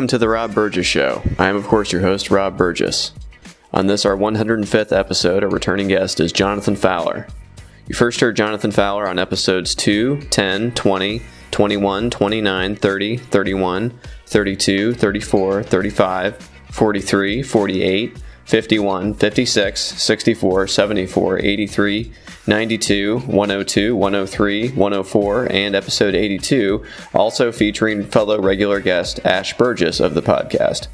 Welcome to The Rob Burgess Show. I am, of course, your host, Rob Burgess. On this, our 105th episode, our returning guest is Jonathan Fowler. You first heard Jonathan Fowler on episodes 2, 10, 20, 21, 29, 30, 31, 32, 34, 35, 43, 48, 51, 56, 64, 74, 83, 92, 102, 103, 104, and episode 82, also featuring fellow regular guest Ash Burgess of the podcast.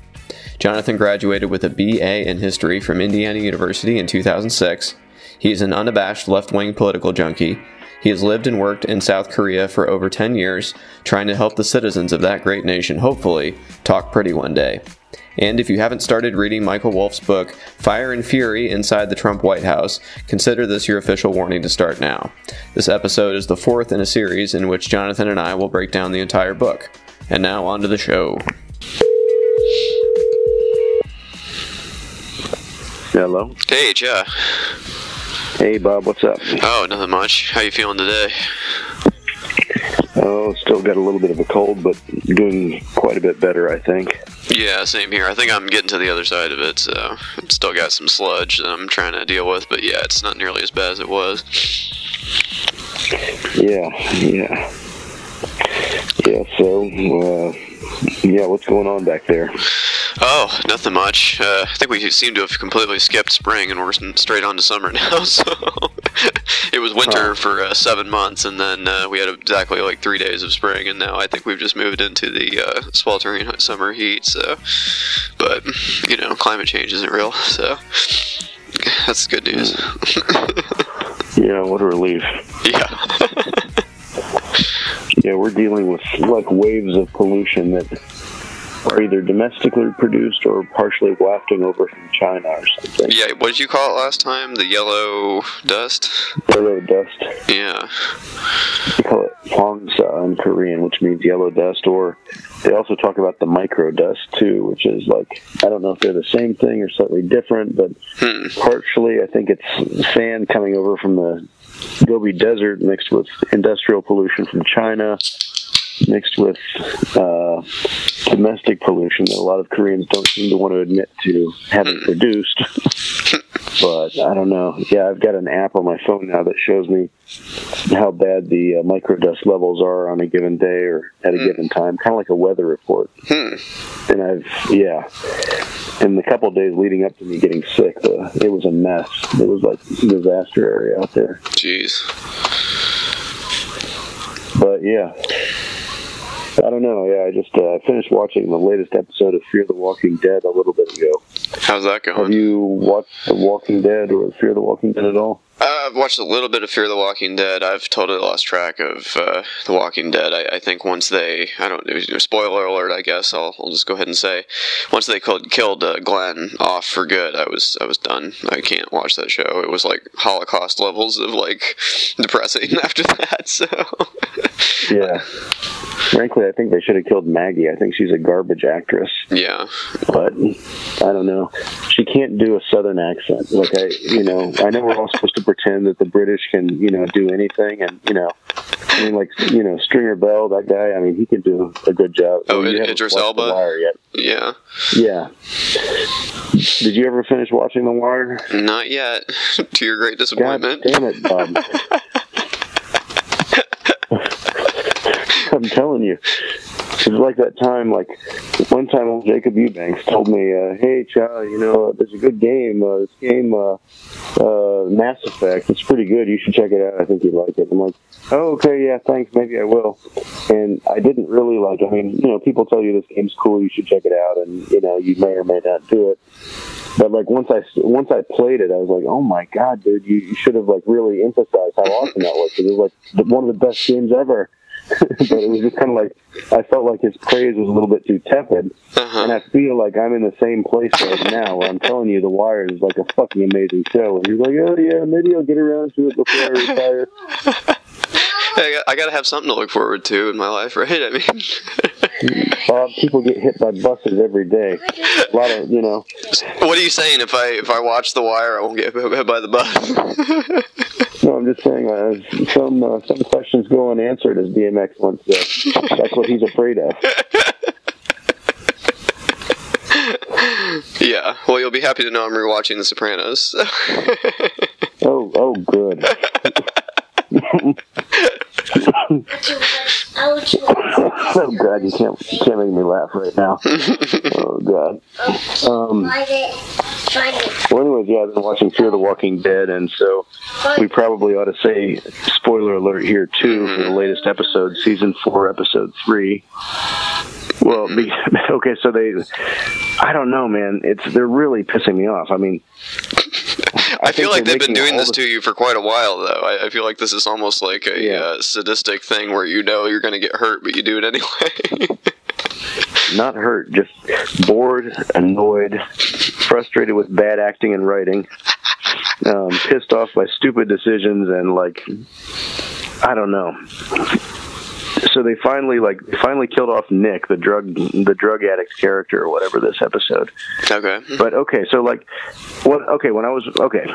Jonathan graduated with a BA in history from Indiana University in 2006. He is an unabashed left wing political junkie. He has lived and worked in South Korea for over 10 years, trying to help the citizens of that great nation, hopefully, talk pretty one day. And if you haven't started reading Michael Wolff's book, Fire and Fury Inside the Trump White House, consider this your official warning to start now. This episode is the fourth in a series in which Jonathan and I will break down the entire book. And now on to the show. Hello. Hey, Joe. Hey, Bob. What's up? Oh, nothing much. How you feeling today? Oh, still got a little bit of a cold, but doing quite a bit better, I think. Yeah, same here. I think I'm getting to the other side of it, so I've still got some sludge that I'm trying to deal with, but yeah, it's not nearly as bad as it was. Yeah, yeah. Yeah, so, uh, yeah, what's going on back there? Oh, nothing much. Uh, I think we seem to have completely skipped spring and we're straight on to summer now. So it was winter for uh, seven months, and then uh, we had exactly like three days of spring, and now I think we've just moved into the uh, sweltering summer heat. So, but you know, climate change isn't real, so that's good news. yeah, what a relief. Yeah. yeah, we're dealing with like waves of pollution that are either domestically produced or partially wafting over from China or something. Yeah, what did you call it last time? The yellow dust? Yellow dust. Yeah. They call it Hwangsa in Korean, which means yellow dust, or they also talk about the micro dust too, which is like, I don't know if they're the same thing or slightly different, but hmm. partially I think it's sand coming over from the Gobi Desert mixed with industrial pollution from China mixed with uh, domestic pollution that a lot of Koreans don't seem to want to admit to having produced. but I don't know. Yeah, I've got an app on my phone now that shows me how bad the uh, microdust levels are on a given day or at a mm. given time, kind of like a weather report. Hmm. And I've, yeah. In the couple days leading up to me getting sick, uh, it was a mess. It was like a disaster area out there. Jeez. But yeah, I don't know. Yeah, I just uh, finished watching the latest episode of Fear the Walking Dead a little bit ago. How's that going? Have you watched The Walking Dead or Fear the Walking Dead at all? Uh, I've watched a little bit of Fear the Walking Dead. I've totally lost track of uh, The Walking Dead. I, I, think once they, I don't know, spoiler alert, I guess I'll, I'll just go ahead and say, once they killed, killed uh, Glenn off for good, I was I was done. I can't watch that show. It was like Holocaust levels of like depressing after that. So yeah, frankly, I think they should have killed Maggie. I think she's a garbage actress. Yeah, but I don't know. She can't do a southern accent. Like I, you know, I know we're all supposed to pretend that the British can, you know, do anything. And, you know, I mean, like, you know, Stringer Bell, that guy, I mean, he can do a good job. Oh, I mean, Idris Elba? Yet. Yeah. Yeah. Did you ever finish watching The Wire? Not yet, to your great disappointment. God damn it, Bob. I'm telling you. It was like that time, like one time old Jacob Eubanks told me, uh, "Hey, Chow, you know, there's a good game. Uh, this game, uh, uh, Mass Effect. It's pretty good. You should check it out. I think you'd like it." I'm like, "Oh, okay, yeah, thanks. Maybe I will." And I didn't really like. I mean, you know, people tell you this game's cool. You should check it out, and you know, you may or may not do it. But like once I once I played it, I was like, "Oh my god, dude! You, you should have like really emphasized how awesome that was. It was like one of the best games ever." but it was just kind of like I felt like his praise was a little bit too tepid, uh-huh. and I feel like I'm in the same place right now. Where I'm telling you, The Wire is like a fucking amazing show, and you're like, oh yeah, maybe I'll get around to it before I retire. I got, I got to have something to look forward to in my life, right? I mean, Bob, people get hit by buses every day. A lot of, you know. What are you saying? If I if I watch The Wire, I won't get hit by the bus. no, I'm just saying. Uh, some uh, some questions go unanswered, as DMX once said. That's what he's afraid of. yeah. Well, you'll be happy to know I'm rewatching The Sopranos. oh, oh, good. oh God, you can't you can't make me laugh right now. oh God. Um, well, anyways, yeah, I've been watching Fear the Walking Dead, and so we probably ought to say spoiler alert here too for the latest episode, season four, episode three. Well, be, okay, so they, I don't know, man. It's they're really pissing me off. I mean, I, feel like they've been doing this the... to you for quite a while, though. I, I feel like this is almost like a yeah. uh, sadistic thing where you know you're going to get hurt, but you do it anyway. Not hurt, just bored, annoyed, frustrated with bad acting and writing, um, pissed off by stupid decisions, and like, I don't know so they finally like they finally killed off Nick, the drug the drug addict character or whatever this episode. Okay. But okay, so like what okay, when I was okay.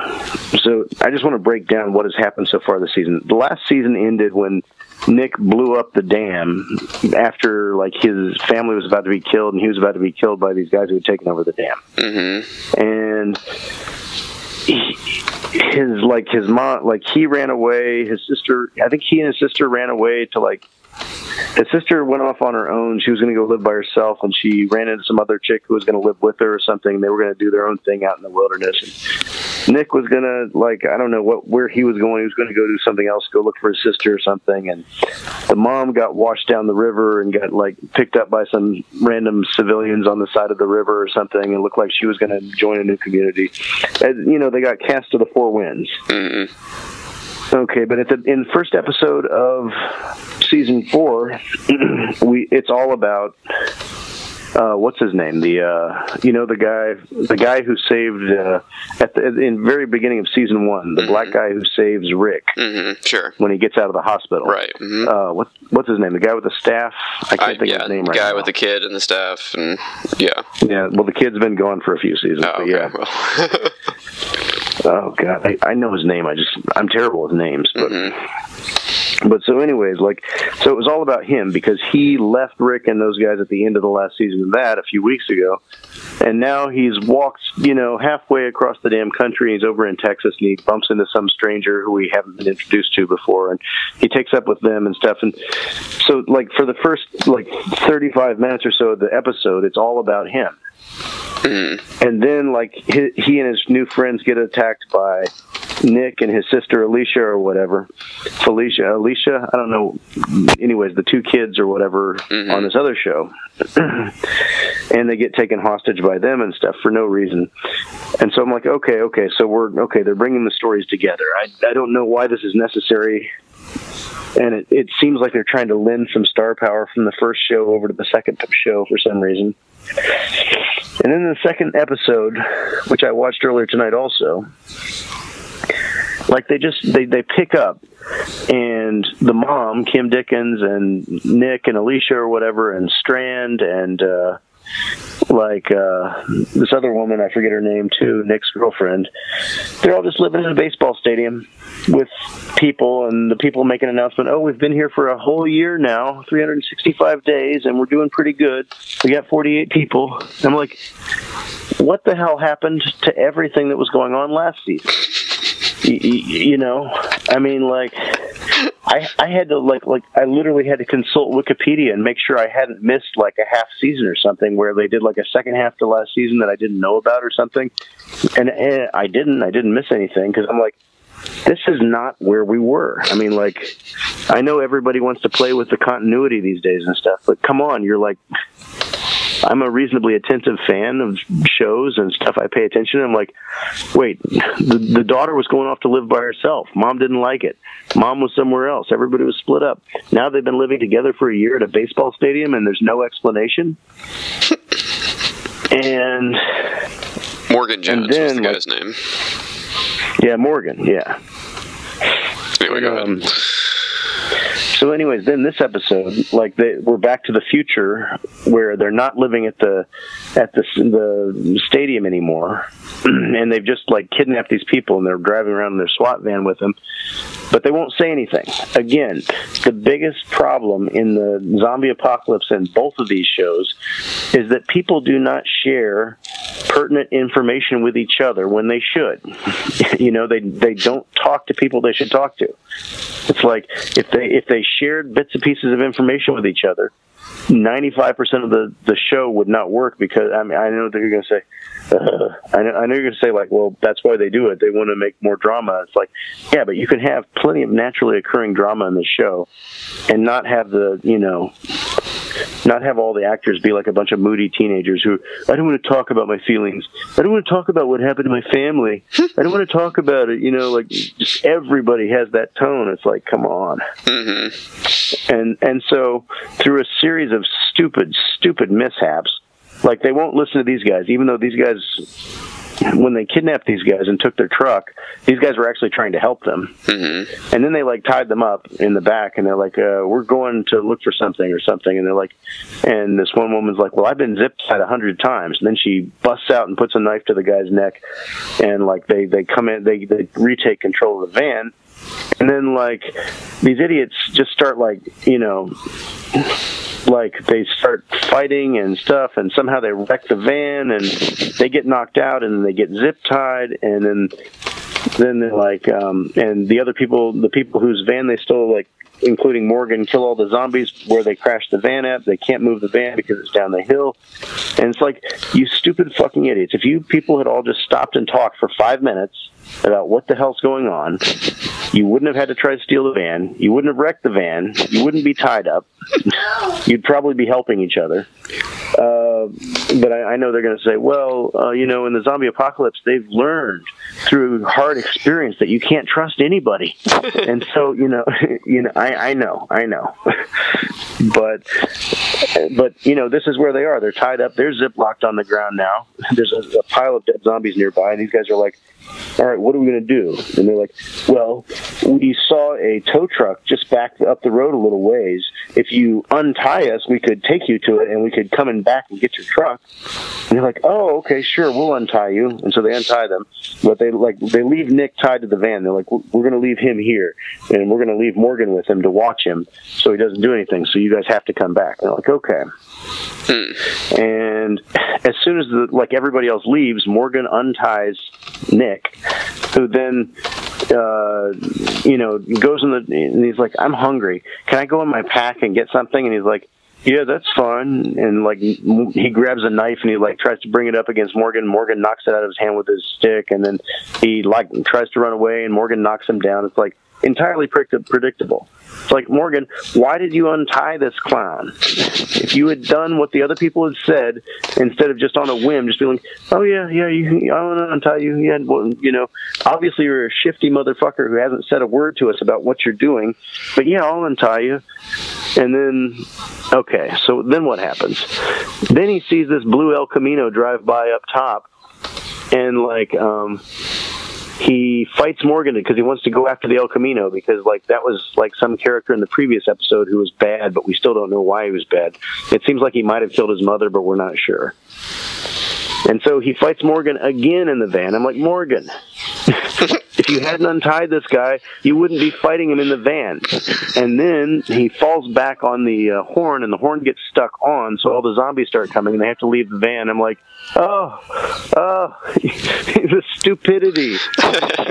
So I just want to break down what has happened so far this season. The last season ended when Nick blew up the dam after like his family was about to be killed and he was about to be killed by these guys who had taken over the dam. Mm-hmm. And he, his like his mom like he ran away his sister i think he and his sister ran away to like his sister went off on her own. She was going to go live by herself, and she ran into some other chick who was going to live with her or something. They were going to do their own thing out in the wilderness. And Nick was going to like I don't know what where he was going. He was going to go do something else, go look for his sister or something. And the mom got washed down the river and got like picked up by some random civilians on the side of the river or something. And looked like she was going to join a new community. And, you know, they got cast to the four winds. Mm-hmm. Okay, but at the in the first episode of season four, we it's all about uh, what's his name? The uh, you know the guy the guy who saved uh, at the in very beginning of season one, the mm-hmm. black guy who saves Rick. Mm-hmm. Sure. When he gets out of the hospital. Right. Mm-hmm. Uh, what what's his name? The guy with the staff. I can't I, think yeah, of his name right guy now. with the kid and the staff, and yeah. Yeah. Well, the kid's been gone for a few seasons. Oh, but okay, yeah. Well. Oh God, I, I know his name. I just I'm terrible with names, but. Mm-hmm. But so, anyways, like, so it was all about him because he left Rick and those guys at the end of the last season of that a few weeks ago, and now he's walked, you know, halfway across the damn country. He's over in Texas and he bumps into some stranger who we haven't been introduced to before, and he takes up with them and stuff. And so, like, for the first like 35 minutes or so of the episode, it's all about him Mm. And then, like, he, he and his new friends get attacked by Nick and his sister Alicia or whatever. Felicia, Alicia, I don't know. Anyways, the two kids or whatever mm-hmm. on this other show. and they get taken hostage by them and stuff for no reason. And so I'm like, okay, okay, so we're, okay, they're bringing the stories together. I, I don't know why this is necessary and it, it seems like they're trying to lend some star power from the first show over to the second show for some reason. And then the second episode, which I watched earlier tonight, also, like they just they they pick up, and the mom, Kim Dickens, and Nick and Alicia or whatever, and Strand and. uh like uh, this other woman, I forget her name too, Nick's girlfriend. They're all just living in a baseball stadium with people, and the people make an announcement. Oh, we've been here for a whole year now, 365 days, and we're doing pretty good. We got 48 people. I'm like, what the hell happened to everything that was going on last season? you, you know, I mean, like I I had to like like I literally had to consult Wikipedia and make sure I hadn't missed like a half season or something where they did like a second half to last season that I didn't know about or something, and, and I didn't I didn't miss anything because I'm like this is not where we were. I mean, like, I know everybody wants to play with the continuity these days and stuff, but come on, you're like, I'm a reasonably attentive fan of shows and stuff. I pay attention. I'm like, wait, the, the daughter was going off to live by herself. Mom didn't like it. Mom was somewhere else. Everybody was split up. Now they've been living together for a year at a baseball stadium, and there's no explanation. and Morgan Jones and then, was the guy's like, name. Yeah, Morgan. Yeah. Anyway, go um, ahead so, anyways, then this episode, like they, we're back to the future where they're not living at the at the the stadium anymore, and they've just like kidnapped these people and they're driving around in their SWAT van with them, but they won't say anything. Again, the biggest problem in the zombie apocalypse in both of these shows is that people do not share pertinent information with each other when they should. you know, they they don't talk to people they should talk to. It's like if they if they shared bits and pieces of information with each other, ninety five percent of the the show would not work because I mean I know that you're going to say. Uh, I, know, I know you're going to say like, well, that's why they do it. They want to make more drama. It's like, yeah, but you can have plenty of naturally occurring drama in the show, and not have the you know not have all the actors be like a bunch of moody teenagers who I don't want to talk about my feelings. I don't want to talk about what happened to my family. I don't want to talk about it. You know, like just everybody has that tone. It's like, come on. Mm-hmm. And and so through a series of stupid, stupid mishaps, like they won't listen to these guys, even though these guys when they kidnapped these guys and took their truck, these guys were actually trying to help them. Mm-hmm. And then they like tied them up in the back, and they're like, uh, "We're going to look for something or something." And they're like, and this one woman's like, "Well, I've been zip tied a hundred times." And then she busts out and puts a knife to the guy's neck, and like they they come in, they they retake control of the van, and then like these idiots just start like you know like they start fighting and stuff and somehow they wreck the van and they get knocked out and they get zip tied and then then they're like um and the other people the people whose van they stole like including Morgan, kill all the zombies where they crashed the van at. They can't move the van because it's down the hill. And it's like, you stupid fucking idiots. If you people had all just stopped and talked for five minutes about what the hell's going on, you wouldn't have had to try to steal the van. You wouldn't have wrecked the van. You wouldn't be tied up. You'd probably be helping each other. Uh, but I, I, know they're going to say, well, uh, you know, in the zombie apocalypse, they've learned through hard experience that you can't trust anybody. and so, you know, you know, I, I know, I know. but, but you know, this is where they are. They're tied up. They're ziplocked on the ground now. There's a, a pile of dead zombies nearby, and these guys are like, all right, what are we going to do? And they're like, well, we saw a tow truck just back up the road a little ways. If you untie us, we could take you to it and we could come in back and get your truck. And they're like, oh, okay, sure, we'll untie you. And so they untie them, but they like they leave Nick tied to the van. They're like, we're going to leave him here, and we're going to leave Morgan with him to watch him, so he doesn't do anything. So you guys have to come back. And they're like, okay. Hmm. And as soon as the like everybody else leaves, Morgan unties Nick, who then uh, you know goes in the and he's like, "I'm hungry. Can I go in my pack and get something?" And he's like, yeah, that's fun. And like he grabs a knife and he like tries to bring it up against Morgan. Morgan knocks it out of his hand with his stick, and then he like tries to run away, and Morgan knocks him down. It's like entirely predictable. It's like Morgan, why did you untie this clown? If you had done what the other people had said instead of just on a whim, just being like, "Oh yeah, yeah, you, I want to untie you." Yeah, well, you know, obviously you're a shifty motherfucker who hasn't said a word to us about what you're doing, but yeah, I'll untie you. And then, okay, so then what happens? Then he sees this blue El Camino drive by up top, and like, um, he fights Morgan because he wants to go after the El Camino because like that was like some character in the previous episode who was bad, but we still don't know why he was bad. It seems like he might have killed his mother, but we're not sure. And so he fights Morgan again in the van. I'm like, Morgan, if you hadn't untied this guy, you wouldn't be fighting him in the van. And then he falls back on the uh, horn, and the horn gets stuck on, so all the zombies start coming, and they have to leave the van. I'm like, oh, oh, the stupidity,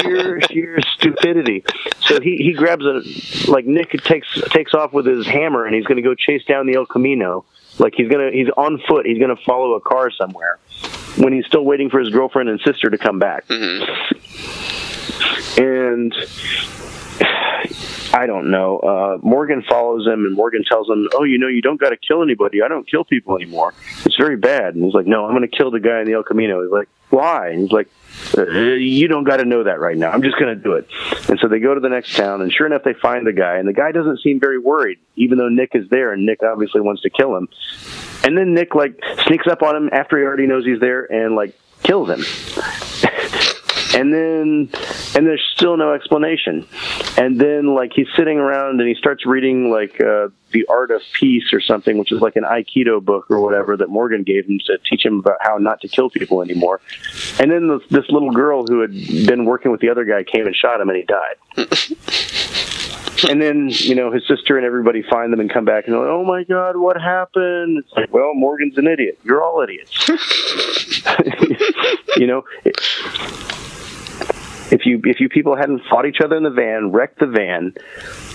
sheer, sheer stupidity. So he, he grabs a, like Nick takes takes off with his hammer, and he's going to go chase down the El Camino. Like he's gonna, he's on foot. He's gonna follow a car somewhere when he's still waiting for his girlfriend and sister to come back. Mm-hmm and I don't know. Uh, Morgan follows him, and Morgan tells him, "Oh, you know, you don't got to kill anybody. I don't kill people anymore. It's very bad." And he's like, "No, I'm going to kill the guy in the El Camino." He's like, "Why?" And he's like, uh, "You don't got to know that right now. I'm just going to do it." And so they go to the next town, and sure enough, they find the guy, and the guy doesn't seem very worried, even though Nick is there, and Nick obviously wants to kill him. And then Nick like sneaks up on him after he already knows he's there, and like kills him. and then and there's still no explanation and then like he's sitting around and he starts reading like uh, the art of peace or something, which is like an Aikido book or whatever that Morgan gave him to teach him about how not to kill people anymore. And then this, this little girl who had been working with the other guy came and shot him, and he died. and then you know his sister and everybody find them and come back and they're like, "Oh my God, what happened?" It's like, well, Morgan's an idiot. You're all idiots. you know, if you if you people hadn't fought each other in the van, wrecked the van,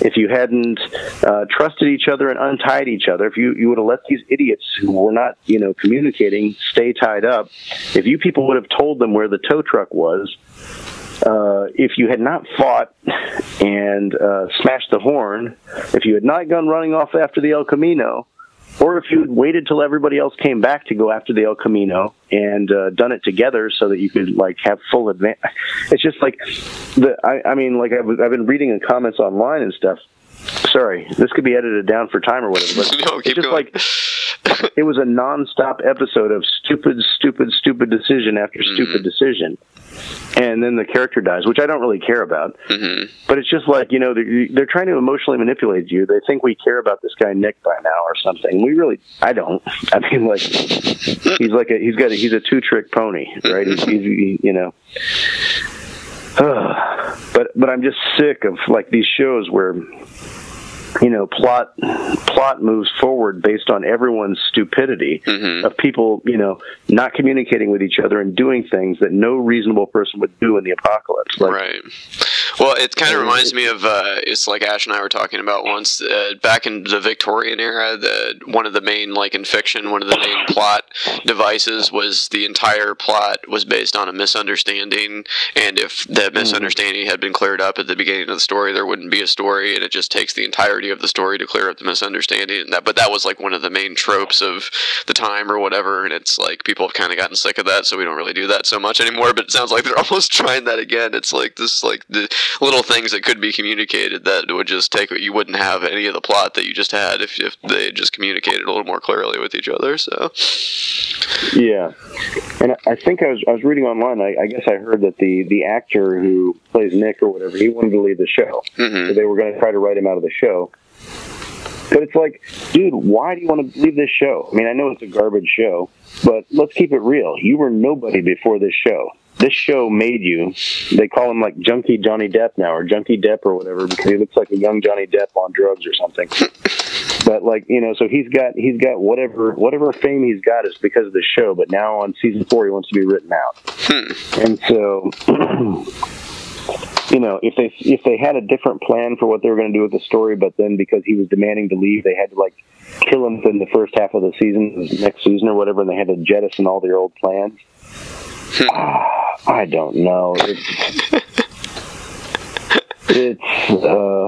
if you hadn't uh, trusted each other and untied each other, if you you would have let these idiots who were not you know communicating stay tied up, if you people would have told them where the tow truck was, uh, if you had not fought and uh, smashed the horn, if you had not gone running off after the El Camino, or if you had waited till everybody else came back to go after the El Camino and uh, done it together so that you could like have full advance. It's just like the I, I mean like I've, I've been reading in comments online and stuff. Sorry, this could be edited down for time or whatever. But No, it's just going. like it was a non-stop episode of stupid, stupid, stupid decision after stupid decision, and then the character dies, which I don't really care about. hmm But it's just like you know they're, they're trying to emotionally manipulate you. They think we care about this guy Nick by now or something. We really, I don't. I mean, like he's like a he's got a, he's a two trick pony, right? He's, he's he, you know. but but I'm just sick of like these shows where you know plot plot moves forward based on everyone's stupidity hmm of people you know not communicating with each other and doing things that no reasonable person would do in the apocalypse like right. Well, it kind of reminds me of uh, it's like Ash and I were talking about once uh, back in the Victorian era. The one of the main like in fiction, one of the main plot devices was the entire plot was based on a misunderstanding, and if that Mm-hmm. misunderstanding had been cleared up at the beginning of the story, there wouldn't be a story, and it just takes the entirety of the story to clear up the misunderstanding. And that, but that was like one of the main tropes of the time or whatever, and it's like people have kind of gotten sick of that, so we don't really do that so much anymore. But it sounds like they're almost trying that again. It's like this, like the little things that could be communicated that would just take you wouldn't have any of the plot that you just had if, if they just communicated a little more clearly with each other. So, Yeah, and I- think I was I was reading online. I, I guess I heard that the the actor who plays Nick or whatever he wanted to leave the show. hmm So they were going to try to write him out of the show. But it's like, dude, why do you want to leave this show? I mean, I know it's a garbage show, but let's keep it real. You were nobody before this show. This show made you. They call him like Junkie Johnny Depp now, or Junkie Depp or whatever, because he looks like a young Johnny Depp on drugs or something. but like you know, so he's got he's got whatever whatever fame he's got is because of the show. But now on season four, he wants to be written out, hmm. and so. you know, if they if they had a different plan for what they were going to do with the story, but then because he was demanding to leave, they had to like kill him in the first half of the season, next season or whatever, and they had to jettison all their old plans. I don't know. It's it's uh,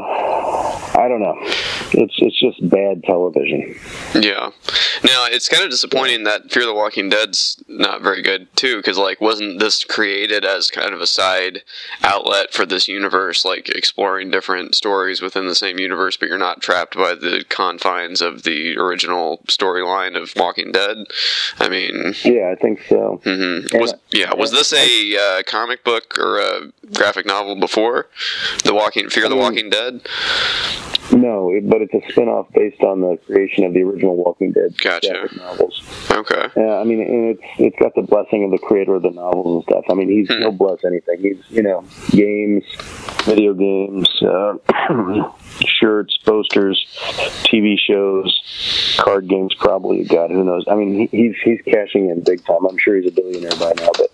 I don't know. It's it's just bad television. Yeah. Now it's kind of disappointing that Fear the Walking Dead's not very good too, because like wasn't this created as kind of a side outlet for this universe, like exploring different stories within the same universe, but you're not trapped by the confines of the original storyline of Walking Dead. I mean, Yeah, I think so. Mm-hmm. Was yeah, was this a uh, comic book or a graphic novel before the Walking Fear the I mean- Walking Dead? No, it, but it's a spin-off based on the creation of the original Walking Dead Gotcha. novels. Okay. Yeah, I mean, and it's it's got the blessing of the creator of the novels and stuff. I mean, he's Hmm. he'll bless anything. He's you know, games, video games, uh, shirts, posters, TV shows, card games. Probably, God, who knows? I mean, he, he's he's cashing in big time. I'm sure he's a billionaire by now. But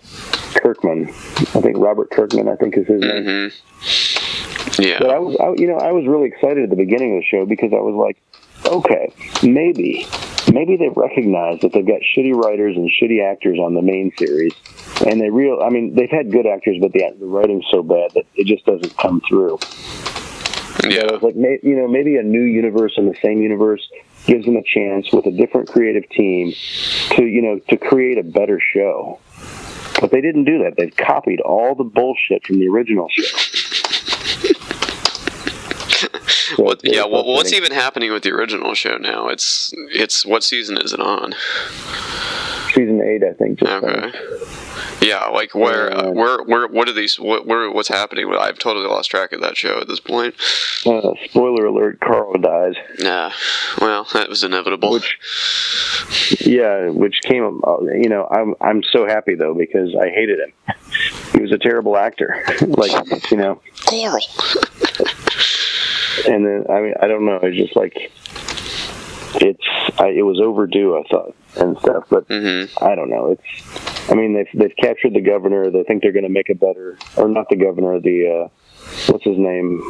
Kirkman, I think Robert Kirkman, I think is his name. hmm Yeah. But I was, I, you know, I was really excited at the beginning of the show because I was like, okay, maybe, maybe they recognize that they've got shitty writers and shitty actors on the main series, and they real. I mean, they've had good actors, but the the writing's so bad that it just doesn't come through. Yeah. was like, you know, maybe a new universe in the same universe gives them a chance with a different creative team to, you know, to create a better show. But they didn't do that. They've copied all the bullshit from the original show. So What, yeah, well, what's even happening with the original show now? It's it's what season is it on? season eight, I think. Okay. finished. Yeah, like where, uh, Uh, where, where, what are these? What, where, what's happening? I've totally lost track of that show at this point. Uh, spoiler alert: Carl dies. Nah, well, that was inevitable. Which, yeah, which came. uh, You know, I'm I'm so happy though because I hated him. He was a terrible actor. like you know, Coral. and then I mean I don't know. It's just like it's I, it was overdue. I thought and stuff, but hmm I don't know. It's I mean they've they've captured the governor. They think they're going to make it better, or not the governor. The uh, what's his name,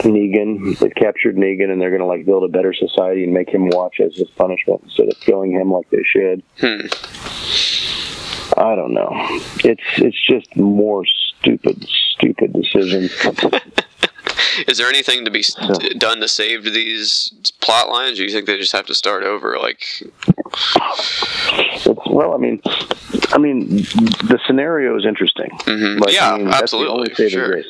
Negan. They've captured Negan, and they're going to like build a better society and make him watch as his punishment instead of killing him like they should. Hmm. I don't know. It's it's just more stupid, stupid decisions. Is there anything to be done to save these plot lines? Or you think they just have to start over? Like, It's, well, I mean, I mean, the scenario is interesting. mhm. Like, yeah, I mean, that's the absolutely, only saving sure. grace.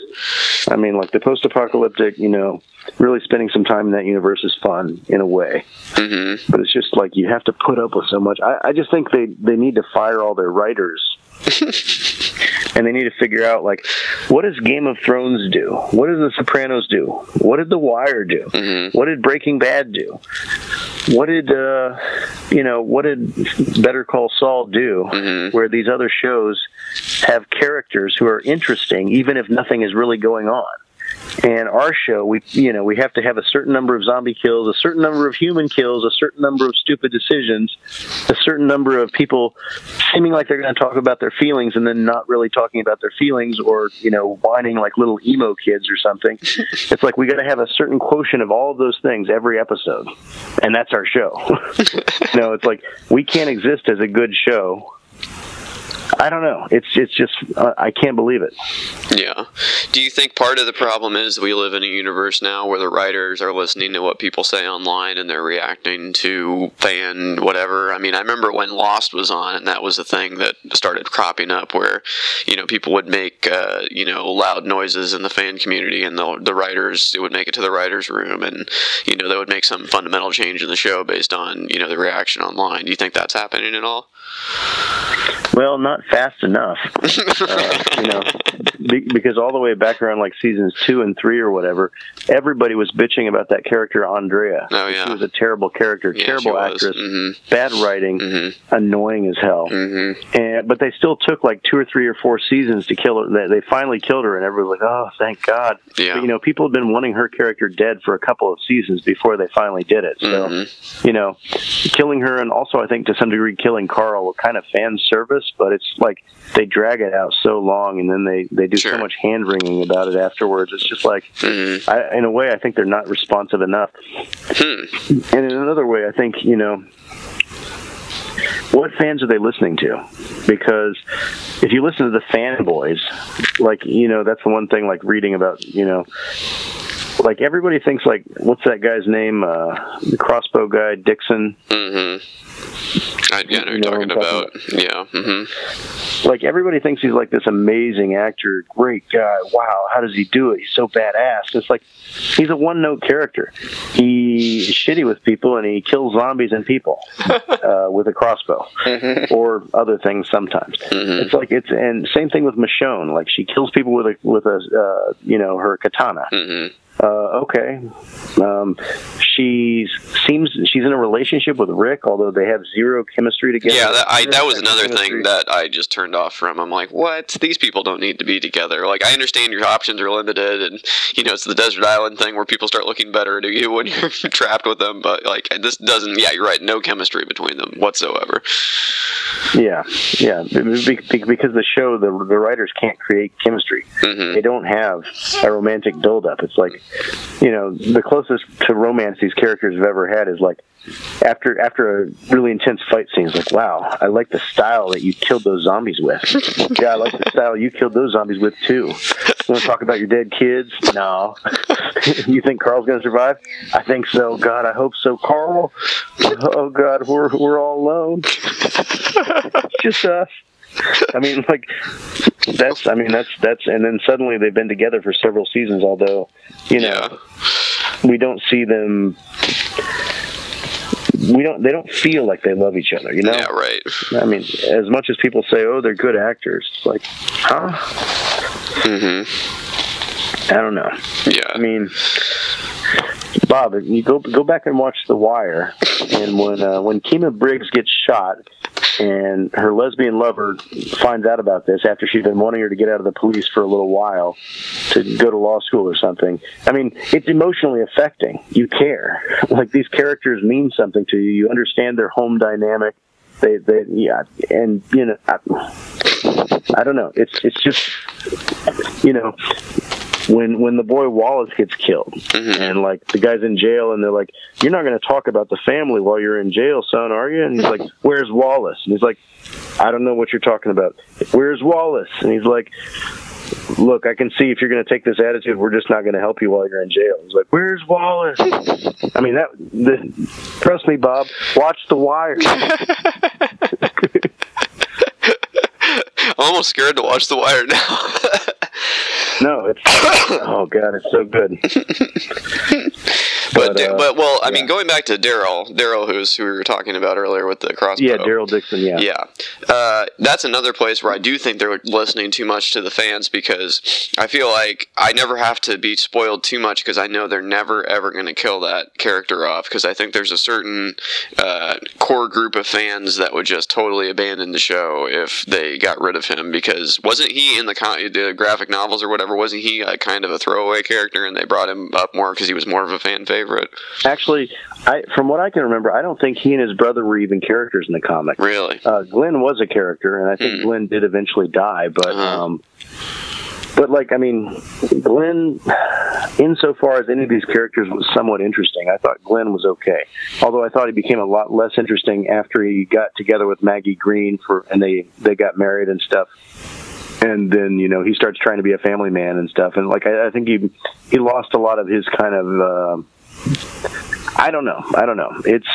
I mean, like the post-apocalyptic, you know, really spending some time in that universe is fun in a way, hmm but it's just like you have to put up with so much. I, I just think they they need to fire all their writers. and they need to figure out like what does Game of Thrones do? What does The Sopranos do? What did The Wire do? hmm What did Breaking Bad do? What did uh, you know? What did Better Call Saul do? hmm Where these other shows have characters who are interesting, even if nothing is really going on. And our show, we you know we have to have a certain number of zombie kills, a certain number of human kills, a certain number of stupid decisions, a certain number of people seeming like they're going to talk about their feelings and then not really talking about their feelings, or you know whining like little emo kids or something. it's like we got to have a certain quotient of all of those things every episode, and that's our show. you know, it's like we can't exist as a good show. I don't know. It's it's just uh, I can't believe it. Yeah. Do you think part of the problem is we live in a universe now where the writers are listening to what people say online and they're reacting to fan whatever? I mean, I remember when Lost was on and that was a thing that started cropping up where, you know, people would make, uh, you know, loud noises in the fan community and the, the writers, it would make it to the writer's room and, you know, they would make some fundamental change in the show based on, you know, the reaction online. Do you think that's happening at all? Well, not fast enough. uh, you know, be, because all the way back around like seasons two and three or whatever, everybody was bitching about that character Andrea. Oh, yeah. She was a terrible character, Yeah, terrible actress, Mm-hmm. bad writing, Mm-hmm. annoying as hell. Mm-hmm. And but they still took like two or three or four seasons to kill her. They, they finally killed her, and everybody was like, "Oh, thank God!" Yeah. But, you know, people had been wanting her character dead for a couple of seasons before they finally did it. So Mhm. you know, killing her and also I think to some degree killing Carl kind of fan service, but it's like they drag it out so long and then they they do Sure. so much hand wringing about it afterwards. It's just like, Mhm. I, in a way, I think they're not responsive enough, Hmm. and in another way, I think you know. What fans are they listening to? Because if you listen to the fanboys, like you know, that's the one thing. Like reading about, you know, like everybody thinks like, what's that guy's name? Uh, the crossbow guy, Dixon. Mm-hmm. I, yeah, I know You you're talking about. Yeah. Mm-hmm. like everybody thinks he's like this amazing actor, great guy. Wow, how does he do it? He's so badass. It's like he's a one note character. He's shitty with people and he kills zombies and people uh, with a crossbow Mm-hmm. or other things sometimes. Mhm. It's like it's and same thing with Michonne. Like she kills people with a with a uh, you know her katana. Mm-hmm. Uh, okay. Um, she seems she's in a relationship with Rick, although they have zero chemistry together. Yeah, that, I, that was another chemistry. thing that I just turned off from. I'm like, what? These people don't need to be together. Like, I understand your options are limited, and you know it's the desert island thing where people start looking better to you when you're trapped with them. But like, this doesn't. Yeah, you're right. No chemistry between them whatsoever. Yeah, yeah, be- be- because the show, the the writers can't create chemistry. hmm They don't have a romantic build-up. It's like, you know, the closest to romance these characters have ever had is like after after a really intense fight scene. It's like, wow, I like the style that you killed those zombies with. yeah, I like the style you killed those zombies with too. You want to talk about your dead kids? No. you think Carl's going to survive? I think so. God, I hope so. Carl. Oh God, we're we're all alone. Just us. I mean, like that's. I mean, that's that's. And then suddenly they've been together for several seasons. Although, you know, Yeah. we don't see them we don't. They don't feel like they love each other. You know. Yeah, right. I mean, as much as people say, "Oh, they're good actors," it's like, huh? Mm-hmm. I don't know. Yeah. I mean, Bob, you go go back and watch The Wire, and when uh, when Kima Briggs gets shot, and her lesbian lover finds out about this after she's been wanting her to get out of the police for a little while to go to law school or something. I mean, it's emotionally affecting. You care. Like these characters mean something to you. You understand their home dynamic. They, they, yeah, and you know, I, I don't know. It's it's just, you know, when when the boy Wallace gets killed mm-hmm. and like the guy's in jail and they're like, You're not gonna talk about the family while you're in jail, son, are you? And he's like, Where's Wallace? And he's like, I don't know what you're talking about. Where's Wallace? And he's like Look, I can see if you're going to take this attitude, we're just not going to help you while you're in jail. He's like, "Where's Wallace?" I mean, that. The, trust me, Bob. Watch The Wire. I'm almost scared to watch The Wire now. no, it's oh god, it's so good. but But, uh, but well, I mean, going back to Daryl, Daryl, who's who we were talking about earlier with the crossbow. Yeah, Daryl Dixon. Yeah. Yeah, uh, that's another place where I do think they're listening too much to the fans because I feel like I never have to be spoiled too much because I know they're never ever going to kill that character off because I think there's a certain uh, core group of fans that would just totally abandon the show if they got rid of him because wasn't he in the, con- the graphic novels or whatever? Wasn't he a kind of a throwaway character and they brought him up more because he was more of a fan favorite? Actually, I from what I can remember, I don't think he and his brother were even characters in the comic. Really? Uh, Glenn was a character, and I think Hmm. Glenn did eventually die. But Uh-huh. um, but like I mean, Glenn, insofar as any of these characters was somewhat interesting, I thought Glenn was okay. Although I thought he became a lot less interesting after he got together with Maggie Greene for, and they they got married and stuff. And then you know he starts trying to be a family man and stuff, and like I, I think he he lost a lot of his kind of. Uh, I don't know. I don't know. It's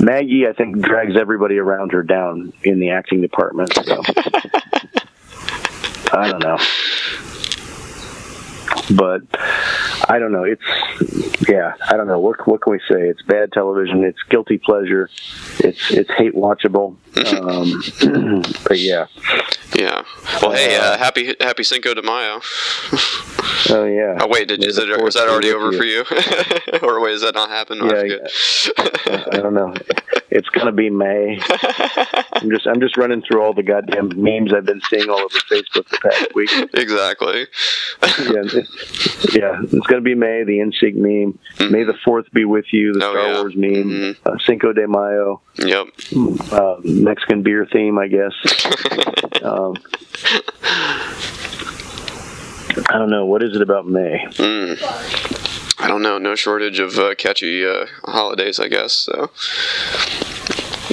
Maggie. I think drags everybody around her down in the acting department. So I don't know. But I don't know. It's yeah. I don't know. What what can we say? It's bad television. It's guilty pleasure. It's it's hate watchable. Um, but yeah. Yeah. Well, hey, uh, happy happy Cinco de Mayo. Oh yeah. Oh wait, did, is it is that already over for you, or wait, has that not happened? Oh, I Yeah. I don't know. It's gonna be May. I'm just I'm just running through all the goddamn memes I've been seeing all over Facebook the past week. exactly. yeah, yeah, it's going to be May, the NSYNC meme. May the Fourth be with you, the Oh, Star yeah. Wars meme, Mhm. uh, Cinco de Mayo, Yep. uh, Mexican beer theme, I guess. um, I don't know. What is it about May? Mm. I don't know. No shortage of uh, catchy uh, holidays, I guess. So.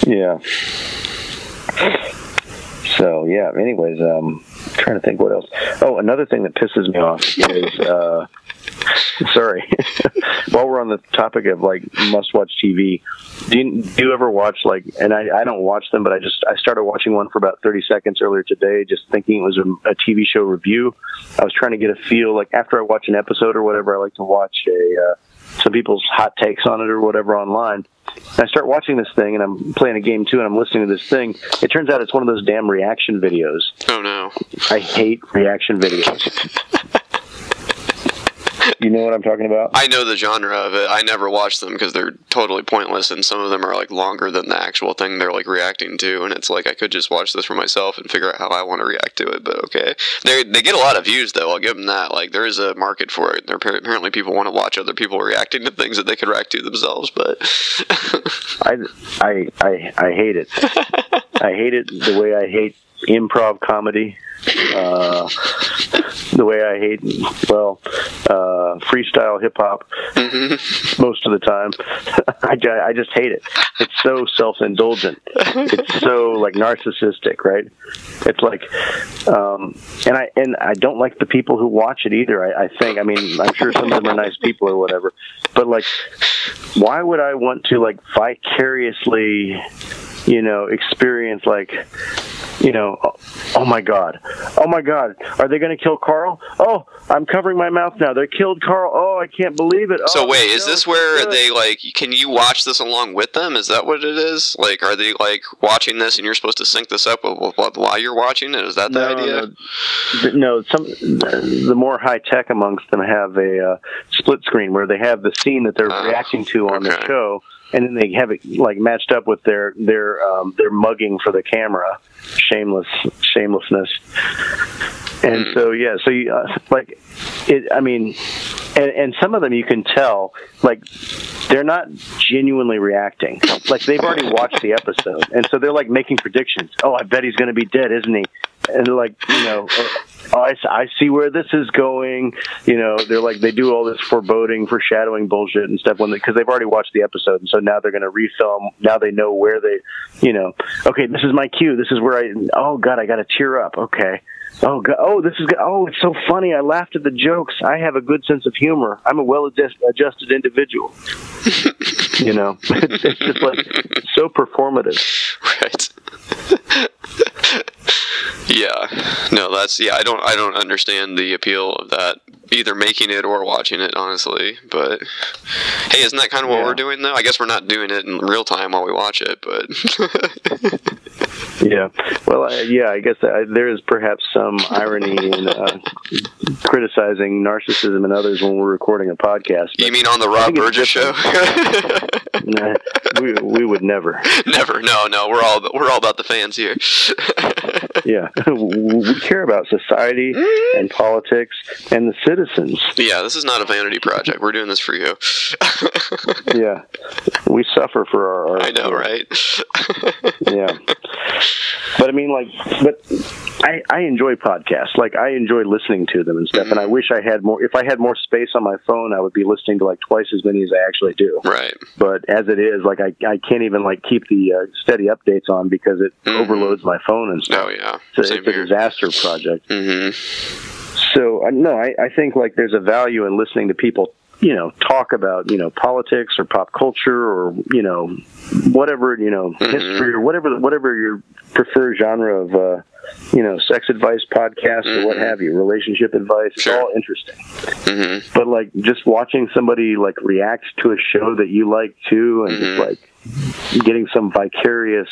Yeah. So yeah. Anyways, um, trying to think what else. Oh, another thing that pisses me off is. Uh, sorry. While we're on the topic of like must-watch TV, do you, do you ever watch like? And I, I don't watch them, but I just I started watching one for about thirty seconds earlier today, just thinking it was a, a TV show review. I was trying to get a feel. Like after I watch an episode or whatever, I like to watch a. Uh, some people's hot takes on it or whatever online. And I start watching this thing and I'm playing a game too and I'm listening to this thing. It turns out it's one of those damn reaction videos. Oh no. I hate reaction videos. you know what I'm talking about? I know the genre of it. I never watch them because they're totally pointless, and some of them are like longer than the actual thing they're like reacting to. And it's like I could just watch this for myself and figure out how I want to react to it. But okay, they they get a lot of views though. I'll give them that. Like there is a market for it. There apparently people want to watch other people reacting to things that they could react to themselves. But I, I, I, I hate it. I hate it the way I hate improv comedy. Uh, the way I hate, well, uh, freestyle hip hop most of the time. I, I just hate it. It's so self indulgent. It's so like narcissistic, right? It's like, um, and I and I don't like the people who watch it either. I, I think. I mean, I'm sure some of them are nice people or whatever, but like, why would I want to like vicariously, you know, experience like you know, oh, oh my God, oh my God, are they going to kill Carl? Oh, I'm covering my mouth now. They killed Carl. Oh, I can't believe it. So oh, wait, is this where good. they like? Can you watch this along with them? Is that what it is? Like, are they like watching this and you're supposed to sync this up while you're watching it? Is that the no, idea? No, no, some the more high tech amongst them have a uh, split screen where they have the scene that they're Oh, reacting to on the show, and then they have it like matched up with their their um, their mugging for the camera, shameless shamelessness. And Hmm. so yeah, so you, uh, like it. I mean, and, and some of them you can tell like they're not genuinely reacting. Like they've already watched the episode, and so they're like making predictions. Oh, I bet he's going to be dead, isn't he? And like, you know, oh, I, I see where this is going. You know, they're like they do all this foreboding, foreshadowing bullshit and stuff when because they've already watched the episode, and so now they're going to refilm. Now they know where they, you know, okay, this is my cue. This is where I. Oh God, I got to tear up. Okay. Oh, God. oh, this is. Oh, it's so funny. I laughed at the jokes. I have a good sense of humor. I'm a well-adjusted individual. you know, it's just like so performative. right. yeah. No, that's yeah. I don't. I don't understand the appeal of that. Either making it or watching it, honestly. But hey, isn't that kind of what Yeah. we're doing though? I guess we're not doing it in real time while we watch it, but Yeah. Well, I, yeah. I guess I, there is perhaps some irony in uh, criticizing narcissism in others when we're recording a podcast. you mean on the Rob Burgess show? Nah, we we would never. Never. No. No. We're all we're all about the fans here. Yeah, we care about society and politics and the citizens. Yeah. This is not a vanity project. We're doing this for you. Yeah, we suffer for our. our I know, right? Yeah, but I mean, like, but I I enjoy podcasts. Like, I enjoy listening to them and stuff. And I wish I had more. If I had more space on my phone, I would be listening to like twice as many as I actually do. right. But as it is, like, I I can't even like keep the uh, steady updates on because it Mhm. overloads my phone and stuff. Oh yeah. So it's a disaster project. hmm So uh, no, I, I think like there's a value in listening to people, you know, talk about you know politics or pop culture or you know whatever you know Mhm. history or whatever whatever your preferred genre of uh, you know sex advice podcast or what Mhm. have you, relationship advice. It's all interesting. hmm But like just watching somebody like react to a show that you like too, and Mhm. just like getting some vicarious.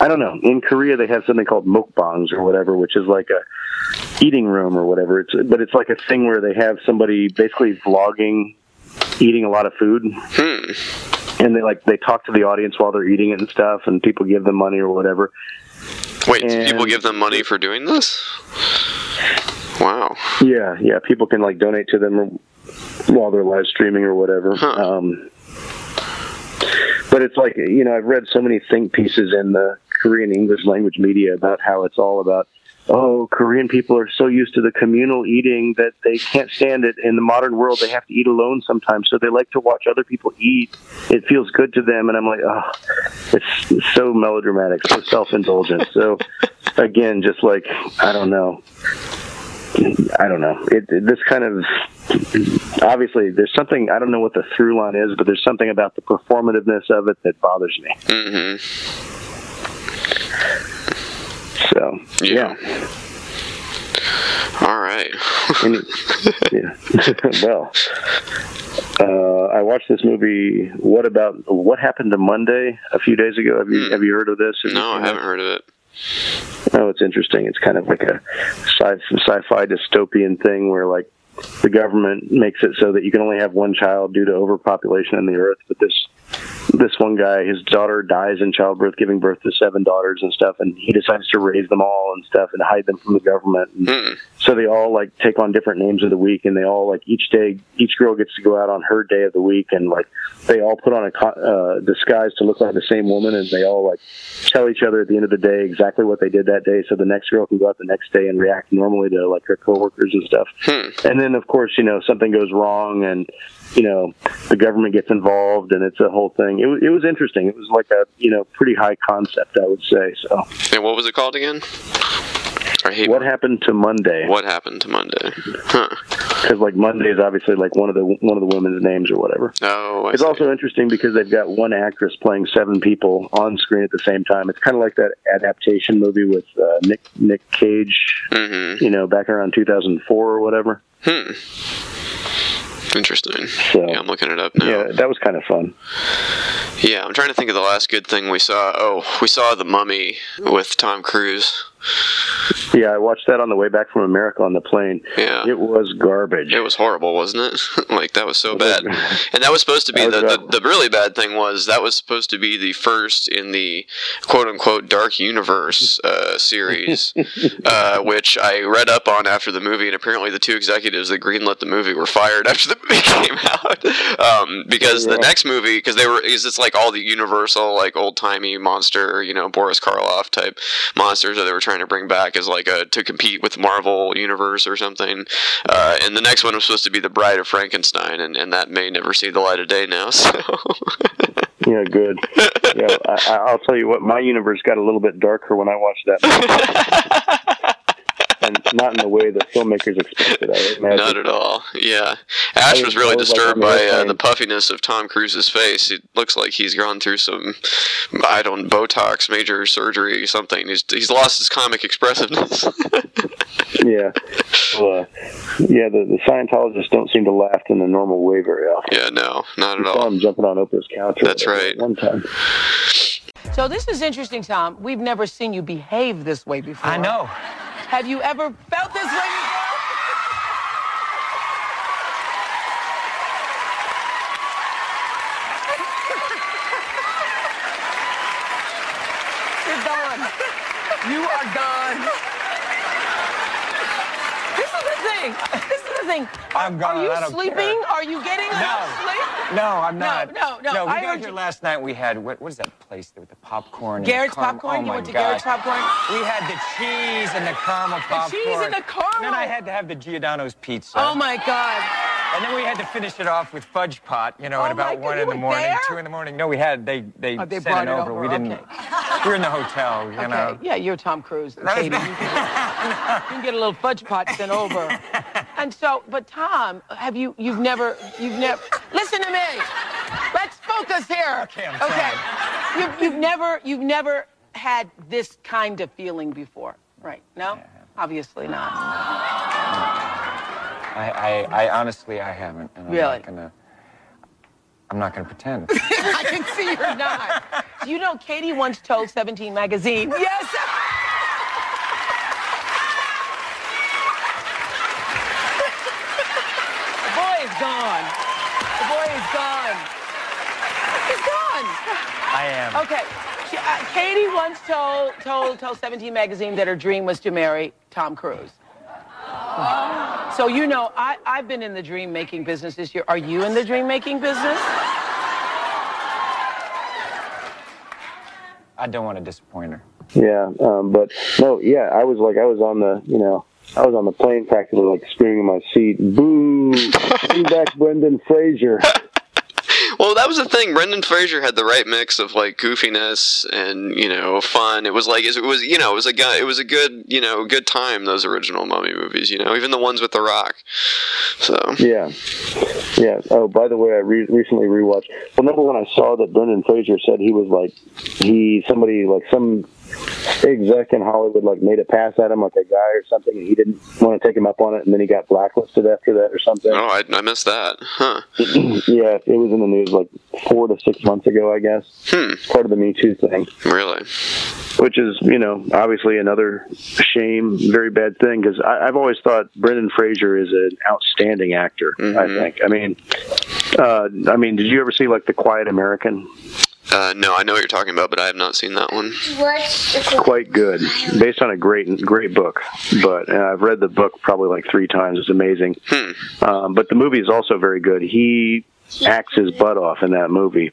I don't know. In Korea, they have something called mukbangs or whatever, which is like a eating room or whatever. It's but it's like a thing where they have somebody basically vlogging eating a lot of food, Hmm. and they like they talk to the audience while they're eating it and stuff, and people give them money or whatever. Wait, And- people give them money for doing this? Wow. Yeah, yeah. People can like donate to them while they're live streaming or whatever. Huh. Um, but it's like you know, I've read so many think pieces in the Korean English language media about how it's all about. Oh, Korean people are so used to the communal eating that they can't stand it. In the modern world, they have to eat alone sometimes, so they like to watch other people eat. It feels good to them, and I'm like, oh, it's, so melodramatic, so self-indulgent. So, again, just like I don't know, I don't know. It, it- this kind of obviously there's something I don't know what the through line is, but there's something about the performativeness of it that bothers me. hmm So Yeah. yeah, All right. Yeah. well, uh, I watched this movie. What about what happened to Monday a few days ago? Have you Hmm. have you heard of this? Have no, I haven't heard of it. Oh, it's interesting. It's kind of like a sci- sci-fi dystopian thing where like the government makes it so that you can only have one child due to overpopulation on the earth. But this this one guy, his daughter dies in childbirth, giving birth to seven daughters and stuff, and he decides to raise them all and stuff and hide them from the government. And Hmm. so they all like take on different names of the week, and they all like each day, each girl gets to go out on her day of the week, and like they all put on a co- uh, disguise to look like the same woman, and they all like tell each other at the end of the day exactly what they did that day, so the next girl can go out the next day and react normally to like her coworkers and stuff. Hmm. And then of course, you know, something goes wrong, and you know, the government gets involved, and it's a whole thing. It was it was interesting. It was like a you know pretty high concept, I would say. So And what was it called again? What happened to Monday? what happened to Monday. Huh. Because like Monday is obviously like one of the one of the women's names or whatever. Oh, I It's see. also interesting because they've got one actress playing seven people on screen at the same time. It's kind of like that adaptation movie with uh, Nick Nick Cage, hmm you know, back around 2004 or whatever. Hmm. Interesting. So Yeah, I'm looking it up now. yeah, that was kind of fun. Yeah, I'm trying to think of the last good thing we saw. Oh, we saw The Mummy with Tom Cruise. Yeah, I watched that on the way back from America on the plane. Yeah. It was garbage. It was horrible, wasn't it? like that was so bad. And that was supposed to be the, the the really bad thing was that was supposed to be the first in the quote unquote dark universe uh, series, uh, which I read up on after the movie, and apparently the two executives that greenlit the movie were fired after the movie came out um, because the next movie because they were because it's like all the Universal like old timey monster you know Boris Karloff type monsters that they were trying to bring back as like a to compete with Marvel Universe or something. Uh, and the next one was supposed to be the Bride of Frankenstein, and, and that may never see the light of day now. So Yeah, good. yeah, I, I- I'll tell you what, my universe got a little bit darker when I watched that, and not in the way the filmmakers expected. I imagine. not at all. Yeah, Ash was was- really I was, like, disturbed on by uh, the puffiness of Tom Cruise's face. It looks like he's gone through some, I don't Botox major surgery, something. He's he's lost his comic expressiveness. Yeah, well, uh, yeah. The, the Scientologists don't seem to laugh in the normal way very often. yeah, no, not I at saw all. him jumping on Oprah's couch. That's right. One time. So this is interesting, Tom. We've never seen you behave this way before. I know. Have you ever felt this way before? You're gone. You are gone. This is the thing. This is thing. I'm gone, Are you I don't sleeping? care. Are you getting enough sleep? No, I'm not. no, no, No, we I got heard here you- last night. We had what, what is that place there with the popcorn? and the Garrett's popcorn? Oh You went to gosh. Garrett's popcorn? We had the cheese and the caramel popcorn. The cheese and the caramel. Then I had to have the Giordano's pizza. Oh my God. And then we had to finish it off with fudge pot. You know, Oh at about one you in the morning, there? two in the morning. No, we had they they, Oh, they sent brought it it over. over, We didn't. okay. We were in the hotel. You Okay. know. Yeah, you're Tom Cruise. Katie. You can, you can get a little fudge pot sent over. And so, but Tom, have you? You've never. You've never. Listen to me. Let's focus here. Okay, I'm Okay. You've, you've never. You've never had this kind of feeling before, right? No. Obviously not. I, I, I honestly I haven't. And I'm Really? Not gonna, I'm not gonna pretend. I can see you're not. Do you know Katie once told 17 magazine? Yes. the boy is gone. The boy is gone. He's gone. I am. Okay. She, uh, Katie once told told told 17 magazine that her dream was to marry Tom Cruise. So you know, I, I've been in the dream making business this year. Are you in the dream making business? I don't want to disappoint her. Yeah, um, but no, yeah, I was like, I was on the, you know, I was on the plane practically like screaming in my seat, "Boo! Bring back Brendan Fraser!" Well, that was the thing. Brendan Fraser had the right mix of like goofiness and you know fun. It was like it was you know it was a guy. It was a good you know good time. Those original Mummy movies. You know even the ones with The Rock. So Yeah, yeah. Oh, by the way, I re- recently rewatched. Well, number one, I saw that Brendan Fraser said he was like he somebody like some exec in Hollywood like made a pass at him like a guy or something, and he didn't want to take him up on it, and then he got blacklisted after that or something. oh, I, I missed that. Huh. yeah, it was in the news like four to six months ago, I guess. Hmm. Part of the Me Too thing. Really. which is you know obviously another shame, very bad thing because I've always thought Brendan Fraser is an outstanding actor. I Mhm. think. I mean, uh, I mean, did you ever see like The Quiet American? Uh, no, I know what you're talking about, but I have not seen that one. Quite good, based on a great great book. But uh, I've read the book probably like three times. It's amazing. Hmm. Um, but the movie is also very good. He acts his butt off in that movie.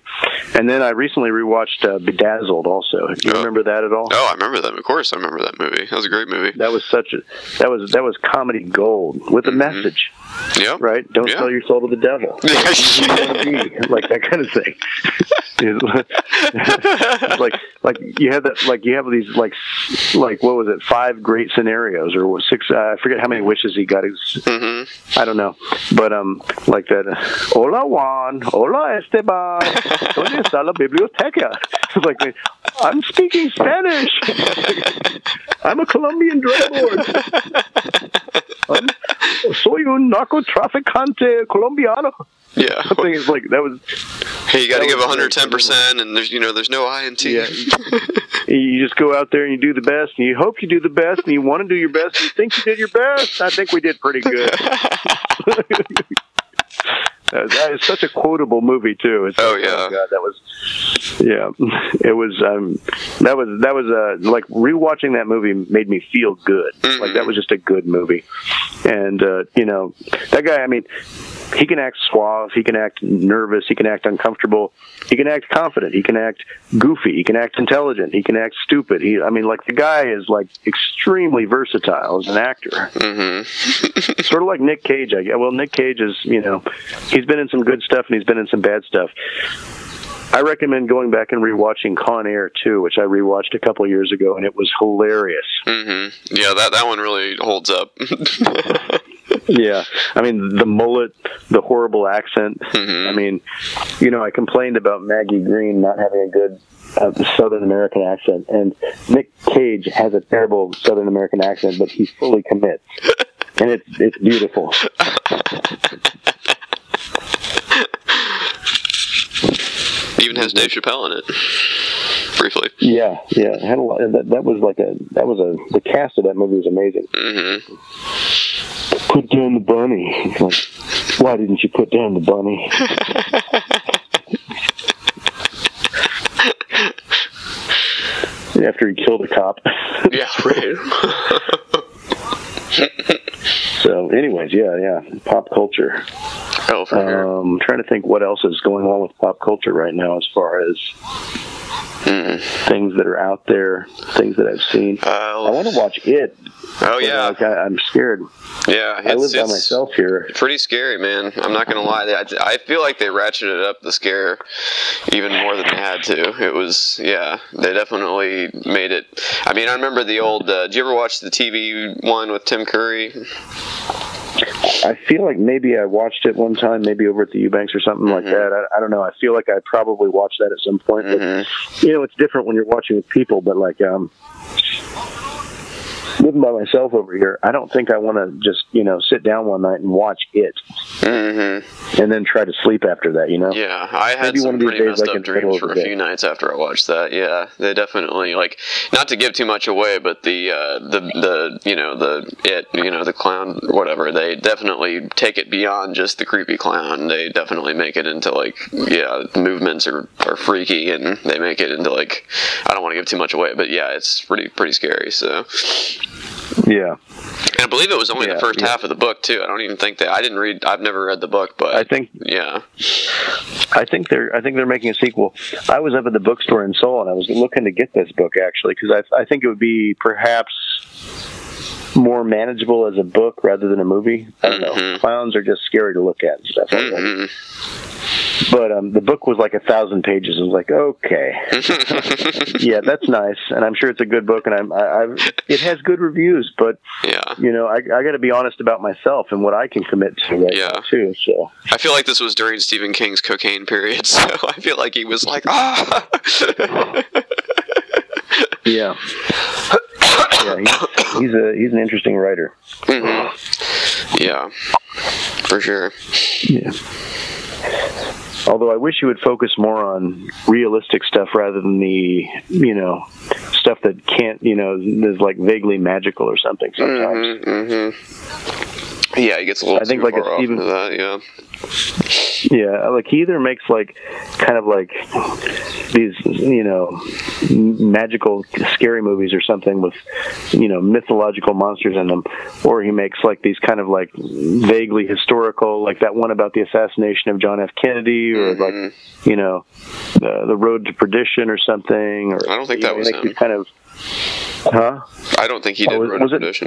And then I recently rewatched uh, Bedazzled. Also, do you Oh. remember that at all? Oh, I remember that. Of course, I remember that movie. That was a great movie. That was such a that was that was comedy gold with a message, Yep. right? Don't Yeah. sell your soul to the devil. Like that kind of thing. Like like you have that like you have these like like what was it five great scenarios or what, six uh, I forget how many wishes he got. Was- Mm-hmm. I don't know, but um like that. Uh, Hola Juan, hola Esteban, donde está la biblioteca? Like I'm speaking Spanish. I'm a Colombian drug lord. Um, I'm, soy un narcotraficante colombiano. Yeah. Something is like that was Hey, you got to give 110, percent and there's you know there's no I in T. Yeah. you just go out there and you do the best, and you hope you do the best, and you want to do your best, and you think you did your best. I think we did pretty good. that, that is such a quotable movie too. It's Oh, like, yeah. God, that was yeah, it was um, that was that was uh, like rewatching that movie made me feel good. Like that was just a good movie, and uh, you know that guy. I mean, he can act suave, he can act nervous, he can act uncomfortable, he can act confident, he can act goofy, he can act intelligent, he can act stupid. He, I mean, like the guy is like extremely versatile as an actor. Mm-hmm. sort of like Nick Cage. I guess. Well, Nick Cage is, you know, he's been in some good stuff and he's been in some bad stuff. I recommend going back and rewatching Con Air too, which I rewatched a couple of years ago, and it was hilarious. Mm-hmm. Yeah, that that one really holds up. Yeah, I mean the mullet, the horrible accent. Mhm. I mean, you know, I complained about Maggie Greene not having a good uh, Southern American accent, and Nick Cage has a terrible Southern American accent, but he fully commits, and it's it's beautiful. Even has Dave Chappelle in it. Briefly. Yeah, yeah, had a lot. That, that was like a that was a the cast of that movie was amazing. Mm-hmm. Put down the bunny. Like, why didn't you put down the bunny? After he killed a cop. Yeah, right. so, anyways, yeah, yeah, pop culture. oh, for sure. Um, trying to think what else is going on with pop culture right now as far as Mm. things that are out there, things that I've seen. I Uh, want to watch it. oh yeah, like, I, I'm scared. yeah. I live by myself here. pretty scary, man. I'm not gonna lie. I, I feel like they ratcheted up the scare even more than they had to. It was, yeah, they definitely made it. I mean, I remember the old. Uh, did you ever watch the TV one with Tim Curry? I feel like maybe I watched it one time, maybe over at the Eubanks or something like Mhm. that. I, I don't know. I feel like I probably watched that at some point. But, Mhm. you know, it's different when you're watching with people, but like, um, living by myself over here, I don't think I want to just, you know, sit down one night and watch it Mm-hmm. and then try to sleep after that, you know? Yeah, I had Maybe one of these pretty days messed up dreams for a over few nights after I watched that. Yeah, they definitely like not to give too much away, but the uh, the the you know the it you know the clown whatever they definitely take it beyond just the creepy clown. They definitely make it into like yeah movements are, are freaky and they make it into like I don't want to give too much away, but yeah, it's pretty pretty scary. So Yeah. and I believe it was only Yeah, the first yeah. half of the book too. I don't even think that I didn't read. I've never read the book, but I think yeah. I think they're I think they're making a sequel. I was up at the bookstore in Seoul and I was looking to get this book actually because I I think it would be perhaps more manageable as a book rather than a movie. I don't know. Mhm. Clowns are just scary to look at and stuff. like that. Mhm. But um, the book was like a thousand pages. I was like, okay, yeah, that's nice, and I'm sure it's a good book, and I'm I, I've it has good reviews. But yeah. you know, I I got to be honest about myself and what I can commit to right Yeah. too. So I feel like this was during Stephen King's cocaine period, so I feel like he was like, ah. yeah, yeah, he's, he's a he's an interesting writer. Mhm. Yeah, for sure. Yeah. Although I wish he would focus more on realistic stuff rather than the, you know, stuff that can't, you know, is like vaguely magical or something sometimes. hmm Yeah, he gets a little I think like a Stephen- that. Yeah. Yeah, like he either makes like kind of like these, you know, magical, scary movies or something with, you know, mythological monsters in them, or he makes like these kind of like vaguely historical, like that one about the assassination of John F. Kennedy, or Mhm. like, you know, the the Road to Perdition or something. Or I don't think that know, was him. kind of. Huh? I don't think he Oh, did was- Road was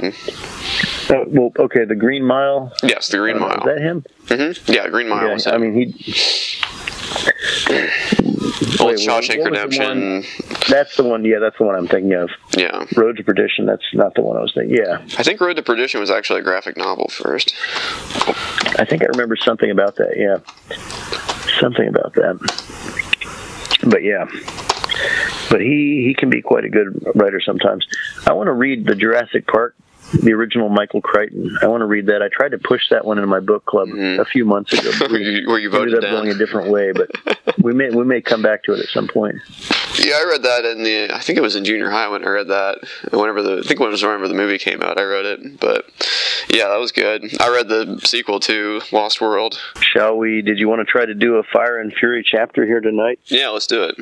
Uh, well, okay, the Green Mile. Yes, the Green Uh, Mile. Is that him? Mm-hmm. Yeah, Green Mile Yeah, I mean he. Old Wait, Shawshank was the Redemption. That's the one. Yeah, that's the one I'm thinking of. Yeah. Road to Perdition. That's not the one I was thinking. Yeah, I think Road to Perdition was actually a graphic novel first. I think I remember something about that. Yeah, something about that. But yeah, but he he can be quite a good writer sometimes. I want to read the Jurassic Park, the original Michael Crichton. I want to read that. I tried to push that one into my book club Mhm. a few months ago. Were we you, were you ended voted up going a different way, but we may we may come back to it at some point. Yeah, I read that in the. I think it was in junior high when I read that. Whenever the, I think it was whenever the movie came out, I read it. But yeah, that was good. I read the sequel to Lost World. Shall we? Did you want to try to do a Fire and Fury chapter here tonight? Yeah, let's do it.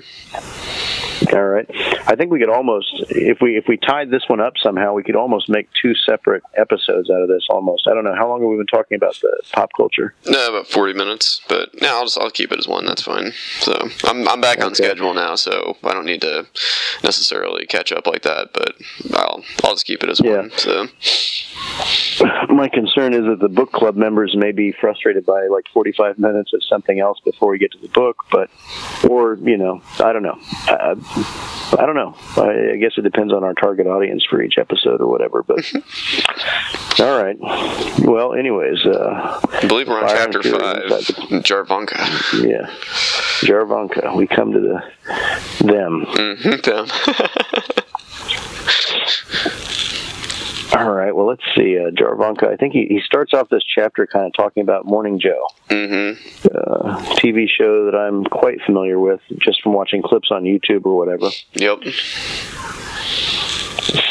All right. I think we could almost, if we if we tied this one up somehow, we could almost make two separate episodes out of this. Almost. I don't know how long have we been talking about the pop culture. No, about forty minutes. But no, I'll just I'll keep it as one. That's fine. So I'm I'm back on schedule now, so I don't need to necessarily catch up like that. But I'll I'll just keep it as Yeah. one. So My concern is that the book club members may be frustrated by like 45 minutes of something else before we get to the book, but or you know, I don't know. I, I don't know. I, I guess it depends on our target audience for each episode or whatever. But all right. Well, anyways, uh, I believe we're on chapter five. inside Jarvanka. yeah, Jarvanka. We come to the them. Mhm, them. All right. Well, let's see. Uh, Jarvanka. I think he, he starts off this chapter kind of talking about Morning Joe. hmm uh, TV show that I'm quite familiar with just from watching clips on YouTube or whatever. Yep.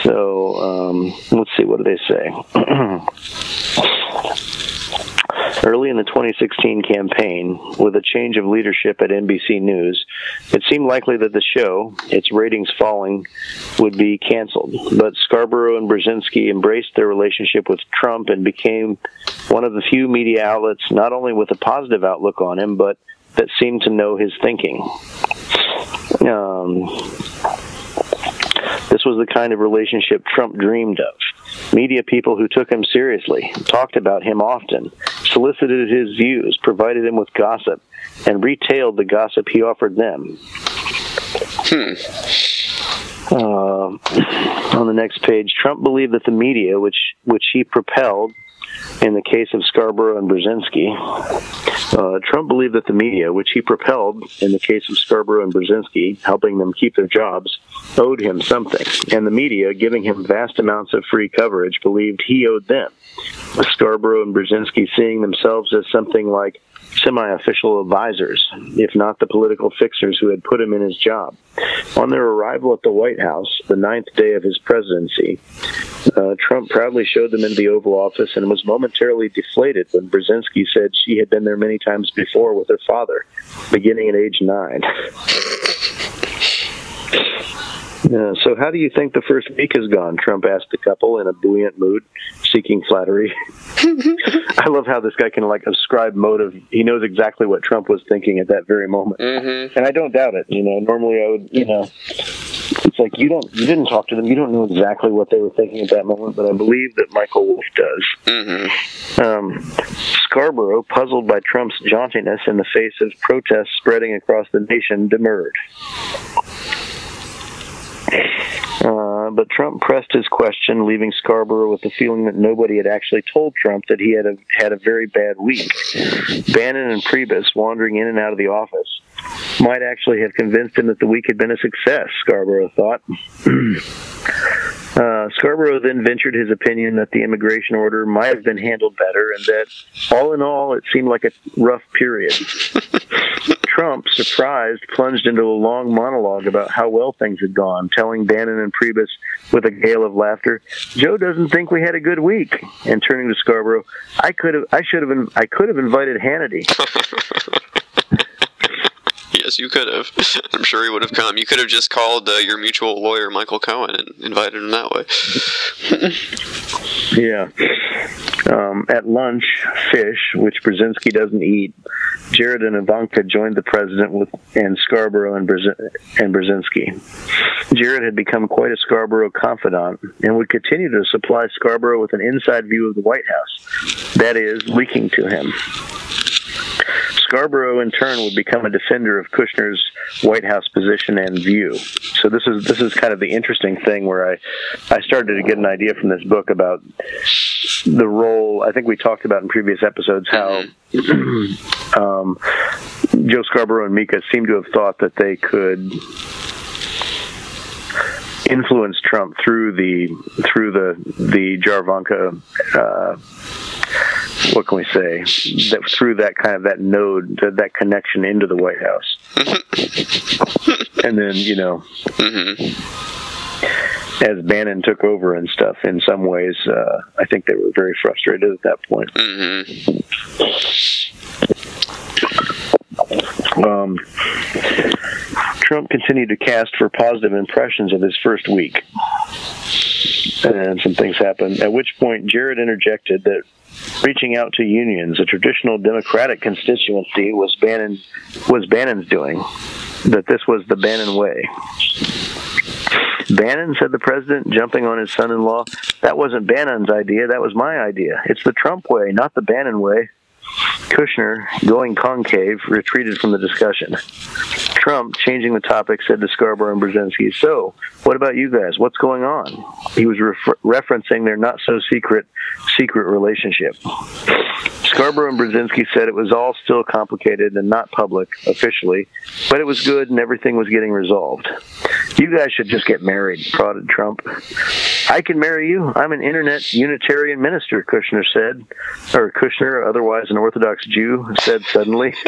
So um, let's see, what do they say? Early in the 2016 campaign, with a change of leadership at NBC News, it seemed likely that the show, its ratings falling, would be canceled. But Scarborough and Brzezinski embraced their relationship with Trump and became one of the few media outlets not only with a positive outlook on him, but that seemed to know his thinking. Um, this was the kind of relationship Trump dreamed of. Media people who took him seriously, talked about him often, solicited his views, provided him with gossip, and retailed the gossip he offered them. Hmm. Uh, on the next page, Trump believed that the media, which which he propelled in the case of Scarborough and Brzezinski, uh, Trump believed that the media, which he propelled in the case of Scarborough and Brzezinski, helping them keep their jobs, owed him something. And the media, giving him vast amounts of free coverage, believed he owed them. With Scarborough and Brzezinski seeing themselves as something like semi-official advisors, if not the political fixers who had put him in his job. On their arrival at the White House, the ninth day of his presidency, uh, Trump proudly showed them into the Oval Office and was momentarily deflated when Brzezinski said she had been there many times before with her father, beginning at age nine. Uh, so, how do you think the first week has gone? Trump asked the couple in a buoyant mood, seeking flattery. I love how this guy can like ascribe motive. He knows exactly what Trump was thinking at that very moment, Mm-hmm. and I don't doubt it. You know, normally I would, you know, it's like you don't, you didn't talk to them, you don't know exactly what they were thinking at that moment, but I believe that Michael Wolff does. Mm-hmm. Um, Scarborough, puzzled by Trump's jauntiness in the face of protests spreading across the nation, demurred. Uh, but Trump pressed his question, leaving Scarborough with the feeling that nobody had actually told Trump that he had a, had a very bad week. Bannon and Priebus, wandering in and out of the office, might actually have convinced him that the week had been a success, Scarborough thought. Uh, Scarborough then ventured his opinion that the immigration order might have been handled better and that, all in all, it seemed like a rough period. Trump, surprised, plunged into a long monologue about how well things had gone, telling Bannon and Priebus with a gale of laughter, "Joe doesn't think we had a good week." And turning to Scarborough, "I could have, I should have, I could have invited Hannity." Yes, you could have. I'm sure he would have come. You could have just called uh, your mutual lawyer, Michael Cohen, and invited him that way. Yeah. Um, at lunch, fish, which Brzezinski doesn't eat, Jared and Ivanka joined the president with and Scarborough and, Brze- and Brzezinski. Jared had become quite a Scarborough confidant and would continue to supply Scarborough with an inside view of the White House, that is, leaking to him. Scarborough, in turn, would become a defender of Kushner's White House position and view. So this is this is kind of the interesting thing where I I started to get an idea from this book about the role. I think we talked about in previous episodes how um, Joe Scarborough and Mika seem to have thought that they could influence Trump through the through the the Jarvanka. Uh, what can we say? That through that kind of that node, that, that connection into the White House, and then you know, as Bannon took over and stuff, in some ways, uh, I think they were very frustrated at that point. Um, Trump continued to cast for positive impressions of his first week. And some things happened, at which point Jared interjected that reaching out to unions, a traditional Democratic constituency, was Bannon was Bannon's doing. That this was the Bannon way. Bannon, said the president, jumping on his son in law, that wasn't Bannon's idea, that was my idea. It's the Trump way, not the Bannon way. Kushner, going concave, retreated from the discussion. Trump, changing the topic, said to Scarborough and Brzezinski, So, what about you guys? What's going on? He was refer- referencing their not so secret, secret relationship. Scarborough and Brzezinski said it was all still complicated and not public officially, but it was good and everything was getting resolved. You guys should just get married, prodded Trump. I can marry you. I'm an internet Unitarian minister, Kushner said. Or Kushner, otherwise an Orthodox Jew, said suddenly.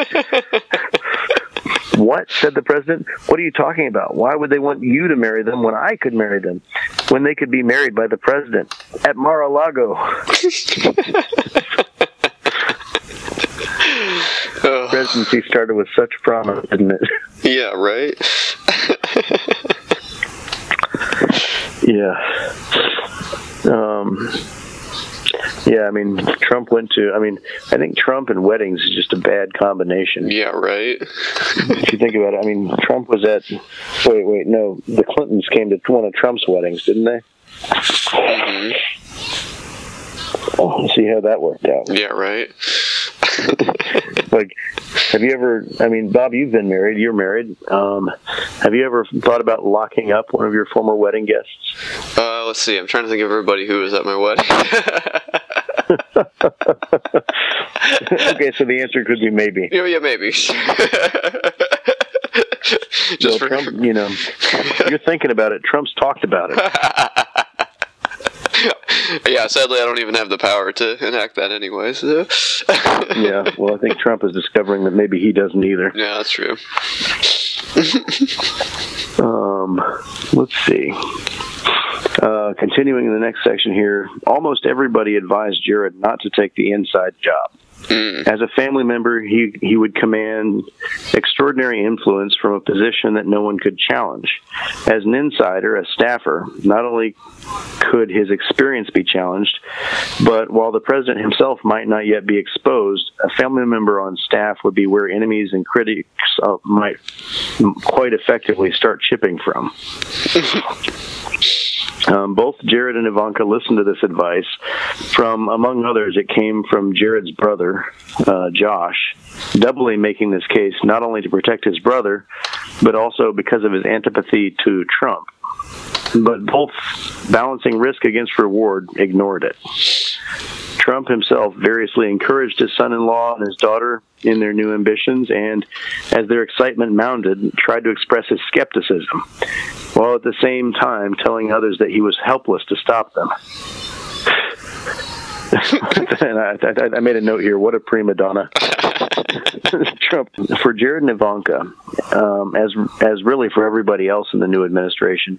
What? said the president. What are you talking about? Why would they want you to marry them when I could marry them? When they could be married by the president at Mar a Lago. Oh, Presidency started with such promise, didn't it? yeah, right. Yeah. Um, yeah, I mean, Trump went to, I mean, I think Trump and weddings is just a bad combination. yeah, right. If you think about it, I mean, Trump was at, wait, wait, no, the Clintons came to one of Trump's weddings, didn't they? hmm Oh, see how that worked out. Yeah, right. Like, have you ever, I mean, Bob, you've been married, you're married. Um, have you ever thought about locking up one of your former wedding guests? Uh, let's see. I'm trying to think of everybody who was at my wedding. okay, so the answer could be maybe. yeah, yeah, maybe. Well, Just for, Trump, you know, you're thinking about it. Trump's talked about it. yeah, sadly, I don't even have the power to enact that anyway. So. Yeah, well, I think Trump is discovering that maybe he doesn't either. Yeah, that's true. Um, let's see. Uh, continuing in the next section here, almost everybody advised Jared not to take the inside job. Mm. As a family member, he, he would command extraordinary influence from a position that no one could challenge. As an insider, a staffer, not only could his experience be challenged, but while the president himself might not yet be exposed, a family member on staff would be where enemies and critics uh, might quite effectively start chipping from. Um, both Jared and Ivanka listened to this advice. From, among others, it came from Jared's brother, uh, Josh, doubly making this case not only to protect his brother, but also because of his antipathy to Trump. But both balancing risk against reward ignored it. Trump himself variously encouraged his son in law and his daughter in their new ambitions, and as their excitement mounted, tried to express his skepticism, while at the same time telling others that he was helpless to stop them. and I, I, I made a note here. What a prima donna! Trump for Jared and Ivanka, um, as as really for everybody else in the new administration,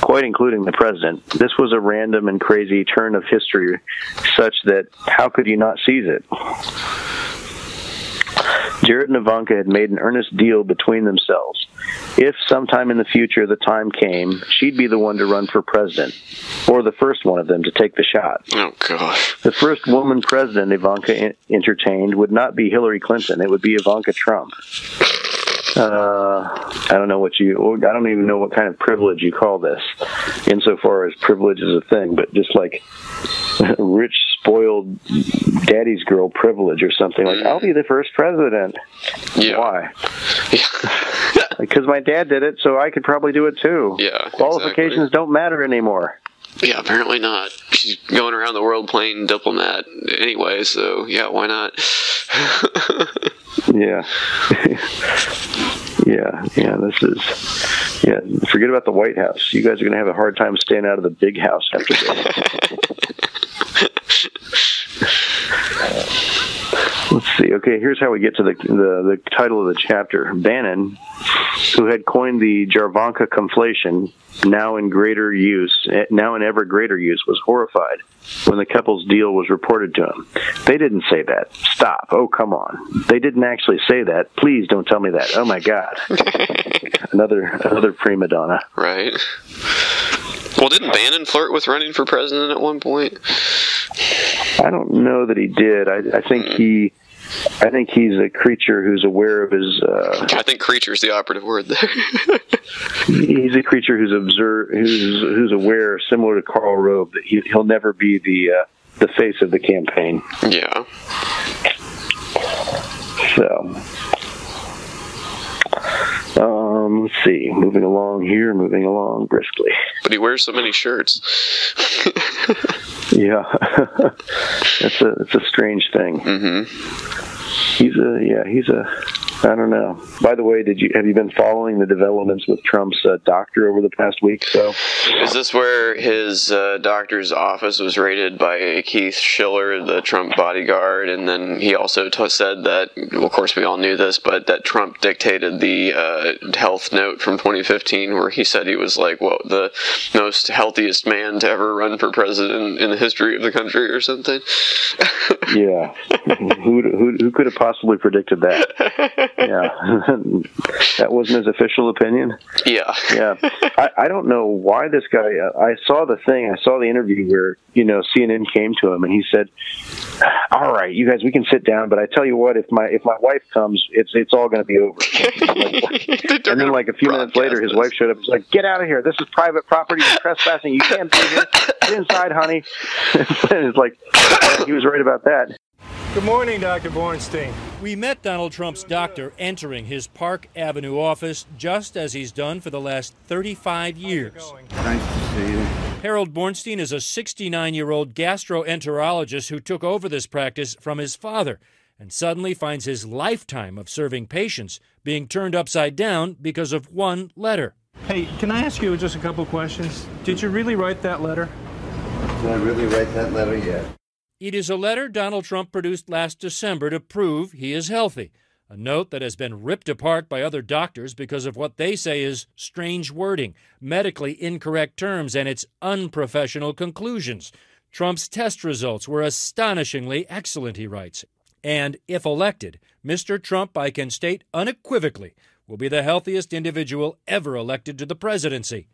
quite including the president. This was a random and crazy turn of history, such that how could you not seize it? Jared and Ivanka had made an earnest deal between themselves. If sometime in the future the time came, she'd be the one to run for president, or the first one of them to take the shot. Oh god. The first woman president Ivanka en- entertained would not be Hillary Clinton; it would be Ivanka Trump. Uh, I don't know what you. I don't even know what kind of privilege you call this, insofar as privilege is a thing. But just like rich spoiled daddy's girl privilege or something like I'll be the first president. Yeah. Why? Because my dad did it, so I could probably do it too. Yeah, Qualifications don't matter anymore. Yeah, apparently not. She's going around the world playing diplomat anyway, so yeah, why not? Yeah. yeah, yeah, this is yeah, forget about the White House. You guys are going to have a hard time staying out of the big house after this. Let's see. Okay, here's how we get to the, the the title of the chapter. Bannon, who had coined the Jarvanka conflation, now in greater use, now in ever greater use, was horrified when the couple's deal was reported to him. They didn't say that. Stop. Oh, come on. They didn't actually say that. Please don't tell me that. Oh my God. another another prima donna. Right. Well, didn't Bannon flirt with running for president at one point? I don't know that he did. I, I think he. I think he's a creature who's aware of his. Uh, I think "creature" is the operative word there. he's a creature who's observe, who's who's aware, similar to Karl Rove, that he, he'll never be the uh, the face of the campaign. Yeah. So, um, let's see. Moving along here, moving along briskly. But he wears so many shirts. yeah, that's a it's a strange thing. Mm-hmm. He's a yeah, he's a I don't know. By the way, did you have you been following the developments with Trump's uh, doctor over the past week? So, is this where his uh, doctor's office was raided by Keith Schiller, the Trump bodyguard, and then he also t- said that, well, of course, we all knew this, but that Trump dictated the uh, health note from 2015, where he said he was like, well, the most healthiest man to ever run for president in the history of the country, or something. yeah, who, who who could have possibly predicted that? yeah, that wasn't his official opinion. Yeah, yeah. I, I don't know why this guy. Uh, I saw the thing. I saw the interview where you know CNN came to him and he said, "All right, you guys, we can sit down, but I tell you what, if my if my wife comes, it's it's all going to be over." like, and then, like a few minutes later, his wife showed up. He's like, "Get out of here! This is private property. You're trespassing. You can't be here. Get inside, honey." and it's like he was right about that. Good morning, Dr. Bornstein. We met Donald Trump's doctor entering his Park Avenue office just as he's done for the last 35 years. Nice to see you. Harold Bornstein is a 69 year old gastroenterologist who took over this practice from his father and suddenly finds his lifetime of serving patients being turned upside down because of one letter. Hey, can I ask you just a couple questions? Did you really write that letter? Did I really write that letter yet? It is a letter Donald Trump produced last December to prove he is healthy. A note that has been ripped apart by other doctors because of what they say is strange wording, medically incorrect terms, and its unprofessional conclusions. Trump's test results were astonishingly excellent, he writes. And if elected, Mr. Trump, I can state unequivocally, will be the healthiest individual ever elected to the presidency.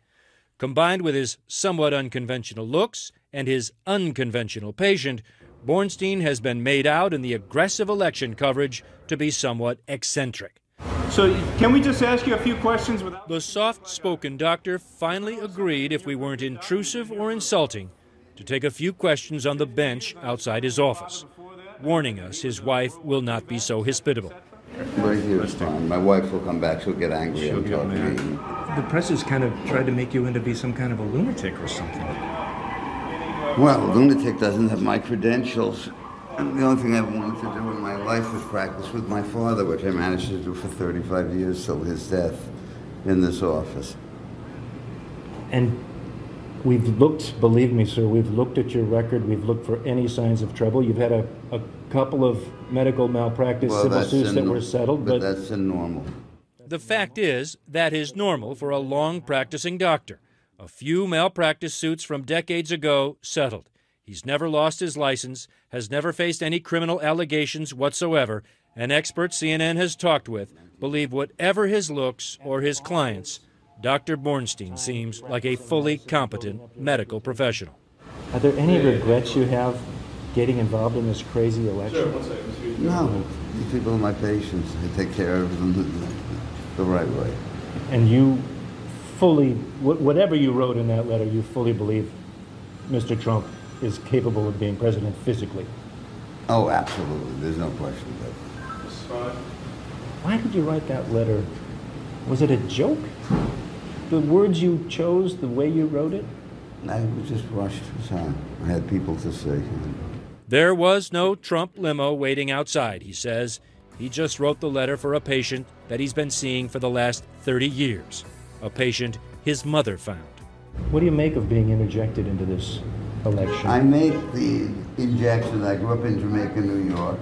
Combined with his somewhat unconventional looks and his unconventional patient, Bornstein has been made out in the aggressive election coverage to be somewhat eccentric. So, can we just ask you a few questions without. The soft spoken doctor finally agreed, if we weren't intrusive or insulting, to take a few questions on the bench outside his office, warning us his wife will not be so hospitable. Right here is fine. My wife will come back. She'll get angry and talk to me. The press has kind of tried to make you into be some kind of a lunatic or something. Well, lunatic doesn't have my credentials. And the only thing I have wanted to do in my life was practice with my father, which I managed to do for 35 years till his death in this office. And we've looked, believe me, sir, we've looked at your record. We've looked for any signs of trouble. You've had a, a couple of medical malpractice Well, civil suits that were settled, but but that's a normal. The fact is, that is normal for a long practicing doctor. A few malpractice suits from decades ago settled. He's never lost his license, has never faced any criminal allegations whatsoever, and experts CNN has talked with believe whatever his looks or his clients, Dr. Bornstein seems like a fully competent medical professional. are there any regrets you have getting involved in this crazy election? No, these people are my patients. I take care of them the, the right way. And you fully, whatever you wrote in that letter, you fully believe Mr. Trump is capable of being president physically. Oh, absolutely. There's no question about that. Why did you write that letter? Was it a joke? The words you chose, the way you wrote it? I was just rushed for time. I had people to see. There was no Trump limo waiting outside, he says. He just wrote the letter for a patient that he's been seeing for the last 30 years, a patient his mother found. What do you make of being interjected into this election? I made the injection. I grew up in Jamaica, New York.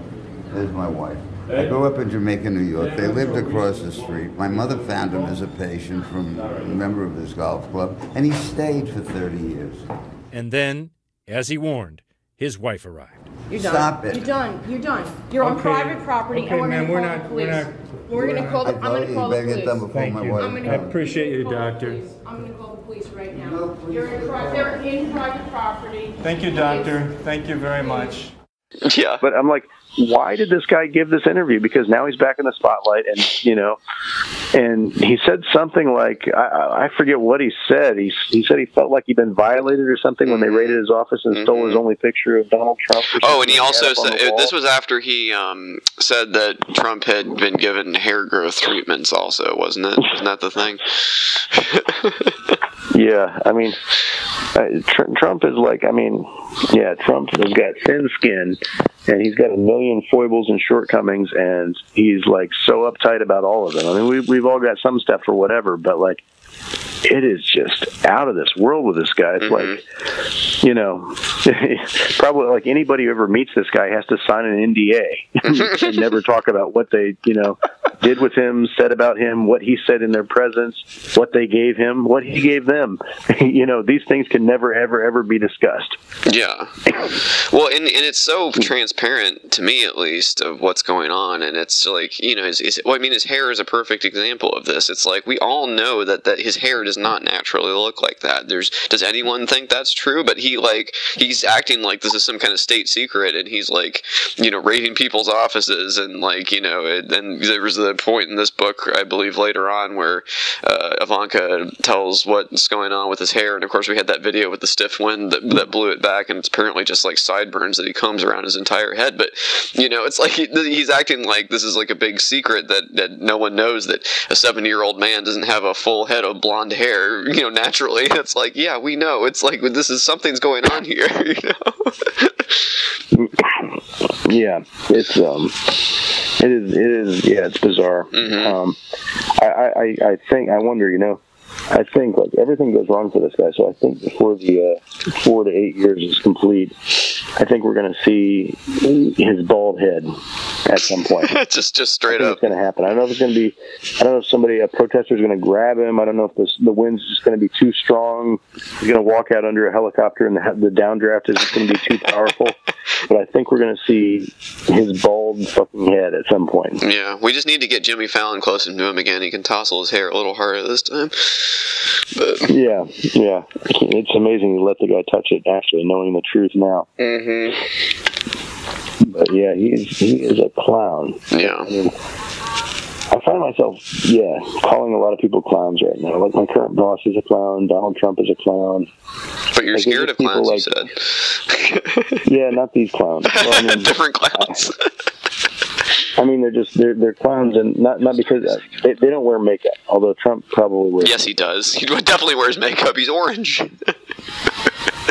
There's my wife. I grew up in Jamaica, New York. They lived across the street. My mother found him as a patient from a member of this golf club, and he stayed for 30 years. And then, as he warned, his wife arrived. You're done. Stop it. You're done. You're done. You're on Okay. private property, Okay, and we're ma'am, gonna we're call not- the we're police. not- We're gonna call the. I I'm told gonna you, call you the better get done police. before Thank my you. wife I'm gonna I appreciate you, call the doctor. police. I'm gonna call the police right now. No, please. You're in pri- they're in private property. Thank you, doctor. Thank you very much. Yeah. But I'm like, why did this guy give this interview? Because now he's back in the spotlight, and you know, and he said something like, I, I forget what he said. He he said he felt like he'd been violated or something when they raided his office and stole his only picture of Donald Trump. or Oh, and he something also had up on said this was after he um, said that Trump had been given hair growth treatments. Also, wasn't it? Wasn't that the thing? Yeah, I mean, uh, tr- Trump is like, I mean, yeah, Trump has got thin skin, and he's got a million foibles and shortcomings, and he's like so uptight about all of them. I mean, we, we've all got some stuff or whatever, but like, it is just out of this world with this guy. It's mm-hmm. like, you know, probably like anybody who ever meets this guy has to sign an NDA and never talk about what they, you know, did with him, said about him, what he said in their presence, what they gave him, what he gave them. you know, these things can never, ever, ever be discussed. Yeah. Well, and, and it's so transparent to me, at least, of what's going on, and it's like you know, his, his well, I mean, his hair is a perfect example of this. It's like we all know that that his hair does not naturally look like that. There's does anyone think that's true? But he like he's acting like this is some kind of state secret, and he's like you know raiding people's offices, and like you know, it, and there was the point in this book, I believe, later on where uh, Ivanka tells what's going on with his hair, and of course we had that video with the stiff wind that, that blew it back, and it's apparently just like sideburns that he combs around his entire head. But you know, it's like he, he's acting like this is like a big secret that that no one knows that a seventy-year-old man doesn't have a full head of blonde hair, you know, naturally. It's like, yeah, we know. It's like this is something's going on here, you know. Yeah, it's um, it is, it is, yeah, it's bizarre. Um, I, I, I think, I wonder, you know, I think like everything goes wrong for this guy. So I think before the uh, four to eight years is complete, I think we're going to see his bald head at some point. It's just just straight up. it's going to happen. I don't know if it's going to be. I don't know if somebody, a protester, is going to grab him. I don't know if this, the wind's just going to be too strong. He's going to walk out under a helicopter, and the, the downdraft is just going to be too powerful. But I think we're going to see his bald fucking head at some point. Yeah, we just need to get Jimmy Fallon close to him again. He can tousle his hair a little harder this time. But Yeah, yeah. It's amazing you let the guy touch it. Actually, knowing the truth now. hmm But yeah, he's he is a clown. yeah, I mean, I find myself, yeah, calling a lot of people clowns right now. Like my current boss is a clown. Donald Trump is a clown. but you're Like, scared of people clowns. you like- said Yeah, not these clowns. Well, I mean, different clowns. I mean, they're just they're they're clowns, and not not because uh, they, they don't wear makeup. Although Trump probably wears. yes, he does. He definitely wears makeup. He's orange.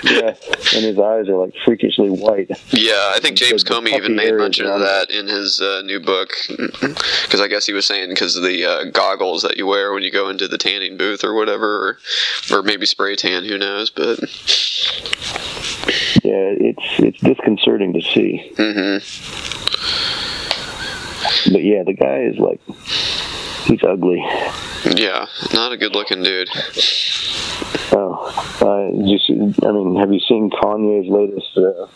Yeah, and his eyes are like freakishly white. Yeah, I think James Comey even made mention of that in his uh, new book. Because I guess he was saying because of the uh, goggles that you wear when you go into the tanning booth or whatever, or, or maybe spray tan, who knows? But Yeah, it's it's disconcerting to see. hmm But yeah, the guy is like he's ugly. Yeah, not a good looking dude. Oh, uh, you see, I mean, have you seen Kanye's latest uh,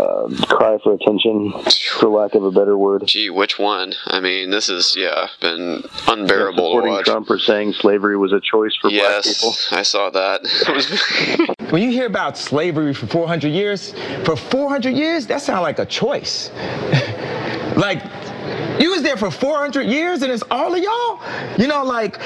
uh, cry for attention, for lack of a better word? Gee, which one? I mean, this is yeah, been unbearable to Supporting watch. Trump or saying slavery was a choice for black people. Yes, I saw that. When you hear about slavery for 400 years, for 400 years, that sounds like a choice. like, You was there for 400 years and it's all of y'all? You know, like,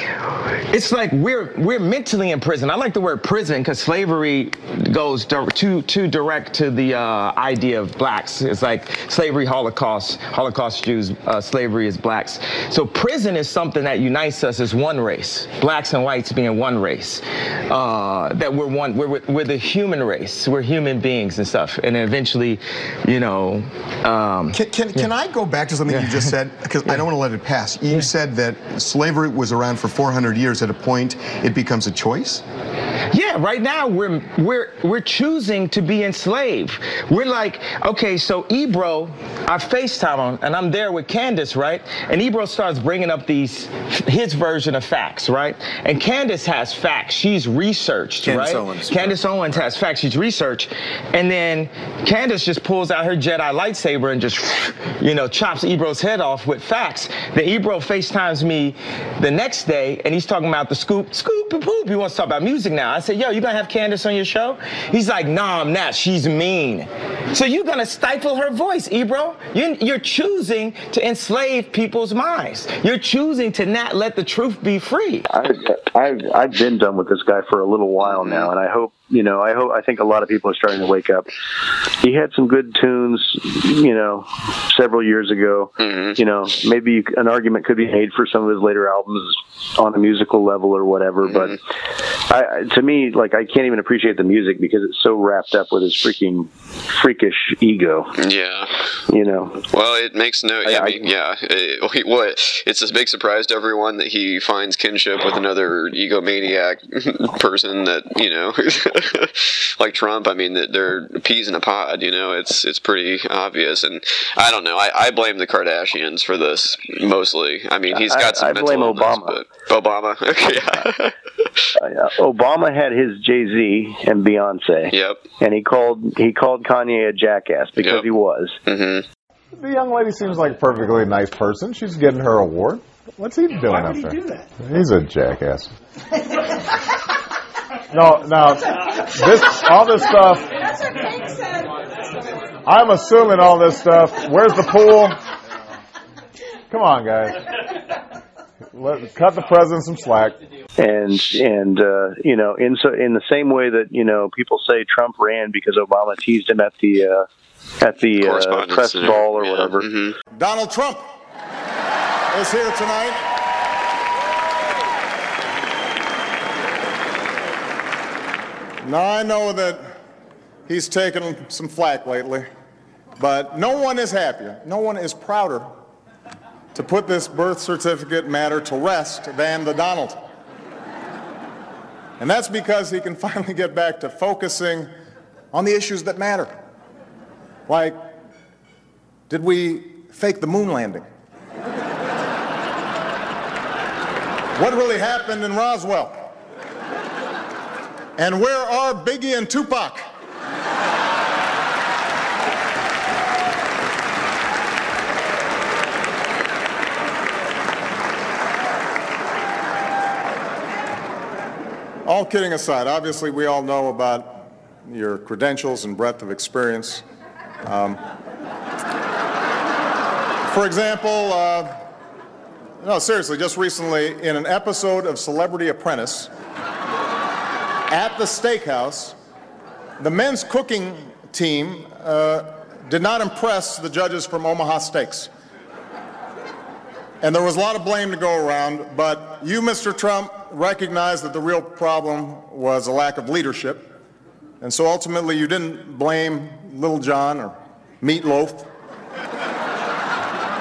it's like we're we're mentally in prison. I like the word prison because slavery goes too too direct to the uh, idea of blacks. It's like slavery, Holocaust, Holocaust Jews, uh, slavery is blacks. So prison is something that unites us as one race, blacks and whites being one race. Uh, that we're one, we're, we're the human race. We're human beings and stuff. And eventually, you know. Um, Can, can, can I go back to something you just said? Because I don't want to let it pass. You said that slavery was around for 400 years. At a point, it becomes a choice. Yeah, right now we're we're we're choosing to be enslaved. We're like, okay, so Ebro, I FaceTime him, and I'm there with Candace, right? And Ebro starts bringing up these his version of facts, right? And Candace has facts. She's researched, Candace right? Owens. Candace Owens has facts. She's researched, and then Candace just pulls out her Jedi lightsaber and just, you know, chops Ebro's head off with facts. Then Ebro FaceTimes me the next day, and he's talking about the scoop, scoop and poop. He wants to talk about music now. I said, yo, you gonna have Candace on your show? He's like, nah, I'm not. She's mean. So you're gonna stifle her voice, Ebro. You're, choosing to enslave people's minds. You're choosing to not let the truth be free. I, I've I've been done with this guy for a little while now, and I hope you know. I hope I think a lot of people are starting to wake up. He had some good tunes, you know, several years ago. Mm-hmm. You know, maybe you, an argument could be made for some of his later albums on a musical level or whatever. But mm-hmm. I, to me, like I can't even appreciate the music because it's so wrapped up with his freaking freakish ego. Yeah. You know. Well, it makes no. I, I- mean, yeah. It, what? It's a big surprise to everyone that he finds kinship with another egomaniac person that you know, like Trump. I mean, they're peas in a pod. You know, it's it's pretty obvious. And I don't know. I, I blame the Kardashians for this mostly. I mean, he's got I- some I mental blame illness, Obama. but Obama. Okay. Yeah. Uh, Obama had his Jay Z and Beyonce. Yep. And he called he called Kanye a jackass because Yep. he was. Mm-hmm. The young lady seems like a perfectly nice person. She's getting her award. What's he doing Why up would he there? do that? He's a jackass. No, no. This, all this stuff. That's what Hank said. I'm assuming all this stuff. Where's the pool? Come on, guys. Let, cut the president some slack. And and uh, you know, in so in the same way that you know people say Trump ran because Obama teased him at the uh, at the uh, press ball or Yeah. whatever. Mm-hmm. Donald Trump is here tonight. Now, I know that he's taken some flack lately, but no one is happier, no one is prouder to put this birth certificate matter to rest than the Donald. And that's because he can finally get back to focusing on the issues that matter. Like, did we fake the moon landing? what really happened in Roswell? And where are Biggie and Tupac? All kidding aside, obviously we all know about your credentials and breadth of experience. Um, for example, uh, no, seriously, just recently in an episode of Celebrity Apprentice at the steakhouse, the men's cooking team uh, did not impress the judges from Omaha Steaks. And there was a lot of blame to go around, but you, Mr. Trump, recognized that the real problem was a lack of leadership. And so ultimately, you didn't blame Little John or Meatloaf.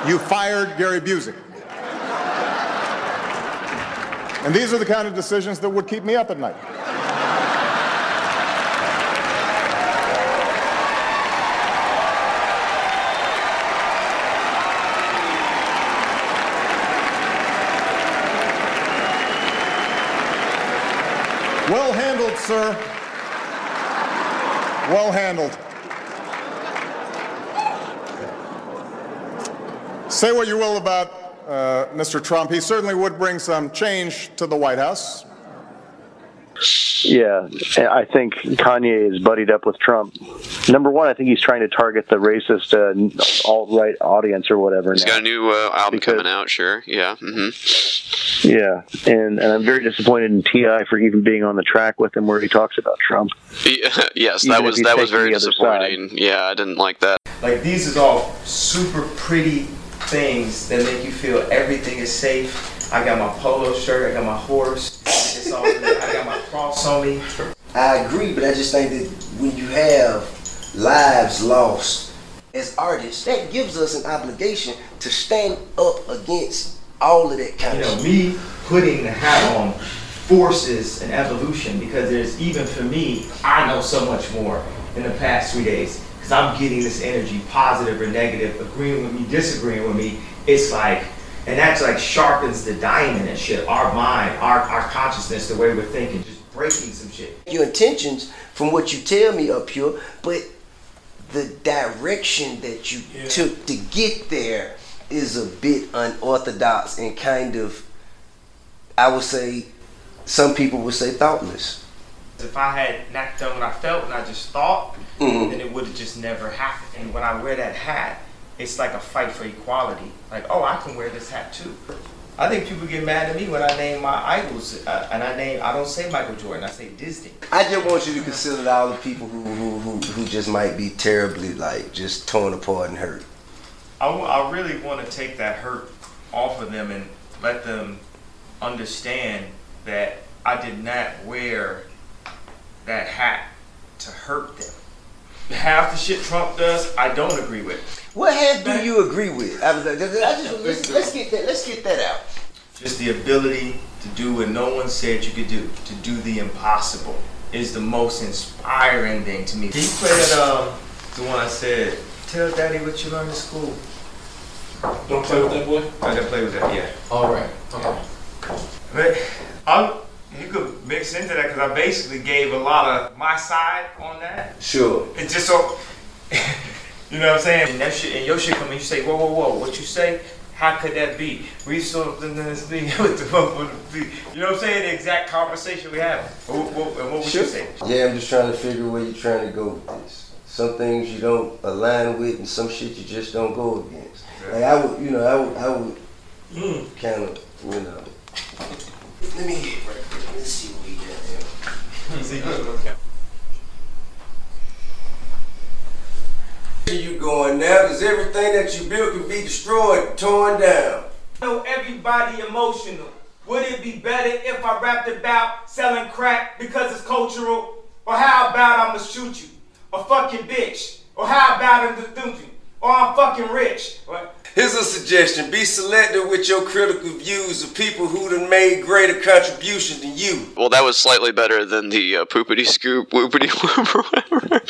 You fired Gary Busey. And these are the kind of decisions that would keep me up at night. Well handled, sir. Well handled. Say what you will about uh, Mr. Trump. He certainly would bring some change to the White House. Yeah, I think Kanye is buddied up with Trump. Number one, I think he's trying to target the racist uh, alt right audience or whatever. He's now. got a new uh, album Because- coming out. Sure. Yeah. hmm Yeah, and and I'm very disappointed in T.I. for even being on the track with him where he talks about Trump. yes, Even that was that was very disappointing. Yeah, I didn't like that. Like these is all super pretty things that make you feel everything is safe. I got my polo shirt, I got my horse, it's all. I got my cross on me. I agree, but I just think that when you have lives lost as artists, that gives us an obligation to stand up against all of that kind You of know, shit. me putting the hat on forces an evolution because there's even for me, I know so much more in the past three days because I'm getting this energy, positive or negative, agreeing with me, disagreeing with me. It's like, and that's like sharpens the diamond and shit. Our mind, our, our consciousness, the way we're thinking, just breaking some shit. Your intentions from what you tell me up here, but the direction that you took to get there is a bit unorthodox and kind of, I would say, some people would say thoughtless. If I had not done what I felt and I just thought, Mhm. then it would have just never happened. And when I wear that hat, it's like a fight for equality. Like, oh, I can wear this hat too. I think people get mad at me when I name my idols, uh, and I name I don't say Michael Jordan, I say Disney. I just want you to consider all the people who, who, who, who just might be terribly like just torn apart and hurt. I, w- I really want to take that hurt off of them and let them understand that I did not wear that hat to hurt them. Half the shit Trump does, I don't agree with. What hat do you agree with? I, was like, I just, let's, let's get that. Let's get that out. Just the ability to do what no one said you could do, to do the impossible, is the most inspiring thing to me. Can you play that, um, the one I said, tell daddy what you learned in school? Don't play with that boy? I gotta play with that, yeah. All right. Okay. But I'm, you could mix into that because I basically gave a lot of my side on that. Sure. It's just so, you know what I'm saying? And that shit, and your shit come in, you say, whoa, whoa, whoa, what you say? How could that be? We saw something this thing with the fuck would it be? You know what I'm saying? The exact conversation we have. What, what, and what would you say? Yeah, I'm just trying to figure where you're trying to go with this. Some things you don't align with, and some shit you just don't go against. Like I would, you know, I would, I would mm. kind of, you know. Let me hit right quick. Let's see what we got here. Where you going now? Because everything that you built can be destroyed, torn down. know everybody emotional. Would it be better if I rapped about selling crack because it's cultural? Or how about I'ma shoot you? Or fucking bitch? Or how about I'm? Or I'm fucking rich? What? Here's a suggestion. Be selective with your critical views of people who done made greater contribution than you. Well, that was slightly better than the uh, poopity scoop, whoopity whoop, or whatever.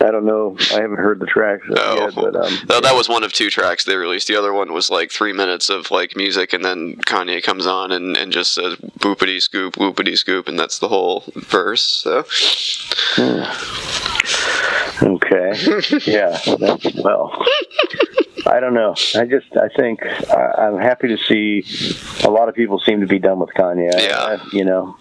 I don't know. I haven't heard the tracks yet, but um, No, that was one of two tracks they released. The other one was like three minutes of like music, and then Kanye comes on and, and just says boopity scoop, whoopity scoop, and that's the whole verse. So okay, yeah. That, well, I don't know. I just I think I, I'm happy to see a lot of people seem to be done with Kanye. Yeah, you know,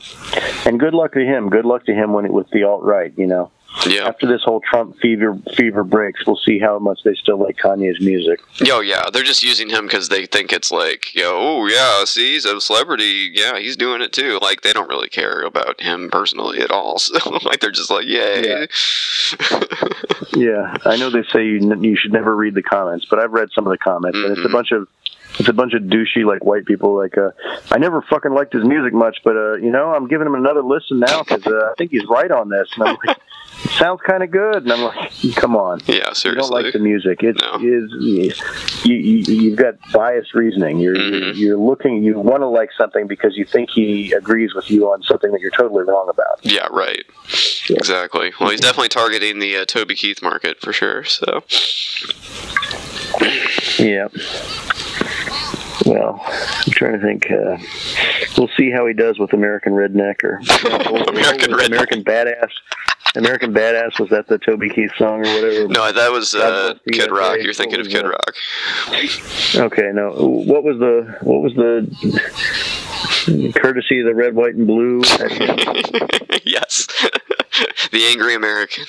and good luck to him. Good luck to him when it with the alt right. You know. Yeah. After this whole Trump fever fever breaks, we'll see how much they still like Kanye's music. Yo, yeah, they're just using him because they think it's like, yo, oh yeah, see, he's a celebrity. Yeah, he's doing it too. Like they don't really care about him personally at all. So like they're just like, yay. Yeah, I know they say you, n- you should never read the comments, but I've read some of the comments, and it's a bunch of it's a bunch of douchey like white people. Like, uh, I never fucking liked his music much, but uh, you know, I'm giving him another listen now because uh, I think he's right on this. And I'm like, it sounds kind of good, and I'm like, come on, yeah, seriously. you don't like the music. It's is you, you you've got biased reasoning. You're you're, you're looking you want to like something because you think he agrees with you on something that you're totally wrong about. Yeah, right. Exactly. Well, he's definitely targeting the uh, Toby Keith market for sure. So Yeah. Well, I'm trying to think. Uh, we'll see how he does with American Redneck or American Redneck. American Badass. American Badass was that the Toby Keith song or whatever? no, that was uh, God bless the Kid. Rock. You're thinking of Kid Rock. Okay, no. What was the what was the courtesy of the red, white, and blue? yes. the angry American.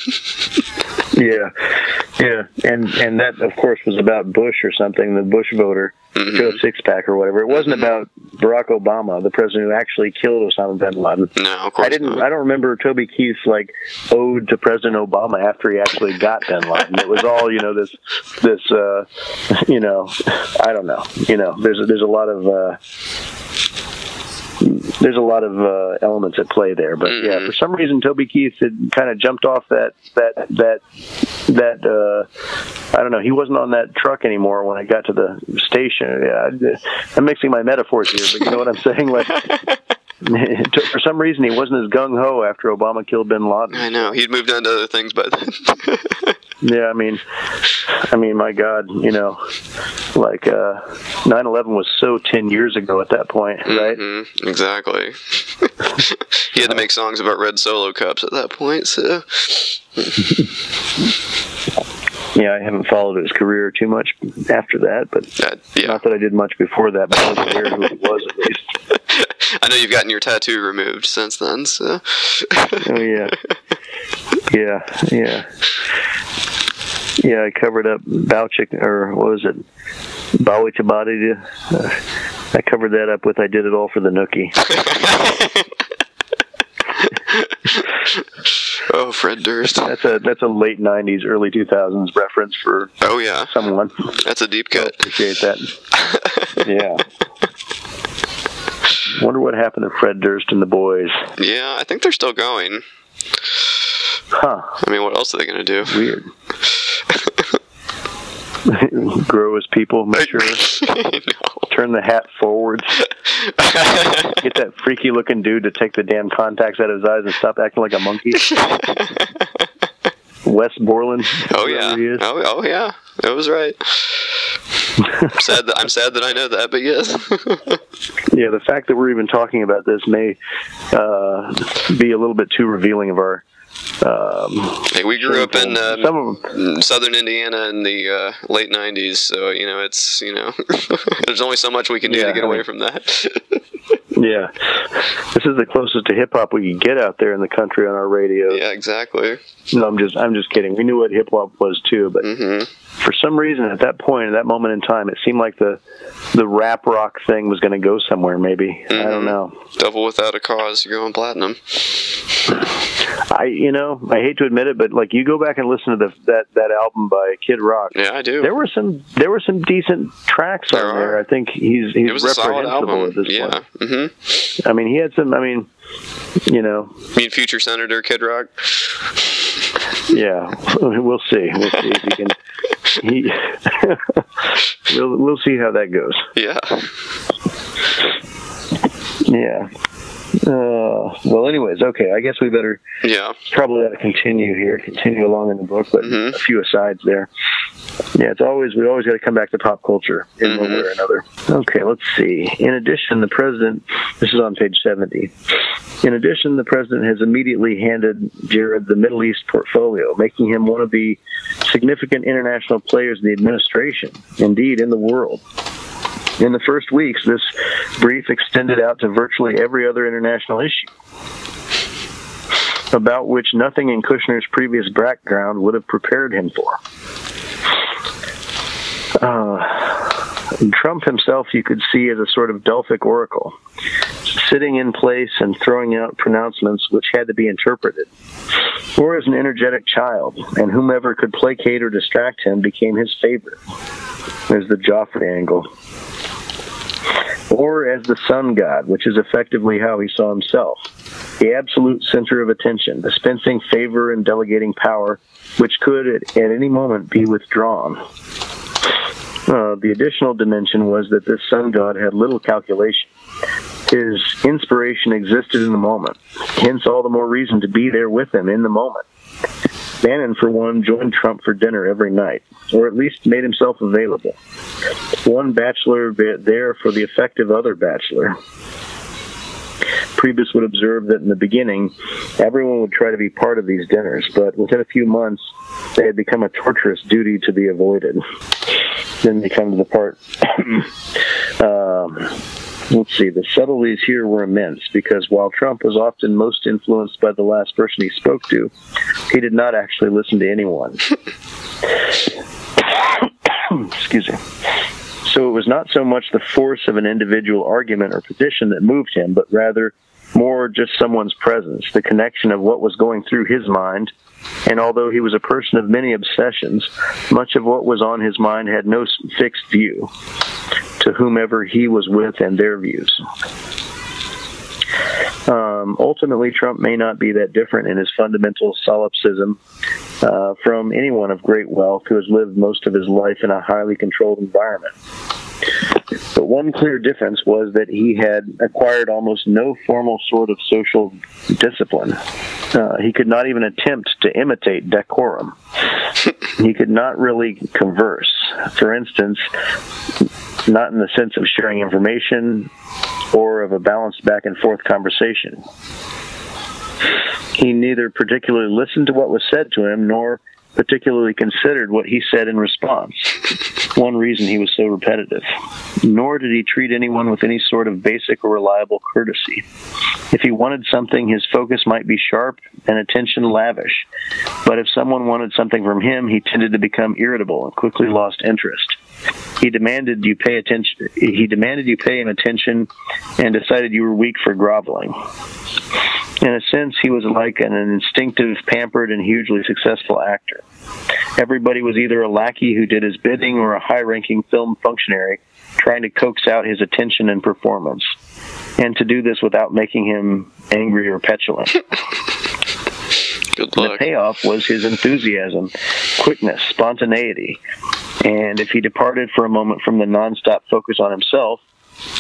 Yeah, yeah, and and that of course was about Bush or something, the Bush voter, Mm-hmm. Joe Sixpack or whatever. It wasn't about Barack Obama, the president who actually killed Osama bin Laden. No, of course I didn't. not. I don't remember Toby Keith's like ode to President Obama after he actually got bin Laden. It was all you know this this uh, you know I don't know you know there's a, there's a lot of. Uh, there's a lot of uh, elements at play there, but Mm-hmm. yeah, for some reason Toby Keith had kind of jumped off that that that that uh, I don't know. He wasn't on that truck anymore when I got to the station. Yeah, I'm mixing my metaphors here, but you know what I'm saying. Like for some reason, he wasn't as gung ho after Obama killed Bin Laden. I know he'd moved on to other things by then. Yeah, I mean, I mean, my God, you know, like uh, 9/11 was so 10 years ago at that point, right? Mhm, exactly. he had to make songs about red solo cups at that point, so Yeah, I haven't followed his career too much after that, but not that I did much before that, but I was aware who he was at least. I know you've gotten your tattoo removed since then. So Oh yeah, yeah, yeah, yeah. I covered up Bauchik, or what was it, Tabati. Uh, I covered that up with "I did it all for the nookie." oh, Fred Durst. That's a that's a late '90s, early 2000s reference for oh yeah someone. That's a deep cut. Appreciate that. yeah. Wonder what happened to Fred Durst and the boys. yeah, I think they're still going. Huh. I mean, what else are they gonna do? Weird. Grow as people, mature. Turn the hat forwards. Get that freaky looking dude to take the damn contacts out of his eyes and stop acting like a monkey. Wes Borland. Oh yeah. Oh, oh yeah. That was right. I'm sad that I'm sad that I know that, but yes. Yeah, the fact that we're even talking about this may uh, be a little bit too revealing of our. Um, Hey, we grew up in um, Some southern Indiana in the uh, late '90s, so you know it's you know there's only so much we can do Yeah, to get I away mean- from that. yeah, this is the closest to hip hop we could get out there in the country on our radio. yeah, exactly. No, I'm just I'm just kidding. We knew what hip hop was too, but Mm-hmm. for some reason at that point, at that moment in time, it seemed like the the rap rock thing was going to go somewhere. Maybe I don't know. Devil without a cause, you're going platinum. I you know I hate to admit it, but like you go back and listen to the, that that album by Kid Rock. Yeah, I do. There were some there were some decent tracks on there. I think he's he's It was a solid reprehensible album. at this Yeah. point. Mm-hmm. I mean, he had some. I mean, you know, You mean future Senator Kid Rock? yeah. We'll see. We'll see if he can. He, we'll we'll see how that goes. Yeah. Yeah. Uh, well, anyways, okay. I guess we better Yeah. probably ought to continue here, continue along in the book, but Mm-hmm. a few asides there. Yeah, it's always we always got to come back to pop culture in one way or another. Okay, let's see. In addition, the president. This is on page seventy. In addition, the president has immediately handed Jared the Middle East portfolio, making him one of the significant international players in the administration, indeed in the world. In the first weeks, this brief extended out to virtually every other international issue, about which nothing in Kushner's previous background would have prepared him for. Uh, Trump himself, you could see as a sort of Delphic oracle, sitting in place and throwing out pronouncements which had to be interpreted, or as an energetic child, and whomever could placate or distract him became his favorite. There's the Joffrey angle or as the sun god, which is effectively how he saw himself. The absolute center of attention, dispensing favor and delegating power, which could at, at any moment be withdrawn. Uh, the additional dimension was that this sun god had little calculation. His inspiration existed in the moment, hence all the more reason to be there with him in the moment. Bannon, for one, joined Trump for dinner every night, or at least made himself available. One bachelor there for the effective other bachelor. Priebus would observe that in the beginning, everyone would try to be part of these dinners, but within a few months, they had become a torturous duty to be avoided. Then they come to the part um, let's see, the subtleties here were immense because while Trump was often most influenced by the last person he spoke to, he did not actually listen to anyone. Excuse me. So it was not so much the force of an individual argument or position that moved him, but rather more just someone's presence, the connection of what was going through his mind. And although he was a person of many obsessions, much of what was on his mind had no fixed view to whomever he was with and their views. Um, ultimately, Trump may not be that different in his fundamental solipsism uh, from anyone of great wealth who has lived most of his life in a highly controlled environment. But one clear difference was that he had acquired almost no formal sort of social discipline. Uh, he could not even attempt to imitate decorum. he could not really converse. For instance, not in the sense of sharing information or of a balanced back and forth conversation. He neither particularly listened to what was said to him nor particularly considered what he said in response. One reason he was so repetitive. Nor did he treat anyone with any sort of basic or reliable courtesy. If he wanted something, his focus might be sharp and attention lavish. But if someone wanted something from him, he tended to become irritable and quickly lost interest. He demanded you pay attention. He demanded you pay him attention, and decided you were weak for groveling. In a sense, he was like an instinctive, pampered, and hugely successful actor. Everybody was either a lackey who did his bidding or a high-ranking film functionary trying to coax out his attention and performance, and to do this without making him angry or petulant. Good luck. The payoff was his enthusiasm, quickness, spontaneity, and if he departed for a moment from the nonstop focus on himself,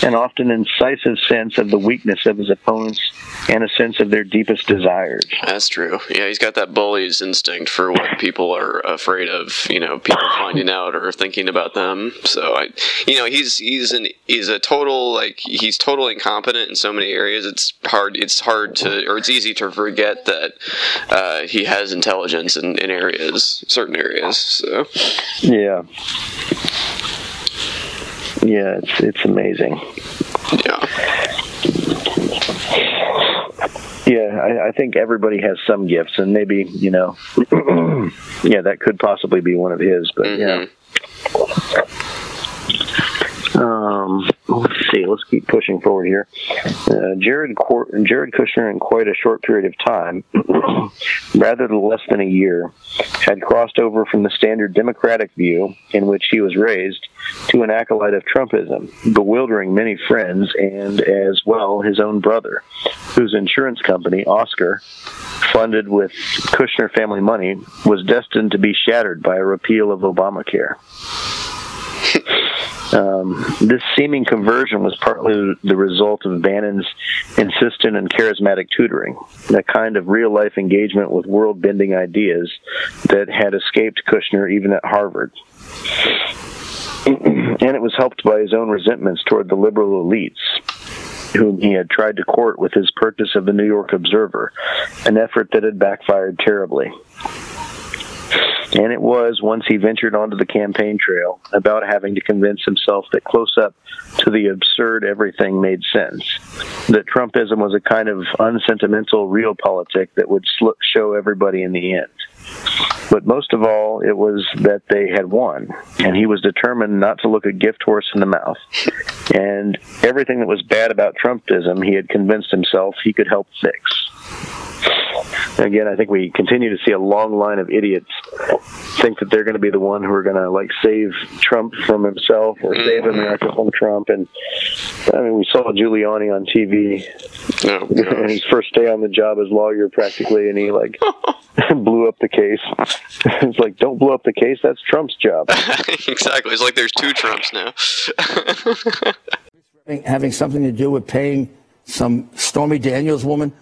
an often incisive sense of the weakness of his opponents and a sense of their deepest desires. That's true. Yeah, he's got that bully's instinct for what people are afraid of. You know, people finding out or thinking about them. So I, you know, he's he's an he's a total like he's totally incompetent in so many areas. It's hard. It's hard to or it's easy to forget that uh, he has intelligence in, in areas, certain areas. So Yeah. Yeah, it's it's amazing. Yeah. Yeah, I, I think everybody has some gifts, and maybe you know, yeah, that could possibly be one of his. But yeah. Mm-hmm. Um, let's see. Let's keep pushing forward here. Uh, Jared Jared Kushner, in quite a short period of time, rather than less than a year, had crossed over from the standard Democratic view in which he was raised to an acolyte of Trumpism, bewildering many friends and, as well, his own brother, whose insurance company, Oscar, funded with Kushner family money, was destined to be shattered by a repeal of Obamacare. Um, this seeming conversion was partly the result of Bannon's insistent and charismatic tutoring, a kind of real life engagement with world bending ideas that had escaped Kushner even at Harvard. and it was helped by his own resentments toward the liberal elites, whom he had tried to court with his purchase of the New York Observer, an effort that had backfired terribly. And it was, once he ventured onto the campaign trail, about having to convince himself that close up to the absurd everything made sense. That Trumpism was a kind of unsentimental real realpolitik that would sl- show everybody in the end. But most of all, it was that they had won, and he was determined not to look a gift horse in the mouth. And everything that was bad about Trumpism, he had convinced himself he could help fix. Again, I think we continue to see a long line of idiots think that they're going to be the one who are going to like save Trump from himself or save mm-hmm. America from Trump. And I mean, we saw Giuliani on TV in oh, his first day on the job as lawyer, practically, and he like blew up the case. it's like, don't blow up the case. That's Trump's job. exactly. It's like there's two Trumps now. having, having something to do with paying some Stormy Daniels woman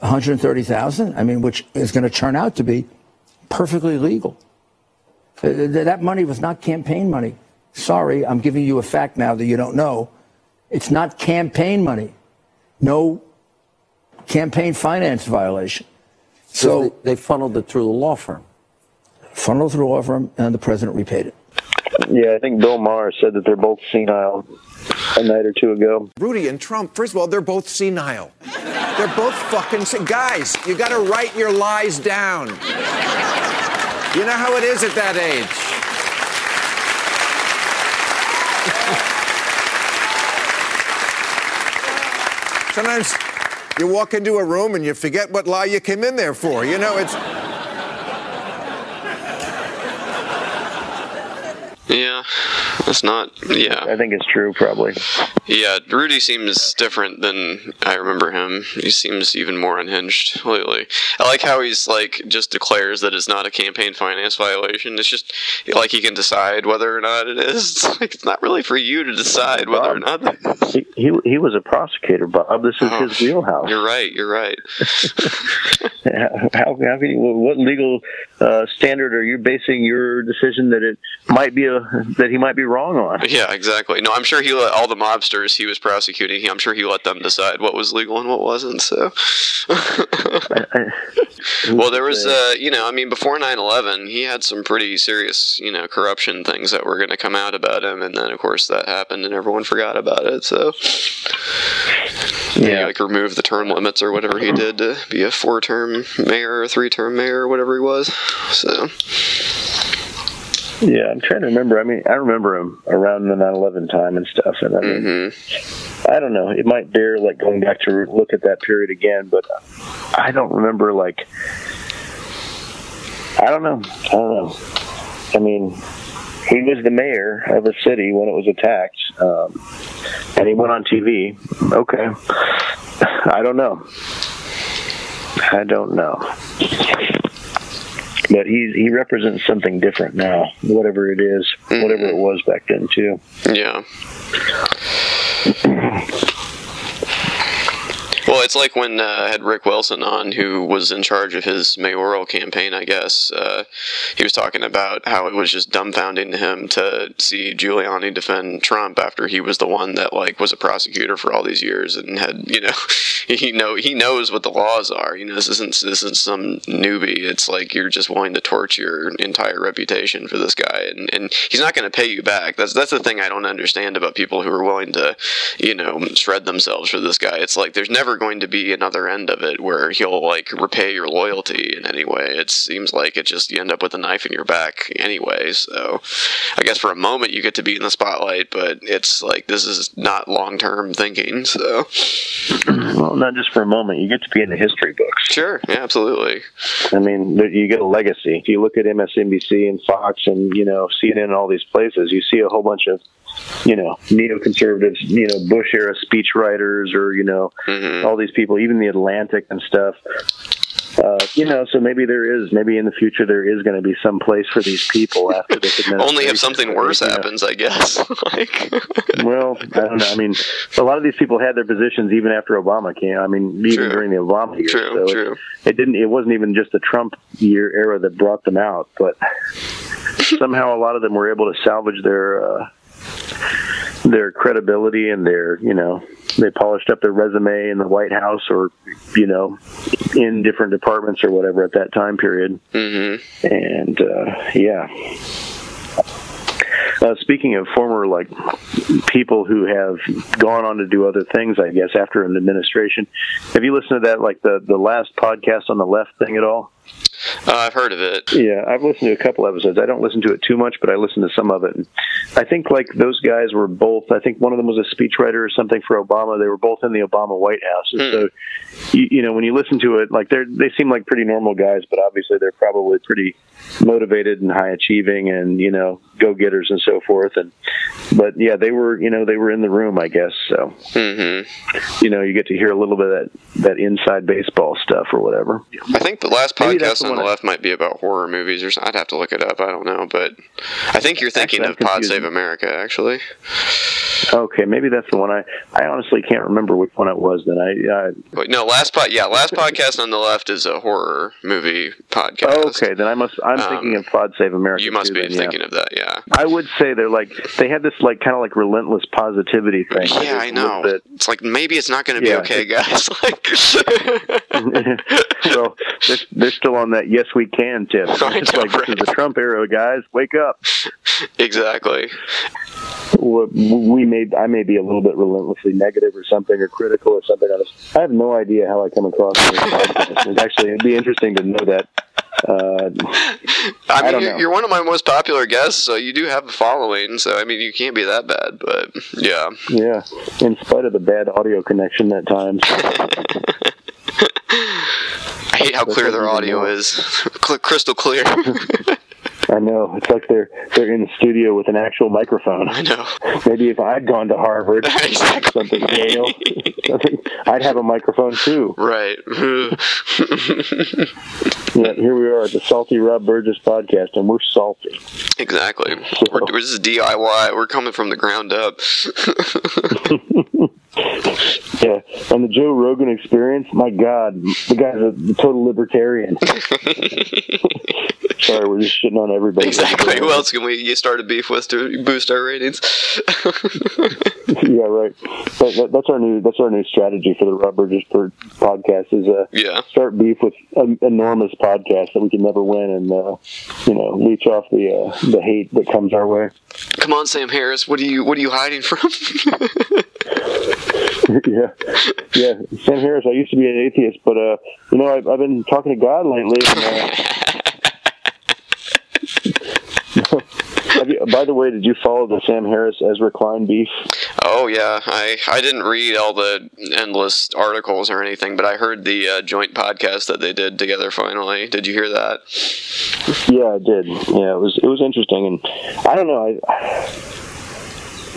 130,000, I mean, which is going to turn out to be perfectly legal. Uh, That money was not campaign money. Sorry, I'm giving you a fact now that you don't know. It's not campaign money. No campaign finance violation. So they, they funneled it through the law firm. Funneled through the law firm, and the president repaid it. Yeah, I think Bill Maher said that they're both senile a night or two ago. Rudy and Trump, first of all, they're both senile. They're both fucking sen- guys. You got to write your lies down. You know how it is at that age. Sometimes you walk into a room and you forget what lie you came in there for. You know, it's. Yeah, that's not. Yeah, I think it's true, probably. Yeah, Rudy seems different than I remember him. He seems even more unhinged lately. I like how he's like just declares that it's not a campaign finance violation. It's just like he can decide whether or not it is. It's like it's not really for you to decide whether or not. He, he he was a prosecutor, Bob. This is his oh, wheelhouse. You're right. You're right. how, how can you, what legal uh, standard are you basing your decision that it might be a that he might be wrong on? Yeah, exactly. No, I'm sure he let all the mobsters he was prosecuting. I'm sure he let them decide what was legal and what wasn't. So. well, there was, uh, you know, I mean, before 9/11, he had some pretty serious, you know, corruption things that were going to come out about him, and then of course that happened, and everyone forgot about it. So. Yeah, like remove the term limits or whatever he did to be a four-term mayor or three-term mayor or whatever he was. So. Yeah, I'm trying to remember. I mean, I remember him around the 9/11 time and stuff, and I mean, Mm-hmm. I don't know. It might bear like going back to look at that period again, but I don't remember like. I don't know. I don't know. I mean, he was the mayor of a city when it was attacked, um, and he went on TV. Okay, I don't know. I don't know. But he's he represents something different now, whatever it is, whatever it was back then too. Yeah. Well, it's like when uh, I had Rick Wilson on, who was in charge of his mayoral campaign, I guess. Uh, he was talking about how it was just dumbfounding to him to see Giuliani defend Trump after he was the one that like was a prosecutor for all these years and had, you know, he know he knows what the laws are. You know, this isn't this isn't some newbie. It's like you're just willing to torch your entire reputation for this guy, and, and he's not going to pay you back. That's that's the thing I don't understand about people who are willing to, you know, shred themselves for this guy. It's like there's never going to be another end of it where he'll like repay your loyalty in any way. It seems like it just you end up with a knife in your back anyway. So I guess for a moment you get to be in the spotlight, but it's like this is not long term thinking. So Well, not just for a moment. You get to be in the history books. sure, yeah, absolutely. I mean, you get a legacy. If you look at MSNBC and Fox and you know CNN and all these places, you see a whole bunch of you know neoconservatives, you know Bush era speechwriters, or you know all these people, even the Atlantic and stuff. Uh, you know, so maybe there is, maybe in the future there is going to be some place for these people after this administration. Only if something worse You know, happens, I guess. like, well, I don't know. I mean, a lot of these people had their positions even after Obama came. I mean, even during the Obama years. True, so true. It, it didn't. It wasn't even just the Trump year era that brought them out, but somehow a lot of them were able to salvage their uh, their credibility and their, you know, they polished up their resume in the White House or, you know, in different departments or whatever at that time period. Mm-hmm. And uh, yeah. Uh, speaking of former like people who have gone on to do other things, I guess after an administration, have you listened to that like the the last podcast on the left thing at all? Uh, I've heard of it. Yeah, I've listened to a couple episodes. I don't listen to it too much, but I listen to some of it. And I think like those guys were both. I think one of them was a speechwriter or something for Obama. They were both in the Obama White House. And So, you, you know, when you listen to it, like they're they seem like pretty normal guys, but obviously they're probably pretty motivated and high achieving and you know go getters and so forth. And but yeah, they were you know they were in the room, I guess. So Mm-hmm. you know you get to hear a little bit of that that inside baseball stuff or whatever. I think the last podcast the on the I- left might be about horror movies or something. I'd have to look it up. I don't know, but I think you're thinking Actually, of Pod. Save America, actually. Okay, maybe that's the one. I I honestly can't remember which one it was. Then I. Uh, But no, last pod, yeah, last podcast on the left is a horror movie podcast. okay, then I must. I'm Um, thinking of Pod Save America. You must too, be then, yeah. thinking of that, yeah. Yeah. I would say they're like they have this like kind of like relentless positivity thing. Yeah, I know. It's like maybe it's not going to be okay, guys. like, well, they're, they're still on that yes we can tip. It's like this is the Trump era, guys. Wake up. exactly. We may I may be a little bit relentlessly negative or something or critical or something. I have no idea how I come across in this podcast. Actually, it'd be interesting to know that. Uh, I mean, don't you're, know. you're one of my most popular guests, so you do have a following. So I mean, you can't be that bad. But yeah, yeah, in spite of the bad audio connection at times. I hate how clear their audio is, crystal clear. I know it's like they're they're in the studio with an actual microphone. I know. Maybe if I'd gone to Harvard, something, Yale, something, I'd have a microphone too. Right. Yeah, here we are at the Salty Rob Burgess podcast, and we're salty. exactly. We're, we're just DIY. We're coming from the ground up. Yeah, and the Joe Rogan experience. My God, the guy's a total libertarian. Sorry, we're just shitting on everybody. exactly. Who else can we you start a beef with to boost our ratings? yeah, right. That, that, that's our new that's our new strategy for the Rob Burgess per podcast is uh Yeah. start beef with an enormous podcast that we can never win and uh, you know leech off the uh, the hate that comes our way. Come on, Sam Harris. What are you What are you hiding from? yeah, yeah. Sam Harris. I used to be an atheist, but uh, you know, I've, I've been talking to God lately. And, uh, you, by the way, did you follow the Sam Harris Ezra Klein beef? Oh yeah, I I didn't read all the endless articles or anything, but I heard the uh, joint podcast that they did together. Finally, did you hear that? Yeah, I did. Yeah, it was it was interesting, and I don't know. I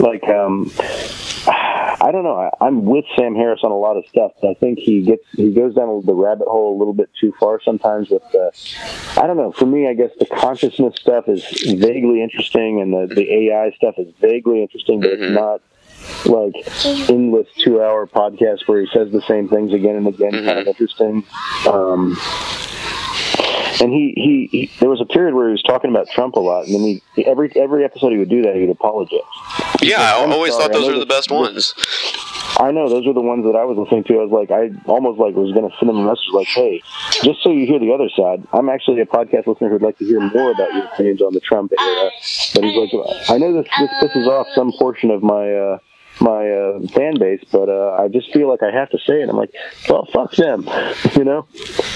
like um, I don't know. I, I'm with Sam Harris on a lot of stuff, but I think he gets he goes down the rabbit hole a little bit too far sometimes. With the, I don't know. For me, I guess the consciousness stuff is vaguely interesting, and the the AI stuff is vaguely interesting, but it's not like endless two hour podcast where he says the same things again and again. Kind of interesting. Um, and he, he, he, there was a period where he was talking about Trump a lot, and then he every every episode he would do that, he'd apologize. Yeah, I always sorry, thought those were the best ones. I know those are the ones that I was listening to. I was like, I almost like was going to send him a message like, "Hey, just so you hear the other side, I'm actually a podcast listener who'd like to hear more about your opinions on the Trump era." But he's like, "I know this this pisses off some portion of my uh, my uh, fan base, but uh, I just feel like I have to say it." I'm like, "Well, fuck them," you know.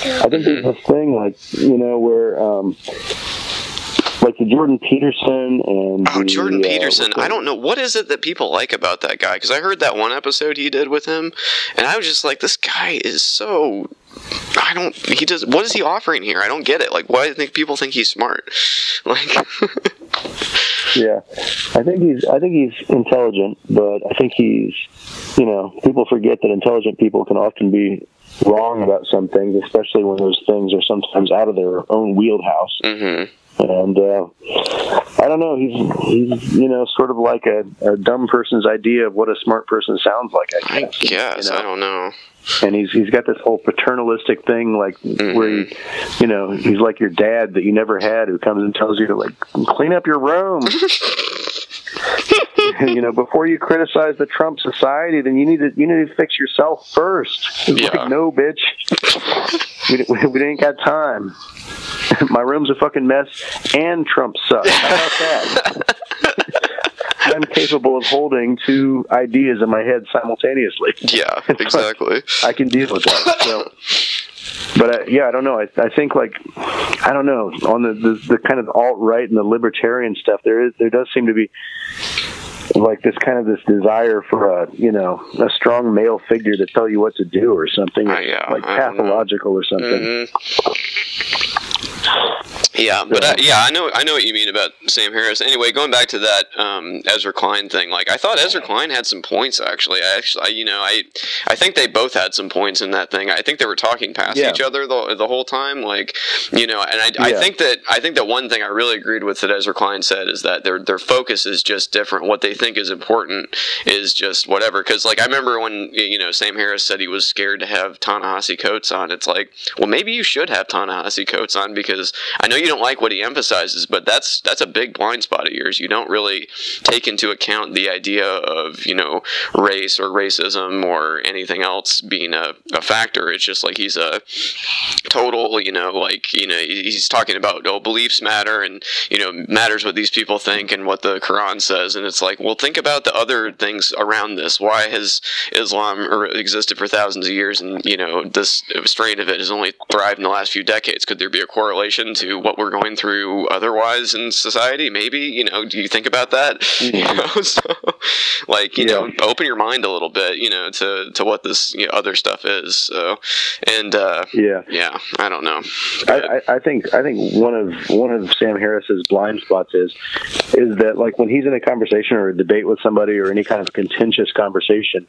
I think there's this thing like you know where. Um, like the Jordan Peterson and Oh, the, Jordan uh, Peterson. I don't know what is it that people like about that guy because I heard that one episode he did with him, and I was just like, this guy is so. I don't. He does. What is he offering here? I don't get it. Like, why do think people think he's smart? Like, Yeah, I think he's. I think he's intelligent, but I think he's. You know, people forget that intelligent people can often be wrong about some things, especially when those things are sometimes out of their own wheelhouse. Mm-hmm. And uh, I don't know. He's he's you know sort of like a, a dumb person's idea of what a smart person sounds like. I guess. yes, I don't know. and he's he's got this whole paternalistic thing like where he you know he's like your dad that you never had who comes and tells you to like clean up your room you know before you criticize the trump society then you need to you need to fix yourself first It's like no bitch we, we, we ain't got time my room's a fucking mess and trump sucks how about that I'm capable of holding two ideas in my head simultaneously. Yeah, exactly. I can deal with that. So, but uh, yeah, I don't know. I, I think like I don't know on the, the the kind of alt right and the libertarian stuff. There is there does seem to be like this kind of this desire for a you know a strong male figure to tell you what to do or something like I don't know. pathological or something. Yeah, but uh, yeah, I know I know what you mean about Sam Harris. Anyway, going back to that um, Ezra Klein thing, like I thought Ezra Klein had some points actually. I actually, I, you know, I I think they both had some points in that thing. I think they were talking past Yeah. each other the, the whole time, like you know. And I, I Yeah. think that I think that one thing I really agreed with that Ezra Klein said is that their their focus is just different. What they think is important is just whatever. Because like I remember when you know Sam Harris said he was scared to have Ta-Nehisi Coates on. It's like, well, maybe you should have Ta-Nehisi Coates on because I know you you don't like what he emphasizes, but that's that's a big blind spot of yours. You don't really take into account the idea of you know race or racism or anything else being a, a factor. It's just like he's a total, you know, like you know he's talking about oh beliefs matter and you know matters what these people think and what the Quran says, and it's like well think about the other things around this. Why has Islam existed for thousands of years, and you know this strain of it has only thrived in the last few decades? Could there be a correlation to what we're going through otherwise in society? Maybe you know. Do you think about that? You know, so like you know, open your mind a little bit, you know, to to what this you know, other stuff is. So, and uh, Yeah. yeah, I don't know. I, I, I think I think one of one of Sam Harris's blind spots is is that like when he's in a conversation or a debate with somebody or any kind of contentious conversation,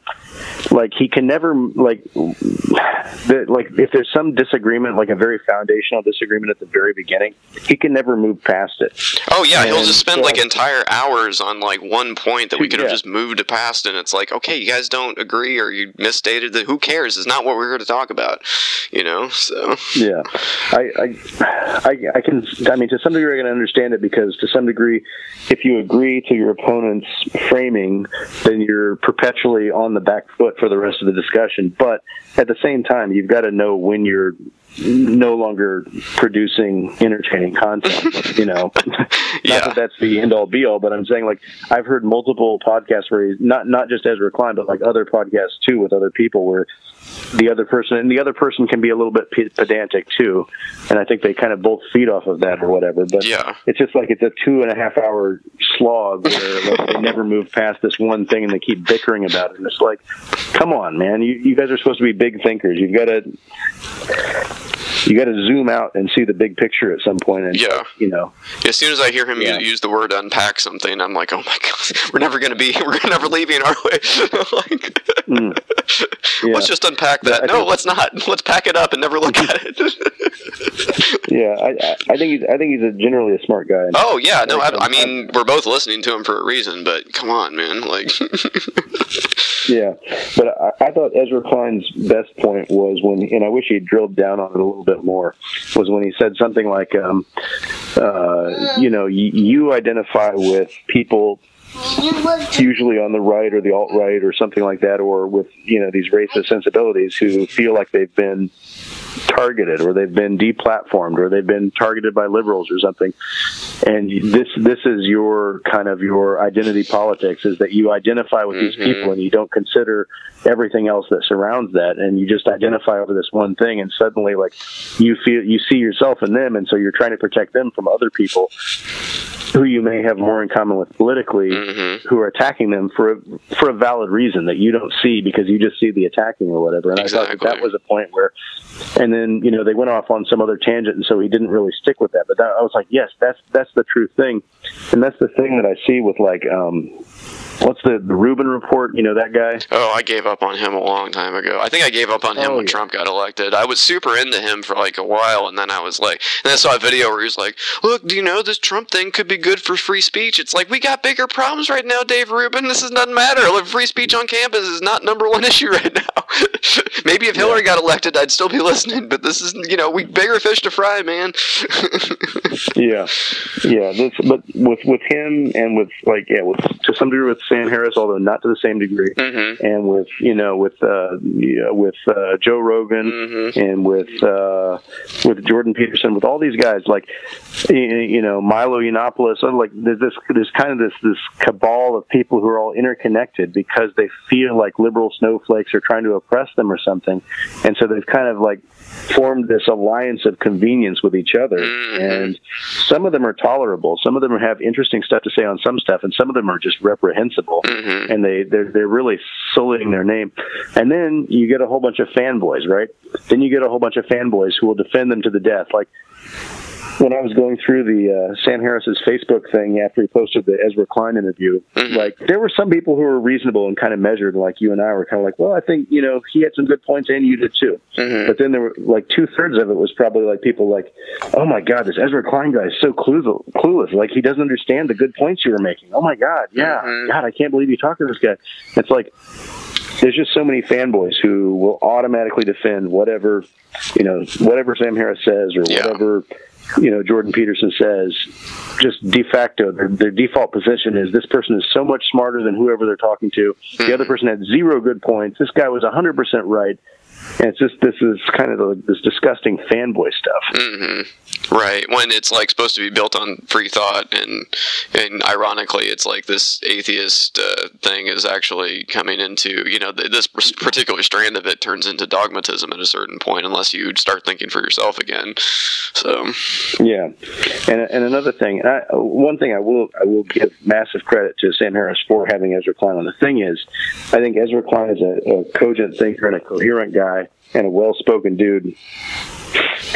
like he can never like that like if there's some disagreement, like a very foundational disagreement at the very beginning, he can never move past it. Oh yeah, he'll just spend so- like entire hours on like one point that we could have Yeah. just moved past, and it's like, okay, you guys don't agree or you misstated that. Who cares? It's not what we're here to talk about, you know. So Yeah, I, I, I, I can. I mean, to some degree, I can understand it because, to some degree, if you agree to your opponent's framing, then you're perpetually on the back foot for the rest of the discussion. But at the same time, you've got to know when you're no longer producing entertaining content. You know, not that that's the end all be all, but I'm saying like I've heard multiple podcasts where he's not not just Ezra Klein, but like other podcasts too with other people where the other person and the other person can be a little bit pedantic too, and I think they kind of both feed off of that or whatever. But yeah. it's just like it's a two and a half hour slog where like, they never move past this one thing and they keep bickering about it. And it's like, come on, man, you you guys are supposed to be big thinkers. You've got to you got to zoom out and see the big picture at some point. And Yeah. you know, as soon as I hear him Yeah. use, use the word unpack something, I'm like, oh my god, we're never gonna be, we're never leaving, are we? like, mm. let's just unpack that. No, let's not. Let's pack it up and never look at it. yeah, I I- I think he's I think he's a generally a smart guy. oh yeah, no, I, I mean, we're both listening to him for a reason, but come on, man, like. Yeah, but I, I thought Ezra Klein's best point was when, and I wish he had drilled down on it a little bit more, was when he said something like, um, uh, you know, you, you identify with people usually on the right or the alt right or something like that, or with you know these racist sensibilities who feel like they've been targeted or they've been deplatformed or they've been targeted by liberals or something. And this this is your kind of your identity politics is that you identify with these mm-hmm. people and you don't consider everything else that surrounds that and you just identify over this one thing and suddenly like you feel you see yourself in them and so you're trying to protect them from other people who you may have more in common with politically who are attacking them for a, for a valid reason that you don't see because you just see the attacking or whatever. And I thought that, that was a point where and then you know they went off on some other tangent and so he didn't really stick with that. But that, I was like yes that's that's the true thing. And that's the thing that I see with like um what's the the Rubin report you know that guy Oh, I gave up on him a long time ago. I think I gave up on him Oh, when yeah. Trump got elected. I was super into him for like a while, and then I was like, and I saw a video where he was like, "Look, do you know this Trump thing could be good for free speech?" It's like we got bigger problems right now, Dave Rubin. This is doesn't matter. Like, free speech on campus is not number one issue right now. Maybe if Hillary got elected, I'd still be listening, but this is you know we bigger fish to fry, man. yeah yeah this but with with him and with like yeah with to some degree with Sam Harris although not to the same degree. And with you know with uh with uh Joe Rogan and with uh with Jordan Peterson with all these guys like you know Milo Yiannopoulos like there's this there's kind of this this cabal of people who are all interconnected because they feel like liberal snowflakes are trying to oppress them or something. And so they've kind of like formed this alliance of convenience with each other. Mm-hmm. And some of them are tolerable. Some of them have interesting stuff to say on some stuff and some of them are just reprehensible. Mm-hmm. And they they're, they're really sullying their name. And then you get a whole bunch of fanboys right? Then you get a whole bunch of fanboys who will defend them to the death. Like when I was going through the uh, Sam Harris's Facebook thing after he posted the Ezra Klein interview, mm-hmm. like there were some people who were reasonable and kind of measured, like you and I were kind of like, well, I think you know he had some good points and you did too. Mm-hmm. But then there were like two thirds of it was probably like people like, oh my god, this Ezra Klein guy is so clueless, clueless, like he doesn't understand the good points you were making. Oh my god, yeah, mm-hmm. God, I can't believe you talked to this guy. It's like there's just so many fanboys who will automatically defend whatever you know whatever Sam Harris says or whatever you know Jordan Peterson says, just de facto their, their default position is this person is so much smarter than whoever they're talking to. The mm-hmm. other person had zero good points. This guy was 100% right. And it's just this is kind of the, this disgusting fanboy stuff. hmm Right. When it's like supposed to be built on free thought, and and ironically, it's like this atheist uh, thing is actually coming into you know th- this particular strand of it turns into dogmatism at a certain point, unless you start thinking for yourself again. So Yeah, and and another thing, I, one thing I will I will give massive credit to Sam Harris for having Ezra Klein on. The thing is, I think Ezra Klein is a, a cogent thinker and a coherent guy and a well-spoken dude,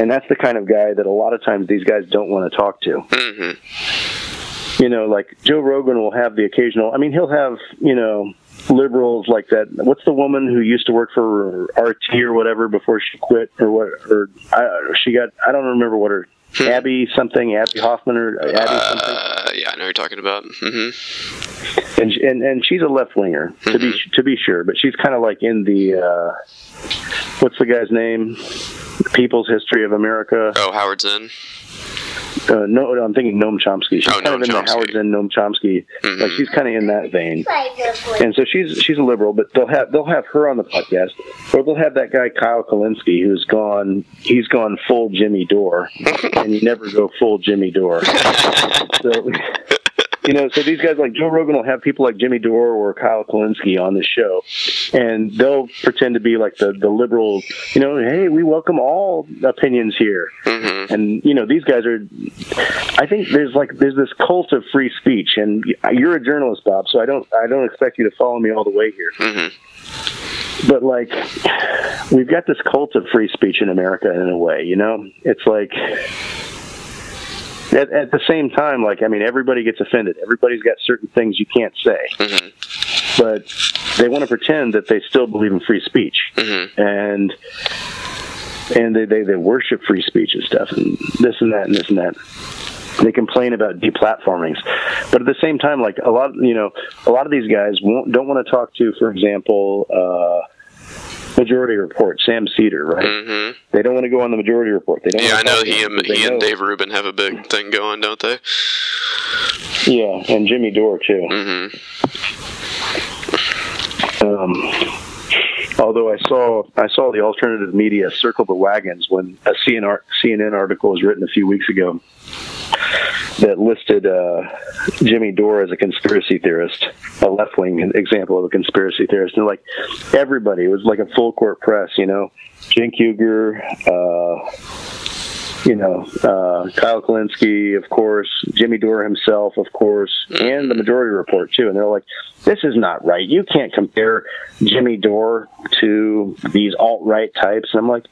and that's the kind of guy that a lot of times these guys don't want to talk to. Mm-hmm. You know, like Joe Rogan will have the occasional. I mean, he'll have you know liberals like that. What's the woman who used to work for RT or whatever before she quit or what? Or I, she got. I don't remember what her. Abby something, Abby Hoffman or Abby something. uh, yeah, I know you're talking about. hmm and and and she's a left winger to be to be sure, but she's kind of like in the uh, what's the guy's name? People's History of America. Oh, Howard Zinn. Uh, no, I'm thinking Noam Chomsky. She's Oh, kind of in Chomsky. the Howard Zinn, Noam Chomsky. Mhm. Like she's kind of in that vein. And so she's she's a liberal, but they'll have they'll have her on the podcast, or they'll have that guy Kyle Kulinski who's gone he's gone full Jimmy Dore, and you never go full Jimmy Dore. so you know, so these guys like Joe Rogan will have people like Jimmy Dore or Kyle Kulinski on the show, and they'll pretend to be like the the liberal, you know, hey, we welcome all opinions here, Mm-hmm. and you know, these guys are. I think there's like there's this cult of free speech, and you're a journalist, Bob, so I don't I don't expect you to follow me all the way here. Mm-hmm. But like, we've got this cult of free speech in America in a way, you know. It's like at, at the same time, like I mean, everybody gets offended. Everybody's got certain things you can't say, Mm-hmm. but they want to pretend that they still believe in free speech, Mm-hmm. and and they, they they worship free speech and stuff, and this and that and this and that. They complain about deplatformings, but at the same time, like a lot, you know, a lot of these guys won't, don't want to talk to, for example, uh, Majority Report, Sam Seder, right? Mm-hmm. They don't want to go on the Majority Report. They don't. Yeah, I know he and he they and Dave Rubin have a big thing going, don't they? Yeah, and Jimmy Dore too. Mm-hmm. Um, although I saw I saw the alternative media circle the wagons when a CNN, CNN article was written a few weeks ago that listed uh, Jimmy Dore as a conspiracy theorist, a left wing example of a conspiracy theorist, and like everybody it was like a full court press, you know, Cenk Uygur, uh, you know, uh, Kyle Kulinski, of course, Jimmy Dore himself, of course, and the Majority Report too. And they're like, "This is not right. You can't compare Jimmy Dore to these alt right types." And I'm like,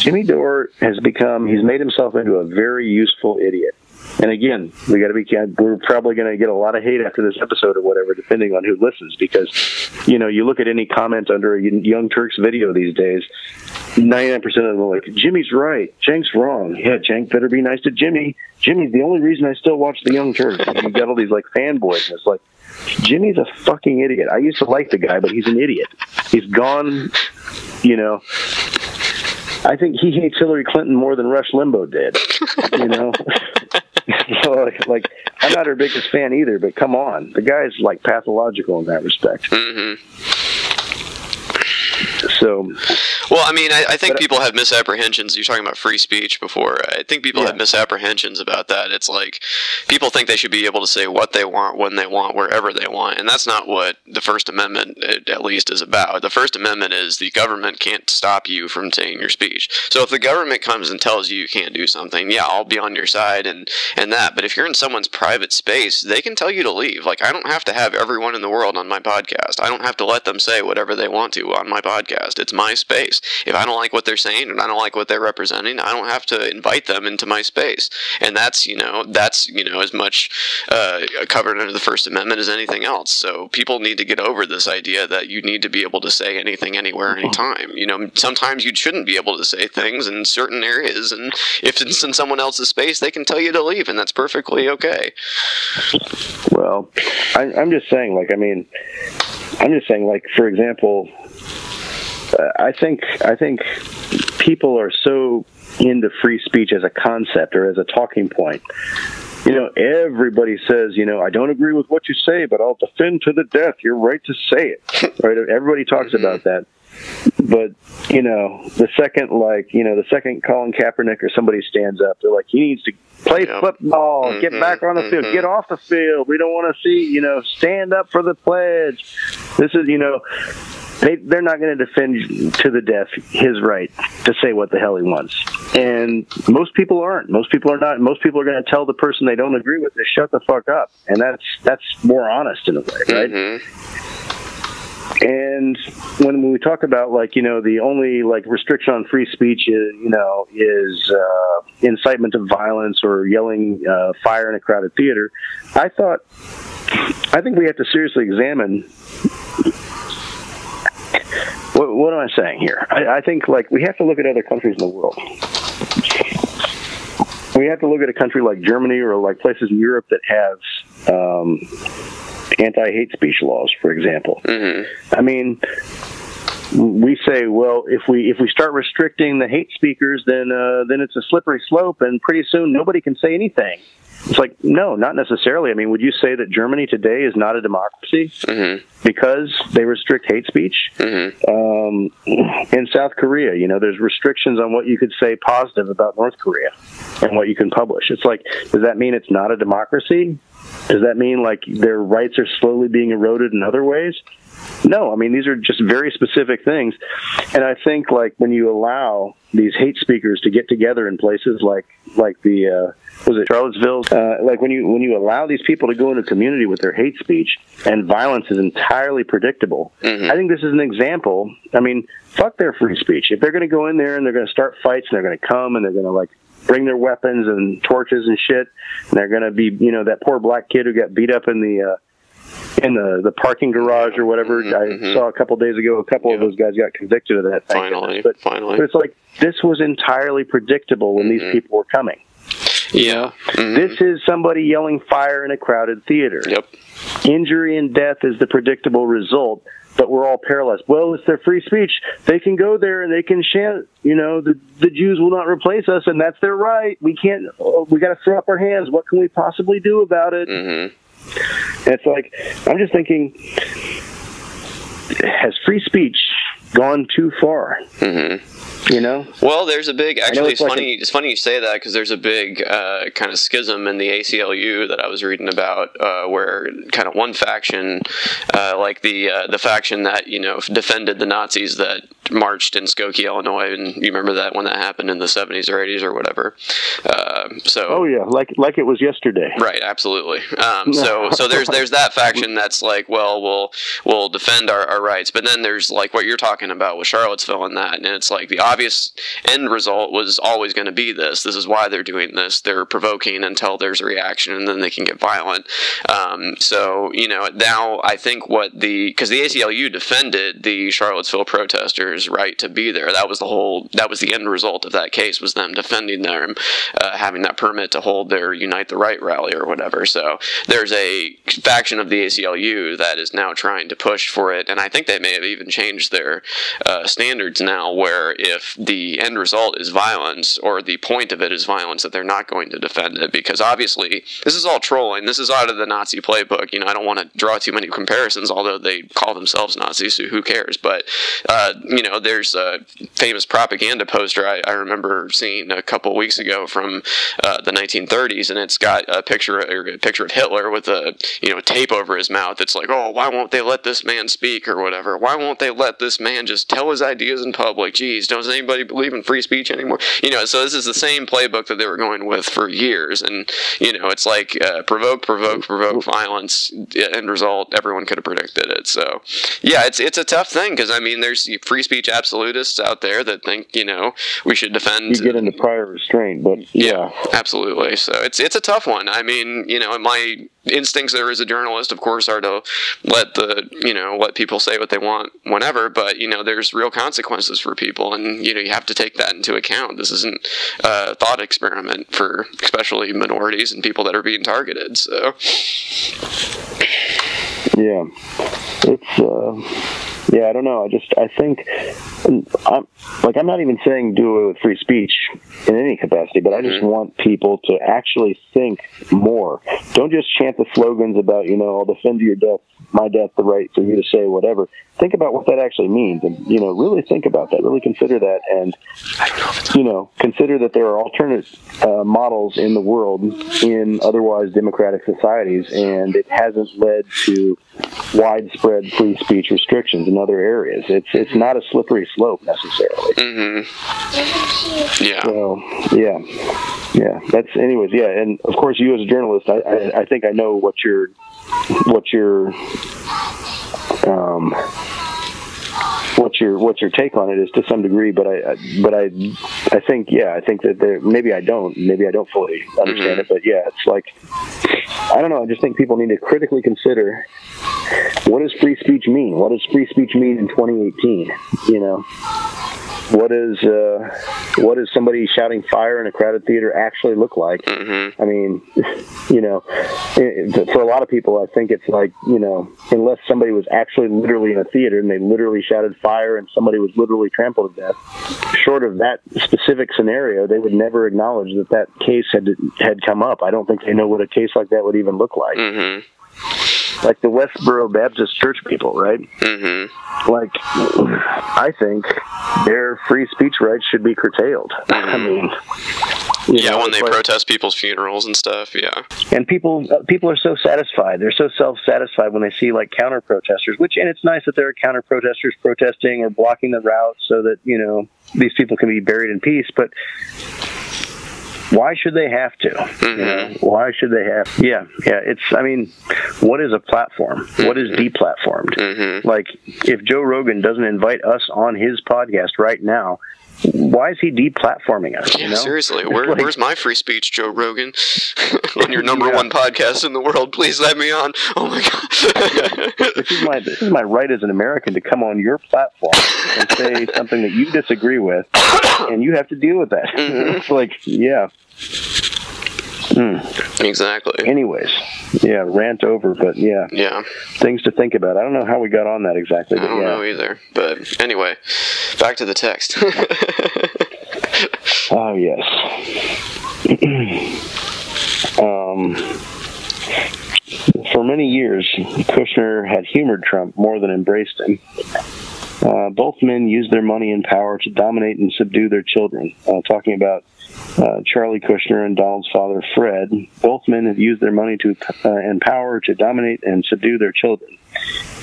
Jimmy Dore has become, he's made himself into a very useful idiot. And again, we got to be, we're probably going to get a lot of hate after this episode or whatever, depending on who listens, because, you know, you look at any comment under a Young Turks video these days, 99% of them are like, Jimmy's right, Cenk's wrong. Yeah, Cenk better be nice to Jimmy. Jimmy's the only reason I still watch the Young Turks. You got all these like fanboys, and it's like, Jimmy's a fucking idiot. I used to like the guy, but he's an idiot. He's gone, you know. I think he hates Hillary Clinton more than Rush Limbaugh did. You know, so like, like I'm not her biggest fan either. But come on, the guy's like pathological in that respect. Mm-hmm. So, Well, I mean, I, I think uh, people have misapprehensions. You're talking about free speech before. I think people have misapprehensions about that. It's like people think they should be able to say what they want, when they want, wherever they want, and that's not what the First Amendment, at at least, is about. The First Amendment is the government can't stop you from saying your speech. So if the government comes and tells you you can't do something, yeah, I'll be on your side and and that. But if you're in someone's private space, they can tell you to leave. Like I don't have to have everyone in the world on my podcast. I don't have to let them say whatever they want to on my podcast. It's my space. If I don't like what they're saying and I don't like what they're representing, I don't have to invite them into my space. And that's you know that's you know as much uh, covered under the First Amendment as anything else. So people need to get over this idea that you need to be able to say anything, anywhere, anytime. You know, sometimes you shouldn't be able to say things in certain areas, and if it's in someone else's space, they can tell you to leave, and that's perfectly okay. well, I, I'm just saying, like, I mean, I'm just saying, like, for example, uh, I think I think people are so into free speech as a concept or as a talking point. You know, everybody says, you know, I don't agree with what you say, but I'll defend to the death your right to say it. right? Everybody talks about that. But, you know, the second, like, you know, the second Colin Kaepernick or somebody stands up, they're like, he needs to play football, get back on the field, get off the field. We don't want to see, you know, stand up for the pledge. This is, you know, they they're not going to defend to the death his right to say what the hell he wants. And most people aren't. Most people are not. Most people are going to tell the person they don't agree with to shut the fuck up, and that's that's more honest in a way, right? And when we talk about like you know the only like restriction on free speech is you know is uh, incitement of violence or yelling uh, fire in a crowded theater, I thought I think we have to seriously examine what, what am I saying here? I, I think like we have to look at other countries in the world. We have to look at a country like Germany or like places in Europe that have um, anti-hate speech laws, for example. I mean, we say, well, if we if we start restricting the hate speakers, then uh, then it's a slippery slope, and pretty soon nobody can say anything. It's like no, not necessarily. I mean, would you say that Germany today is not a democracy because they restrict hate speech? Um, in South Korea, you know, there's restrictions on what you could say positive about North Korea and what you can publish. It's like, does that mean it's not a democracy? Does that mean like their rights are slowly being eroded in other ways? No, I mean these are just very specific things, and I think like when you allow these hate speakers to get together in places like like the uh, was it Charlottesville? Uh, like when you when you allow these people to go into a community with their hate speech and violence is entirely predictable. I think this is an example. I mean, fuck their free speech. If they're going to go in there and they're going to start fights and they're going to come and they're going to like bring their weapons and torches and shit, and they're going to be you know that poor black kid who got beat up in the. Uh, in the the parking garage or whatever. Mm-hmm, I mm-hmm. saw a couple days ago. A couple of those guys got convicted of that. Finally, but finally. but it's like this was entirely predictable when these mm-hmm. people were coming. Yeah. This is somebody yelling fire in a crowded theater. Yep. Injury and death is the predictable result, but we're all paralyzed. Well, it's their free speech. They can go there and they can chant, you know, the, the Jews will not replace us, and that's their right. We can't, we got to throw up our hands. What can we possibly do about it? Mm-hmm. And it's like, I'm just thinking, has free speech gone too far? Mm-hmm. You know? Well, there's a big. Actually, it's it's, like funny. it's funny you say that because there's a big uh, kind of schism in the ACLU that I was reading about, uh, where kind of one faction, uh, like the uh, the faction that you know defended the Nazis that marched in Skokie, Illinois, and you remember that when that happened in the 70s or 80s or whatever. Uh, so. Oh yeah, like like it was yesterday. Right, absolutely. Um, so so there's there's that faction that's like, well, we'll we'll defend our, our rights, but then there's like what you're talking about with Charlottesville and that, and it's like the obvious end result was always going to be this. This is why they're doing this. They're provoking until there's a reaction, and then they can get violent. Um, so you know now I think what the because the ACLU defended the Charlottesville protesters' right to be there. That was the whole. That was the end result of that case was them defending them, uh, having that permit to hold their Unite the Right rally or whatever. So there's a faction of the ACLU that is now trying to push for it, and I think they may have even changed their uh, standards now, where if the end result is violence or the point of it is violence, that they're not going to defend it because obviously this is all trolling. This is out of the Nazi playbook. You know, I don't want to draw too many comparisons, although they call themselves Nazis, so who cares? But uh, you know, there's a famous propaganda poster I, I remember seeing a couple weeks ago from uh, the 1930s, and it's got a picture a picture of Hitler with a you know tape over his mouth. It's like, oh, why won't they let this man speak or whatever? Why won't they let this man just tell his ideas in public? Geez, does anybody believe in free speech anymore? You know, so this is the same playbook that they were going with for years, and you know, it's like uh, provoke, provoke, provoke violence. End result, everyone could have predicted it. So, yeah, it's it's a tough thing because I mean, there's free speech absolutists out there that think you know we should defend. You get into prior restraint, but Yeah, absolutely. So it's it's a tough one. I mean, you know, my instincts there as a journalist, of course, are to let the you know let people say what they want whenever. But you know, there's real consequences for people, and you know you have to take that into account. This isn't a thought experiment for especially minorities and people that are being targeted. So Yeah, it's uh, Yeah, I don't know. I just I think I'm like I'm not even saying do it with free speech in any capacity, but I just want people to actually think more. Don't just chant the slogans about you know I'll defend your death, my death, the right for you to say whatever. Think about what that actually means, and you know really think about that. Really consider that, and you know consider that there are alternate uh, models in the world in otherwise democratic societies, and it hasn't led to widespread free speech restrictions in other areas. It's it's not a slippery slope necessarily. Mm-hmm. Yeah. So yeah, yeah. That's anyways. Yeah, and of course, you as a journalist, I I, I think I know what your what your um what your what your take on it is to some degree, but I, I but I I think yeah I think that there maybe I don't maybe I don't fully understand mm-hmm. it, but yeah it's like I don't know I just think people need to critically consider what does free speech mean? What does free speech mean in 2018? You know, what is uh, what does somebody shouting fire in a crowded theater actually look like? I mean, you know, it, for a lot of people, I think it's like you know, unless somebody was actually literally in a theater and they literally shouted fire and somebody was literally trampled to death, short of that specific scenario, they would never acknowledge that that case had had come up. I don't think they know what a case like that would even look like like the Westboro Baptist Church people, right? Mm-hmm. Like, I think their free speech rights should be curtailed. I mean, yeah, know, when they like- protest people's funerals and stuff. Yeah. and people uh, people are so satisfied. They're so self satisfied when they see like counter protesters. Which and it's nice that there are counter protesters protesting or blocking the route so that you know these people can be buried in peace. But why should they have to? You know, mm-hmm. why should they have? Yeah, yeah. It's. I mean, what is a platform? What is mm-hmm. deplatformed? Mm-hmm. Like, if Joe Rogan doesn't invite us on his podcast right now, why is he deplatforming us? Yeah, you know? seriously. Where, Like- where's my free speech, Joe Rogan? on your number one podcast in the world, please let me on. Oh my god. this is my this is my right as an American to come on your platform and say something that you disagree with, and you have to deal with that. it's mm-hmm. like, yeah. Hmm. Exactly. Anyways, yeah, rant over, but yeah, Yeah. things to think about. I don't know how we got on that exactly, I don't yeah. know either. But anyway, back to the text. Oh yes. um, for many years, Kushner had humored Trump more than embraced him. Uh, both men used their money and power to dominate and subdue their children. Uh, talking about uh, Charlie Kushner and Donald's father, Fred, both men have used their money to uh, and power to dominate and subdue their children.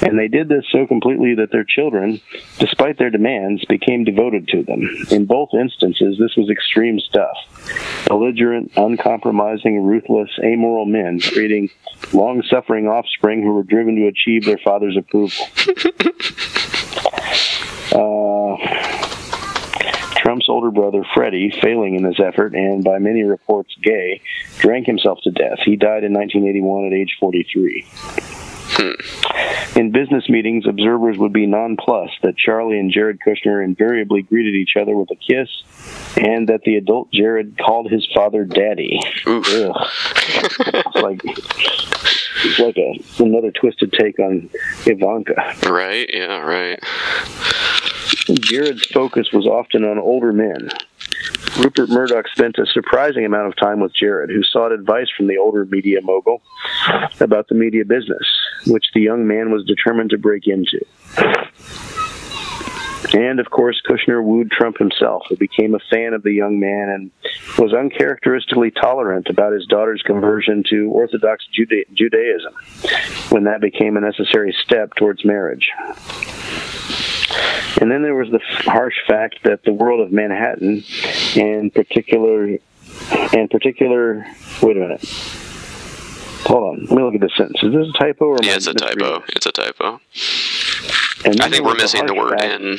And they did this so completely that their children, despite their demands, became devoted to them. In both instances, this was extreme stuff. Belligerent, uncompromising, ruthless, amoral men creating long suffering offspring who were driven to achieve their father's approval. Uh, Trump's older brother, Freddie, failing in this effort and by many reports gay, drank himself to death. He died in 1981 at age 43. Hmm. In business meetings, observers would be nonplussed that Charlie and Jared Kushner invariably greeted each other with a kiss, and that the adult Jared called his father Daddy. It's like it's like a, another twisted take on Ivanka. right? Yeah, right. Jared's focus was often on older men. Rupert Murdoch spent a surprising amount of time with Jared, who sought advice from the older media mogul about the media business, which the young man was determined to break into. And of course, Kushner wooed Trump himself, who became a fan of the young man and was uncharacteristically tolerant about his daughter's conversion to Orthodox Juda- Judaism when that became a necessary step towards marriage. And then there was the harsh fact that the world of Manhattan, and particular, and particular, wait a minute. Hold on, let me look at this sentence. Is this a typo or Yeah, it's a typo. It's a typo. And I think we're missing the harsh word fact- in.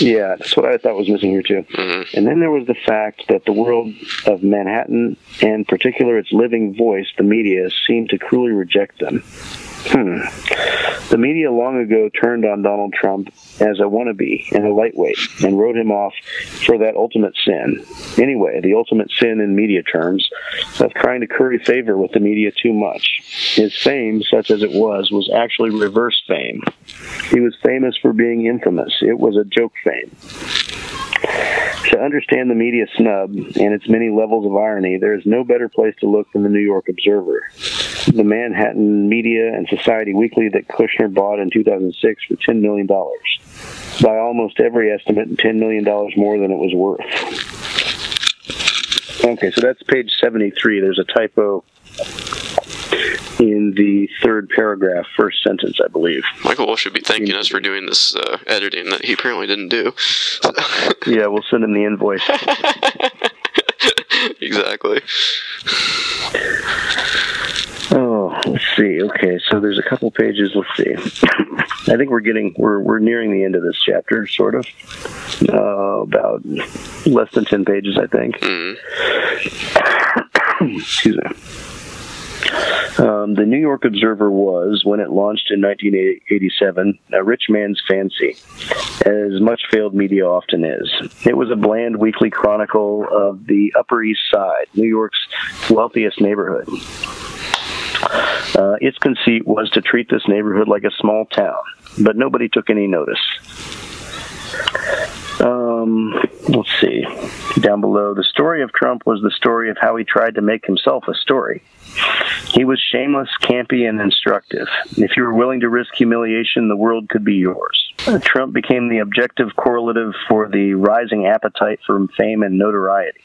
Yeah, that's what I thought was missing here too. Mm-hmm. And then there was the fact that the world of Manhattan, and particular its living voice, the media, seemed to cruelly reject them. Hmm. The media long ago turned on Donald Trump as a wannabe and a lightweight and wrote him off for that ultimate sin. Anyway, the ultimate sin in media terms of trying to curry favor with the media too much. His fame, such as it was, was actually reverse fame. He was famous for being infamous. It was a joke fame. To understand the media snub and its many levels of irony, there is no better place to look than the New York Observer. The Manhattan Media and Society Weekly that Kushner bought in 2006 for $10 million. By almost every estimate, $10 million more than it was worth. Okay, so that's page 73. There's a typo in the third paragraph, first sentence, I believe. Michael Wolff should be thanking us for doing this uh, editing that he apparently didn't do. yeah, we'll send him the invoice. exactly. Oh, let's see. Okay, so there's a couple pages. Let's see. I think we're getting we're we're nearing the end of this chapter, sort of. Uh, about less than ten pages, I think. Excuse me. Um, the New York Observer was, when it launched in 1987, a rich man's fancy, as much failed media often is. It was a bland weekly chronicle of the Upper East Side, New York's wealthiest neighborhood. Uh, its conceit was to treat this neighborhood like a small town, but nobody took any notice. Um, let's see. Down below, the story of Trump was the story of how he tried to make himself a story. He was shameless, campy, and instructive. If you were willing to risk humiliation, the world could be yours. Trump became the objective correlative for the rising appetite for fame and notoriety.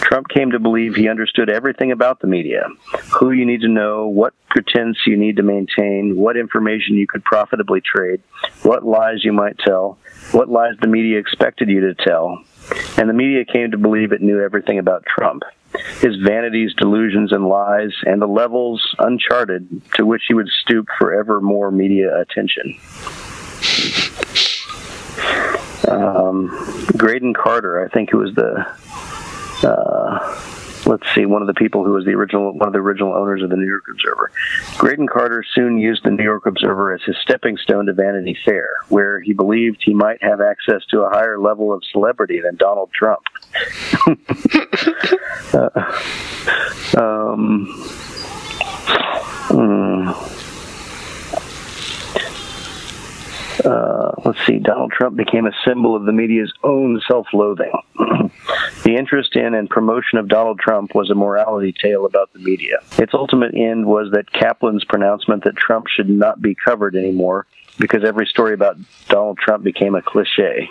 Trump came to believe he understood everything about the media who you need to know, what pretense you need to maintain, what information you could profitably trade, what lies you might tell, what lies the media expected you to tell. And the media came to believe it knew everything about Trump his vanities, delusions, and lies, and the levels uncharted to which he would stoop for ever more media attention. Um, Graydon Carter, I think, who was the uh, let's see, one of the people who was the original, one of the original owners of the New York Observer. Graydon Carter soon used the New York Observer as his stepping stone to Vanity Fair, where he believed he might have access to a higher level of celebrity than Donald Trump. uh, um, hmm. Uh, let's see, Donald Trump became a symbol of the media's own self loathing. the interest in and promotion of Donald Trump was a morality tale about the media. Its ultimate end was that Kaplan's pronouncement that Trump should not be covered anymore because every story about Donald Trump became a cliche.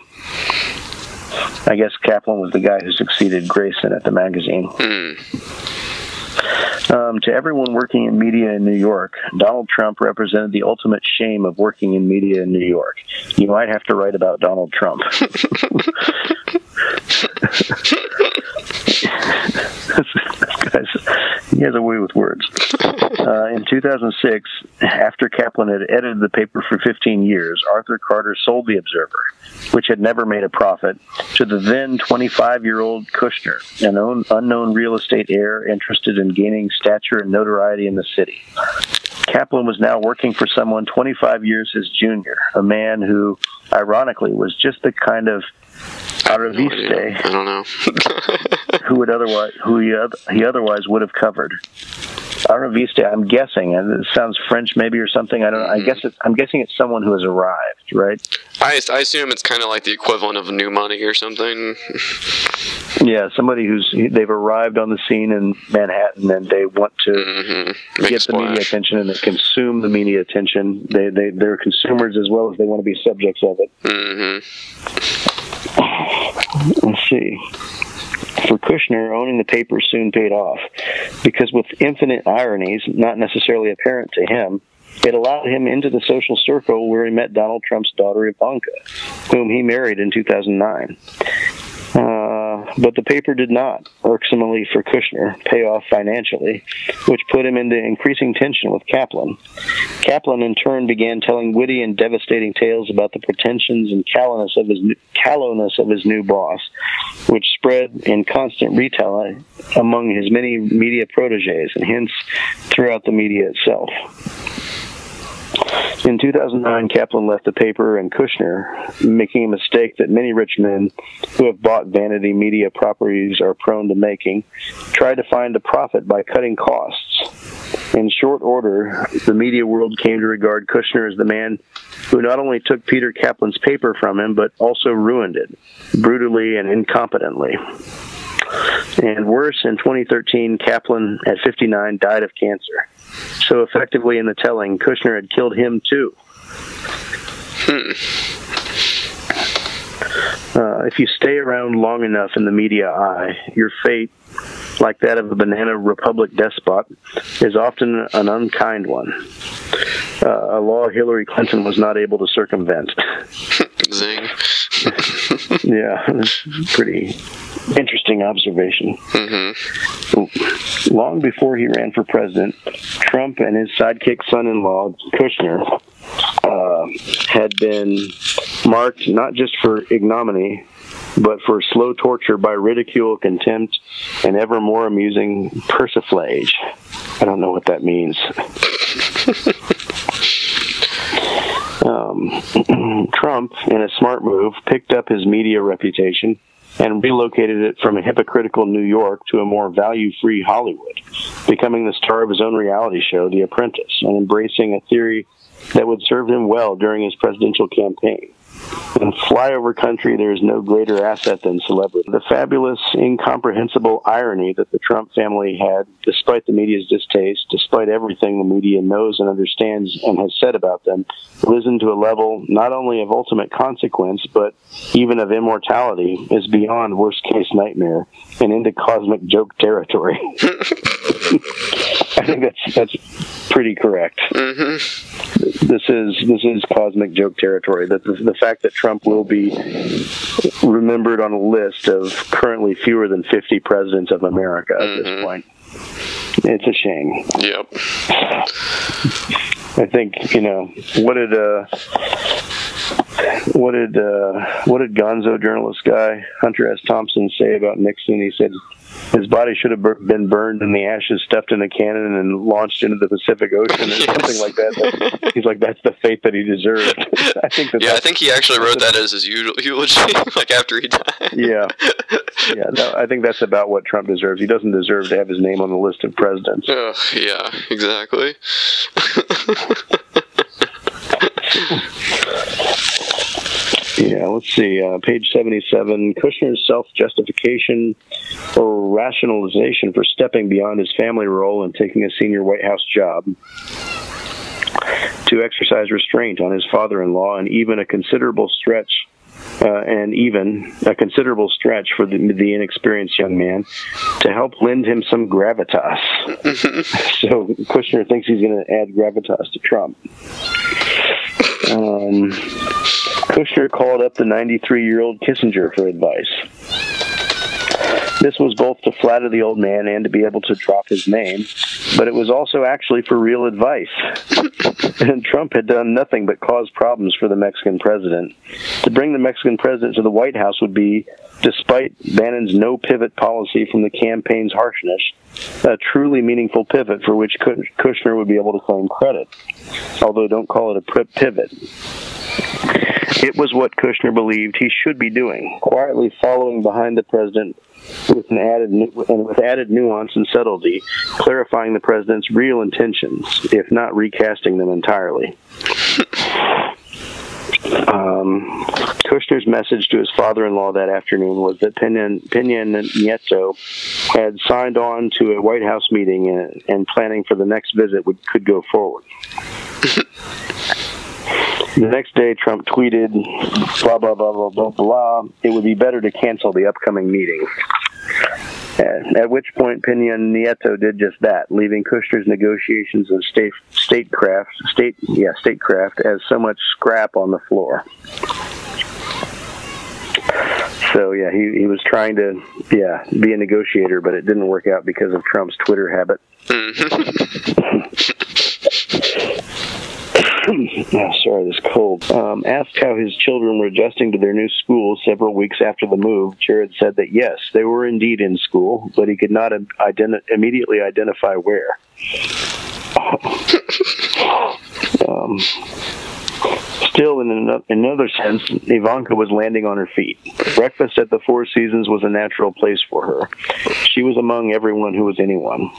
I guess Kaplan was the guy who succeeded Grayson at the magazine. Um, to everyone working in media in New York, Donald Trump represented the ultimate shame of working in media in New York. You might have to write about Donald Trump. he has a way with words. Uh, in 2006, after Kaplan had edited the paper for 15 years, Arthur Carter sold the Observer, which had never made a profit, to the then 25 year old Kushner, an un- unknown real estate heir interested in gaining stature and notoriety in the city. Kaplan was now working for someone 25 years his junior, a man who, ironically, was just the kind of arriviste I don't know. who would otherwise who he, he otherwise would have covered. arriviste, I'm guessing, and it sounds French maybe or something. I don't know. I guess it's, I'm guessing it's someone who has arrived, right? I, I assume it's kind of like the equivalent of new money or something. Yeah, somebody who's they've arrived on the scene in Manhattan and they want to Make get the media attention and they consume the media attention. They they they're consumers as well as they want to be subjects of it. Mm-hmm. Let's see. For Kushner, owning the paper soon paid off because, with infinite ironies, not necessarily apparent to him, it allowed him into the social circle where he met Donald Trump's daughter Ivanka, whom he married in 2009. Uh, but the paper did not, irksomely for Kushner, pay off financially, which put him into increasing tension with Kaplan. Kaplan, in turn, began telling witty and devastating tales about the pretensions and callousness of his callowness of his new boss, which spread in constant retelling among his many media proteges and hence throughout the media itself. In 2009, Kaplan left the paper and Kushner, making a mistake that many rich men who have bought vanity media properties are prone to making, tried to find a profit by cutting costs. In short order, the media world came to regard Kushner as the man who not only took Peter Kaplan's paper from him, but also ruined it, brutally and incompetently. And worse, in 2013, Kaplan, at 59, died of cancer. So effectively, in the telling, Kushner had killed him too. Uh, if you stay around long enough in the media eye, your fate, like that of a banana republic despot, is often an unkind one. Uh, a law Hillary Clinton was not able to circumvent. Zing. yeah, pretty interesting observation. Mm-hmm. Long before he ran for president, Trump and his sidekick son-in-law Kushner uh, had been marked not just for ignominy, but for slow torture by ridicule, contempt, and ever more amusing persiflage. I don't know what that means. um, Trump, in a smart move, picked up his media reputation and relocated it from a hypocritical New York to a more value free Hollywood, becoming the star of his own reality show, The Apprentice, and embracing a theory that would serve him well during his presidential campaign. In flyover country, there is no greater asset than celebrity. The fabulous, incomprehensible irony that the Trump family had, despite the media's distaste, despite everything the media knows and understands and has said about them, risen to a level not only of ultimate consequence, but even of immortality, is beyond worst case nightmare and into cosmic joke territory. I think that's that's pretty correct. Mm-hmm. This is this is cosmic joke territory. That the, the fact that Trump will be remembered on a list of currently fewer than 50 presidents of America at this point. It's a shame. Yep. I think you know what did uh, what did uh, what did Gonzo journalist guy Hunter S. Thompson say about Nixon? He said his body should have been burned and the ashes stuffed in a cannon and launched into the Pacific Ocean or something like that. That- He's like that's the fate that he deserved. I think that Yeah, I think he actually wrote that as his eulogy, like after he died. yeah, yeah. No, I think that's about what Trump deserves. He doesn't deserve to have his name on the list of presidents. Ugh, yeah, exactly. Yeah, let's see. Uh, page 77 Kushner's self justification or rationalization for stepping beyond his family role and taking a senior White House job to exercise restraint on his father in law and even a considerable stretch. Uh, and even a considerable stretch for the, the inexperienced young man to help lend him some gravitas. so Kushner thinks he's going to add gravitas to Trump. Um, Kushner called up the 93 year old Kissinger for advice. This was both to flatter the old man and to be able to drop his name, but it was also actually for real advice. and Trump had done nothing but cause problems for the Mexican president. To bring the Mexican president to the White House would be, despite Bannon's no pivot policy from the campaign's harshness, a truly meaningful pivot for which Kushner would be able to claim credit. Although don't call it a pivot. It was what Kushner believed he should be doing, quietly following behind the president with an added and with added nuance and subtlety, clarifying the president's real intentions, if not recasting them entirely. Um, Kushner's message to his father-in-law that afternoon was that Pena, Nieto had signed on to a White House meeting and, and planning for the next visit would could go forward. The next day, Trump tweeted, blah, blah, blah, blah, blah, blah. It would be better to cancel the upcoming meeting. Uh, At which point, Pena Nieto did just that, leaving Kushner's negotiations of state statecraft, state yeah, statecraft as so much scrap on the floor. So yeah, he, he was trying to yeah be a negotiator, but it didn't work out because of Trump's Twitter habit. oh, sorry, this cold. Um, asked how his children were adjusting to their new school several weeks after the move, Jared said that yes, they were indeed in school, but he could not identi- immediately identify where. Um, still, in in another sense, Ivanka was landing on her feet. Breakfast at the Four Seasons was a natural place for her. She was among everyone who was anyone.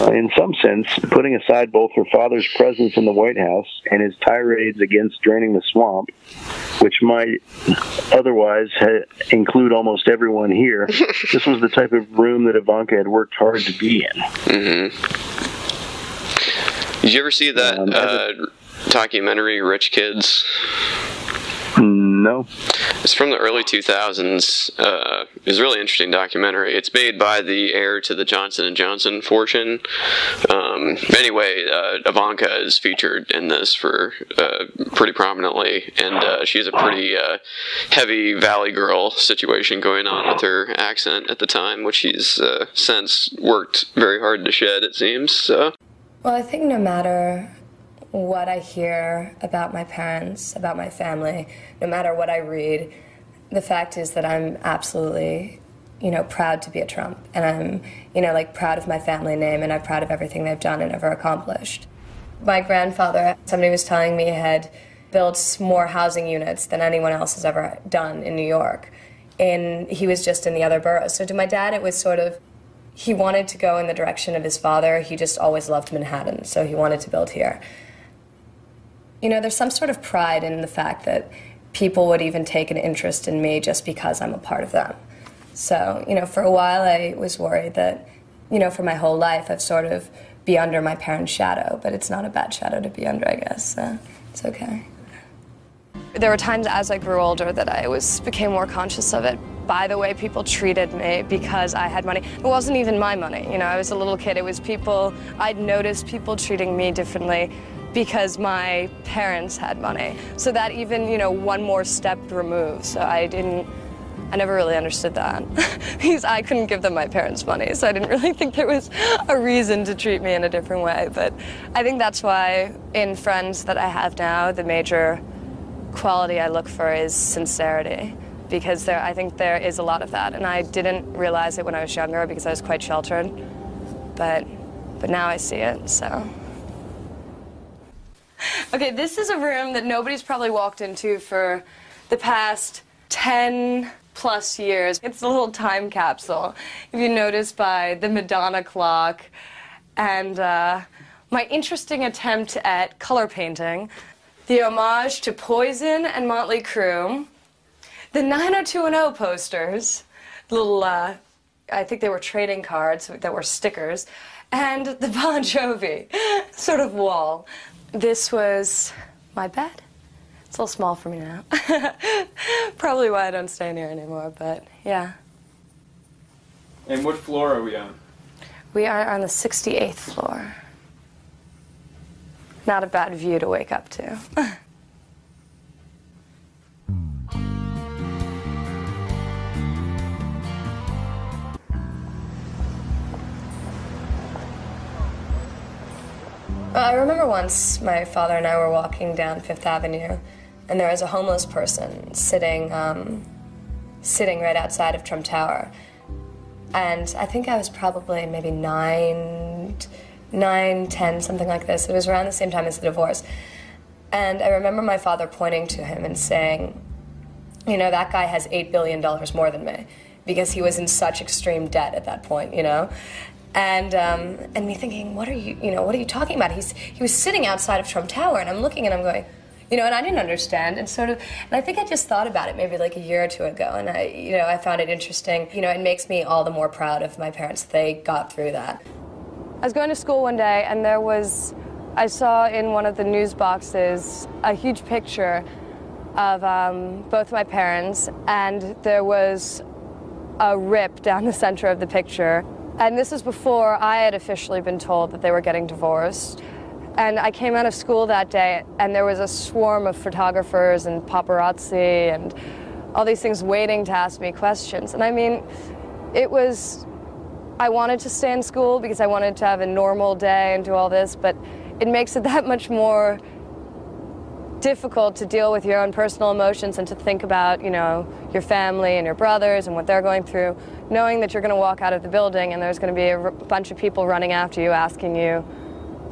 Uh, in some sense, putting aside both her father's presence in the White House and his tirades against draining the swamp, which might otherwise ha- include almost everyone here, this was the type of room that Ivanka had worked hard to be in. Mm-hmm. Did you ever see that uh, documentary, Rich Kids? No. It's from the early 2000s. Uh, it's a really interesting documentary. It's made by the heir to the Johnson and Johnson fortune. Um, anyway, uh, Ivanka is featured in this for uh, pretty prominently, and uh, she has a pretty uh, heavy Valley Girl situation going on with her accent at the time, which she's uh, since worked very hard to shed. It seems. So. Well, I think no matter what I hear about my parents, about my family, no matter what I read, the fact is that I'm absolutely, you know, proud to be a Trump. And I'm, you know, like proud of my family name and I'm proud of everything they've done and ever accomplished. My grandfather, somebody was telling me, had built more housing units than anyone else has ever done in New York. And he was just in the other boroughs. So to my dad, it was sort of, he wanted to go in the direction of his father. He just always loved Manhattan, so he wanted to build here you know, there's some sort of pride in the fact that people would even take an interest in me just because I'm a part of them. So, you know, for a while I was worried that, you know, for my whole life I've sort of be under my parents' shadow, but it's not a bad shadow to be under, I guess. So it's okay. There were times as I grew older that I was became more conscious of it by the way people treated me because I had money. It wasn't even my money. You know, I was a little kid. It was people I'd noticed people treating me differently because my parents had money. So that even, you know, one more step removed. So I didn't, I never really understood that because I couldn't give them my parents' money. So I didn't really think there was a reason to treat me in a different way. But I think that's why in friends that I have now, the major quality I look for is sincerity. Because there, I think there is a lot of that, and I didn't realize it when I was younger because I was quite sheltered, but, but now I see it. So. Okay, this is a room that nobody's probably walked into for the past 10 plus years. It's a little time capsule, if you notice by the Madonna clock and uh, my interesting attempt at color painting, the homage to Poison and Motley Crue, the 90210 posters, little, uh, I think they were trading cards that were stickers, and the Bon Jovi sort of wall. This was my bed. It's a little small for me now. Probably why I don't stay in here anymore, but yeah. And what floor are we on? We are on the 68th floor. Not a bad view to wake up to. I remember once my father and I were walking down Fifth Avenue, and there was a homeless person sitting, um, sitting right outside of Trump Tower. And I think I was probably maybe nine, nine, ten, something like this. It was around the same time as the divorce. And I remember my father pointing to him and saying, you know, that guy has $8 billion more than me because he was in such extreme debt at that point, you know? And, um, and me thinking, what are you, you know, what are you talking about? He's, he was sitting outside of Trump Tower and I'm looking and I'm going, you know, and I didn't understand. And sort of, and I think I just thought about it maybe like a year or two ago. And I, you know, I found it interesting. You know, it makes me all the more proud of my parents they got through that. I was going to school one day and there was, I saw in one of the news boxes a huge picture of um, both my parents, and there was a rip down the center of the picture. And this is before I had officially been told that they were getting divorced. And I came out of school that day, and there was a swarm of photographers and paparazzi and all these things waiting to ask me questions. And I mean, it was, I wanted to stay in school because I wanted to have a normal day and do all this, but it makes it that much more difficult to deal with your own personal emotions and to think about, you know, your family and your brothers and what they're going through, knowing that you're going to walk out of the building and there's going to be a bunch of people running after you asking you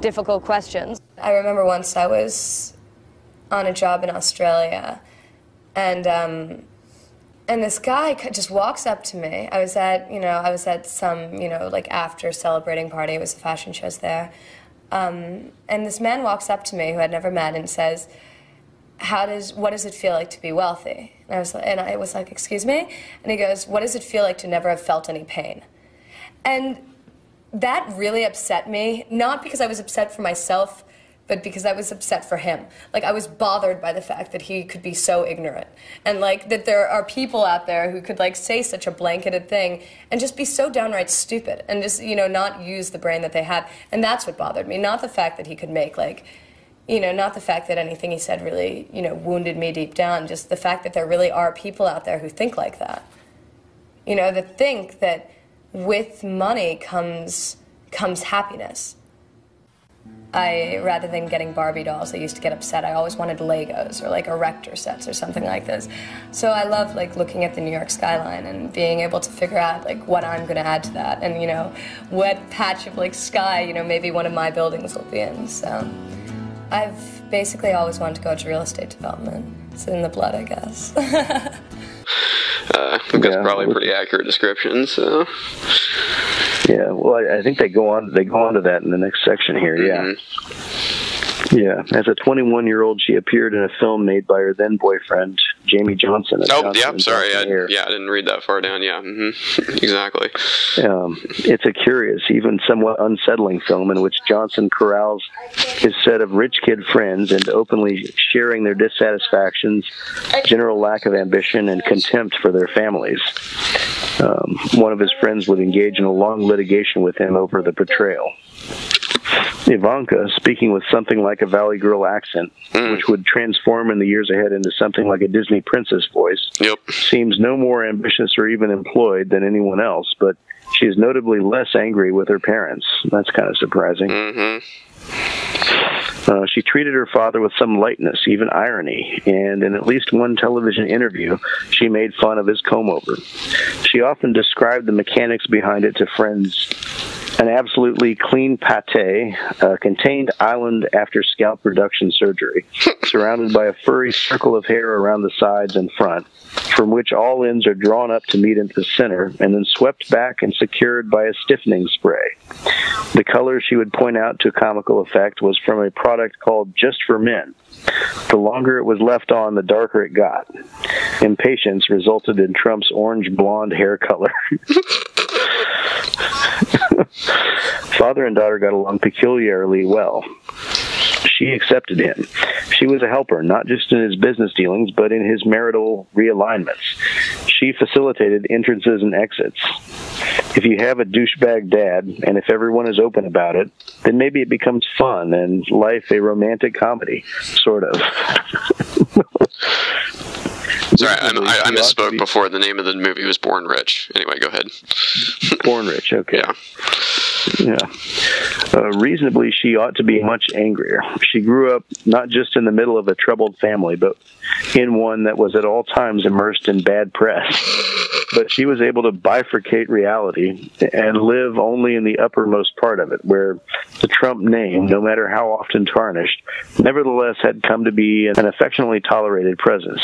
difficult questions. I remember once I was on a job in Australia, and um, and this guy just walks up to me. I was at you know I was at some you know like after celebrating party. It was a fashion shows there, um, and this man walks up to me who I'd never met and says, "How does what does it feel like to be wealthy?" And I was and I was like, "Excuse me," and he goes, "What does it feel like to never have felt any pain?" And that really upset me, not because I was upset for myself, but because I was upset for him. Like I was bothered by the fact that he could be so ignorant. And like that there are people out there who could like say such a blanketed thing and just be so downright stupid and just, you know, not use the brain that they have. And that's what bothered me, not the fact that he could make like you know, not the fact that anything he said really, you know, wounded me deep down, just the fact that there really are people out there who think like that. You know, that think that with money comes comes happiness. I rather than getting Barbie dolls, I used to get upset. I always wanted Legos or like erector sets or something like this. So I love like looking at the New York skyline and being able to figure out like what I'm going to add to that, and you know, what patch of like sky, you know, maybe one of my buildings will be in. So I've basically always wanted to go into real estate development. It's in the blood, I guess. Uh, I think that's probably a pretty accurate description. So, Yeah, well, I, I think they go on. They go on to that in the next section here. Yeah. Yeah. As a 21 year old, she appeared in a film made by her then boyfriend, Jamie Johnson. oh Johnson yeah, sorry, I, yeah, I didn't read that far down. Yeah, hmm exactly. Um, it's a curious, even somewhat unsettling film in which Johnson corrals his set of rich kid friends into openly sharing their dissatisfactions, general lack of ambition, and contempt for their families. Um, one of his friends would engage in a long litigation with him over the portrayal. Ivanka, speaking with something like a Valley Girl accent, which would transform in the years ahead into something like a Disney princess voice, seems no more ambitious or even employed than anyone else, but she is notably less angry with her parents. That's kind of surprising. Uh, she treated her father with some lightness, even irony, and in at least one television interview, she made fun of his comb over. She often described the mechanics behind it to friends an absolutely clean pate, a contained island after scalp reduction surgery, surrounded by a furry circle of hair around the sides and front, from which all ends are drawn up to meet at the center and then swept back and secured by a stiffening spray. The color she would point out to comical effect was from a product called Just for Men. The longer it was left on, the darker it got. Impatience resulted in Trump's orange blonde hair color. Father and daughter got along peculiarly well. She accepted him. She was a helper, not just in his business dealings, but in his marital realignments. She facilitated entrances and exits. If you have a douchebag dad, and if everyone is open about it, then maybe it becomes fun and life a romantic comedy, sort of. Sorry, I, I, I misspoke before. The name of the movie was Born Rich. Anyway, go ahead. Born Rich, okay. Yeah. Yeah. Uh, reasonably, she ought to be much angrier. She grew up not just in the middle of a troubled family, but in one that was at all times immersed in bad press. But she was able to bifurcate reality and live only in the uppermost part of it, where the Trump name, no matter how often tarnished, nevertheless had come to be an affectionately tolerated presence.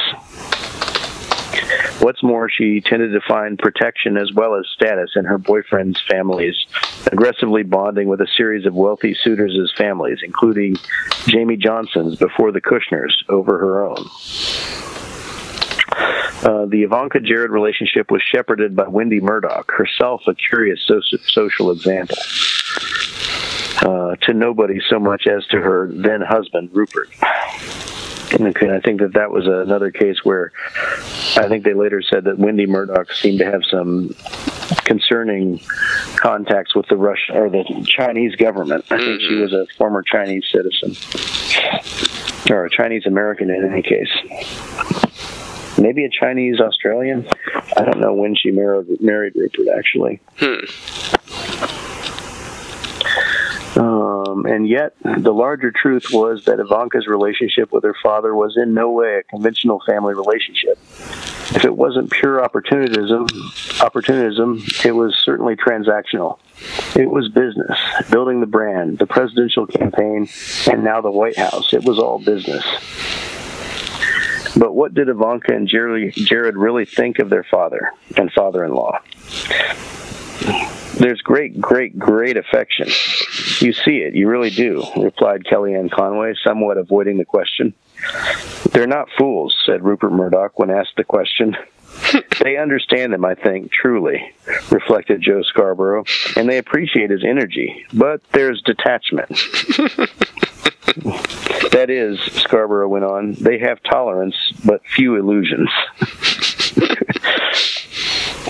What's more, she tended to find protection as well as status in her boyfriend's families, aggressively bonding with a series of wealthy suitors families, including Jamie Johnson's before the Kushners over her own. Uh, the Ivanka Jared relationship was shepherded by Wendi Murdoch, herself a curious so- social example. Uh, to nobody so much as to her then husband, Rupert. Okay, I think that that was another case where I think they later said that Wendi Murdoch seemed to have some concerning contacts with the Russian or the Chinese government. I think she mm-hmm. was a former Chinese citizen or a Chinese American in any case. Maybe a Chinese Australian. I don't know when she married married Rupert actually. Hmm. Um, and yet, the larger truth was that Ivanka's relationship with her father was in no way a conventional family relationship. If it wasn't pure opportunism, opportunism, it was certainly transactional. It was business, building the brand, the presidential campaign, and now the White House. It was all business. But what did Ivanka and Jared, Jared really think of their father and father-in-law? There's great, great, great affection. You see it, you really do, replied Kellyanne Conway, somewhat avoiding the question. They're not fools, said Rupert Murdoch when asked the question. They understand him, I think, truly, reflected Joe Scarborough, and they appreciate his energy, but there's detachment. that is, Scarborough went on, they have tolerance, but few illusions.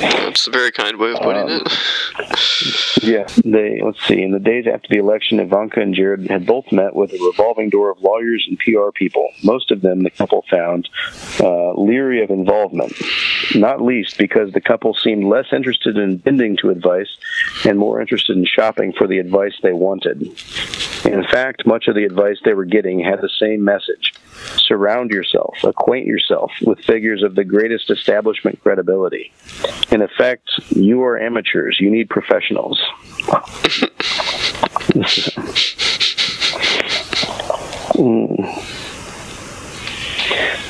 That's a very kind way of putting Um, it. Yeah, they let's see. In the days after the election, Ivanka and Jared had both met with a revolving door of lawyers and PR people. Most of them, the couple found uh, leery of involvement, not least because the couple seemed less interested in bending to advice and more interested in shopping for the advice they wanted. In fact, much of the advice they were getting had the same message: surround yourself, acquaint yourself with figures of the greatest establishment credibility. In effect, you are amateurs. You need professionals. Mm.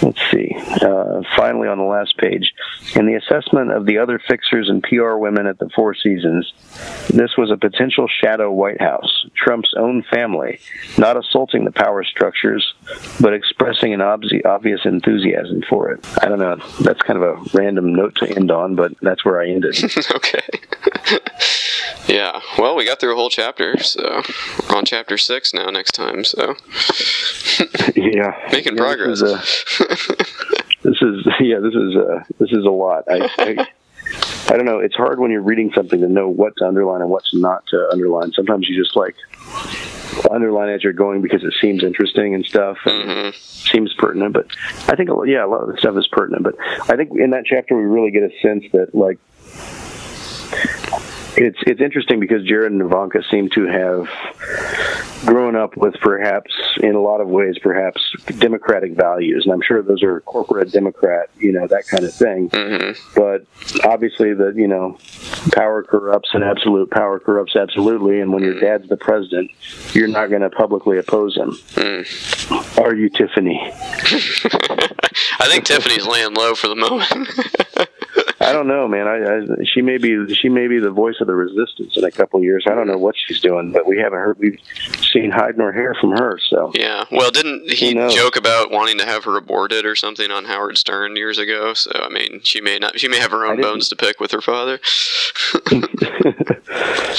Let's see. Uh, finally, on the last page, in the assessment of the other fixers and PR women at the Four Seasons, this was a potential shadow White House, Trump's own family, not assaulting the power structures, but expressing an obvi- obvious enthusiasm for it. I don't know. That's kind of a random note to end on, but that's where I ended. okay. yeah. Well, we got through a whole chapter, so we're on chapter six now. Next time, so yeah, making Yeah, progress. This is, yeah, this is uh, this is a lot. I, I I don't know. It's hard when you're reading something to know what to underline and what to not to underline. Sometimes you just like underline as you're going because it seems interesting and stuff and seems pertinent. But I think yeah, a lot of the stuff is pertinent. But I think in that chapter we really get a sense that like it's it's interesting because Jared and Ivanka seem to have grown up with perhaps in a lot of ways perhaps democratic values. And I'm sure those are corporate democrat you know that kind of thing. Mm-hmm. But obviously the you know power corrupts and absolute power corrupts absolutely. And when your mm. dad's the president you're not going to publicly oppose him. Mm. Are you Tiffany? I think Tiffany's laying low for the moment. I don't know, man. I, I she may be she may be the voice of the resistance in a couple of years. I don't know what she's doing, but we haven't heard we've seen hide nor hair from her. So yeah. Well, didn't he joke about wanting to have her aborted or something on Howard Stern years ago? So I mean, she may not. She may have her own bones to pick with her father.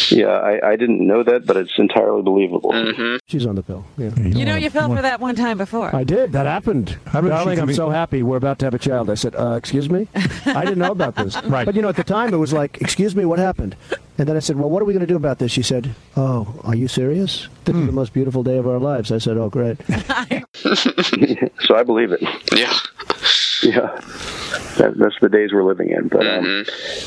yeah, I, I didn't know that, but it's entirely believable. Mm-hmm. She's on the pill. Yeah. You know, you fell for that one time before. I did. That happened. about Darling, I'm could so happy. We're about to have a child. I said, uh, excuse me? I didn't know about this. right. But, you know, at the time, it was like, excuse me, what happened? And then I said, well, what are we going to do about this? She said, oh, are you serious? This is the most beautiful day of our lives. I said, oh, great. so I believe it. Yeah. Yeah. That, that's the days we're living in. But um,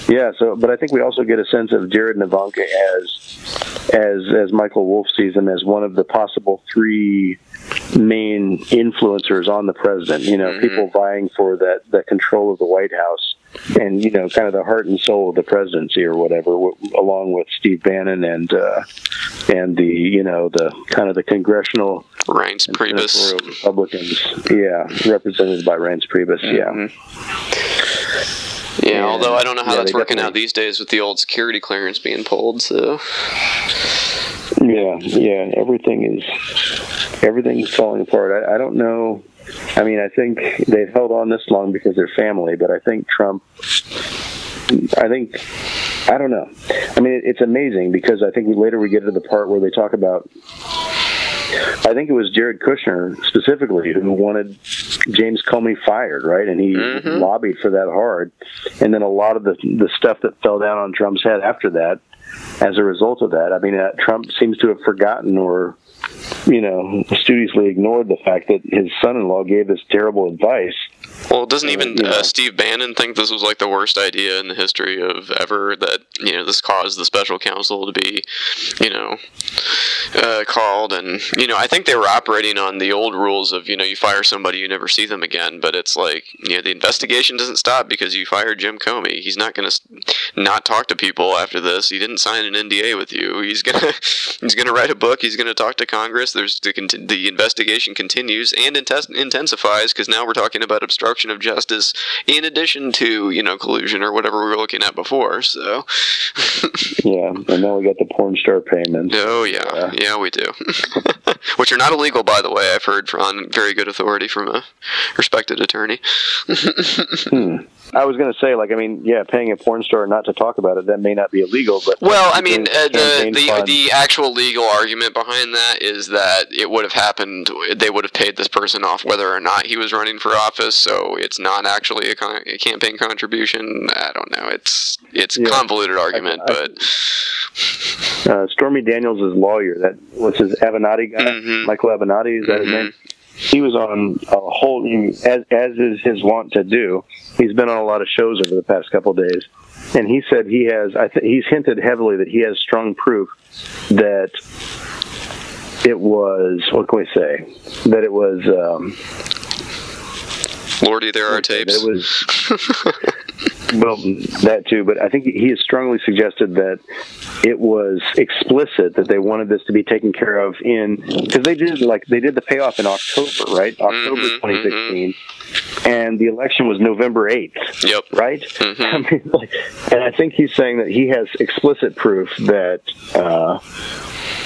yeah, so but I think we also get a sense of Jared and Ivanka as as as Michael Wolff sees them as one of the possible three main influencers on the president. You know, people vying for that that control of the White House and you know, kind of the heart and soul of the presidency or whatever, w- along with Steve Bannon and uh, and the you know the kind of the congressional Reince and Priebus. Republicans, yeah, represented by Reince Priebus, yeah. Yeah, although I don't know how yeah, that's working out these days with the old security clearance being pulled. So Yeah, yeah. Everything is everything's falling apart. I, I don't know. I mean, I think they've held on this long because they're family, but I think Trump. I think I don't know. I mean, it's amazing because I think later we get to the part where they talk about. I think it was Jared Kushner specifically who wanted James Comey fired, right? And he lobbied for that hard. And then a lot of the the stuff that fell down on Trump's head after that, as a result of that, I mean, uh, Trump seems to have forgotten or, you know, studiously ignored the fact that his son-in-law gave this terrible advice Well, doesn't even uh, Steve Bannon think this was like the worst idea in the history of ever? That you know this caused the special counsel to be, you know, uh, called, and you know I think they were operating on the old rules of you know you fire somebody you never see them again. But it's like you know the investigation doesn't stop because you fired Jim Comey. He's not going to not talk to people after this. He didn't sign an NDA with you. He's gonna he's gonna write a book. He's gonna talk to Congress. There's the, the investigation continues and intes- intensifies because now we're talking about obstruction of justice in addition to you know collusion or whatever we were looking at before. So yeah, and now we got the porn star payments. oh yeah, yeah, we do. Which are not illegal, by the way. I've heard on very good authority from a respected attorney. Hmm. I was going to say, like, I mean, yeah, paying a porn star not to talk about it that may not be illegal, but Well, I mean, uh, the the, the actual legal argument behind that is that it would have happened. They would have paid this person off whether or not he was running for office. So it's not actually a, con- a campaign contribution. I don't know. It's it's Yeah. convoluted argument, but uh, Stormy Daniels' lawyer, that what's his Avenatti guy, Mm-hmm. Michael Avenatti, is that his name? He was on a whole, as as is his wont to do. He's been on a lot of shows over the past couple days, and he said he has. I think he's hinted heavily that he has strong proof that it was. What can we say? That it was. Um, Lordy, there are tapes. It was well that too, but I think he has strongly suggested that it was explicit that they wanted this to be taken care of in because they did like they did the payoff in October, right? Mm-hmm, October mm-hmm. 2016, and the election was November 8th. Yep. Right. Mm-hmm. I mean, like, and I think he's saying that he has explicit proof that. Uh,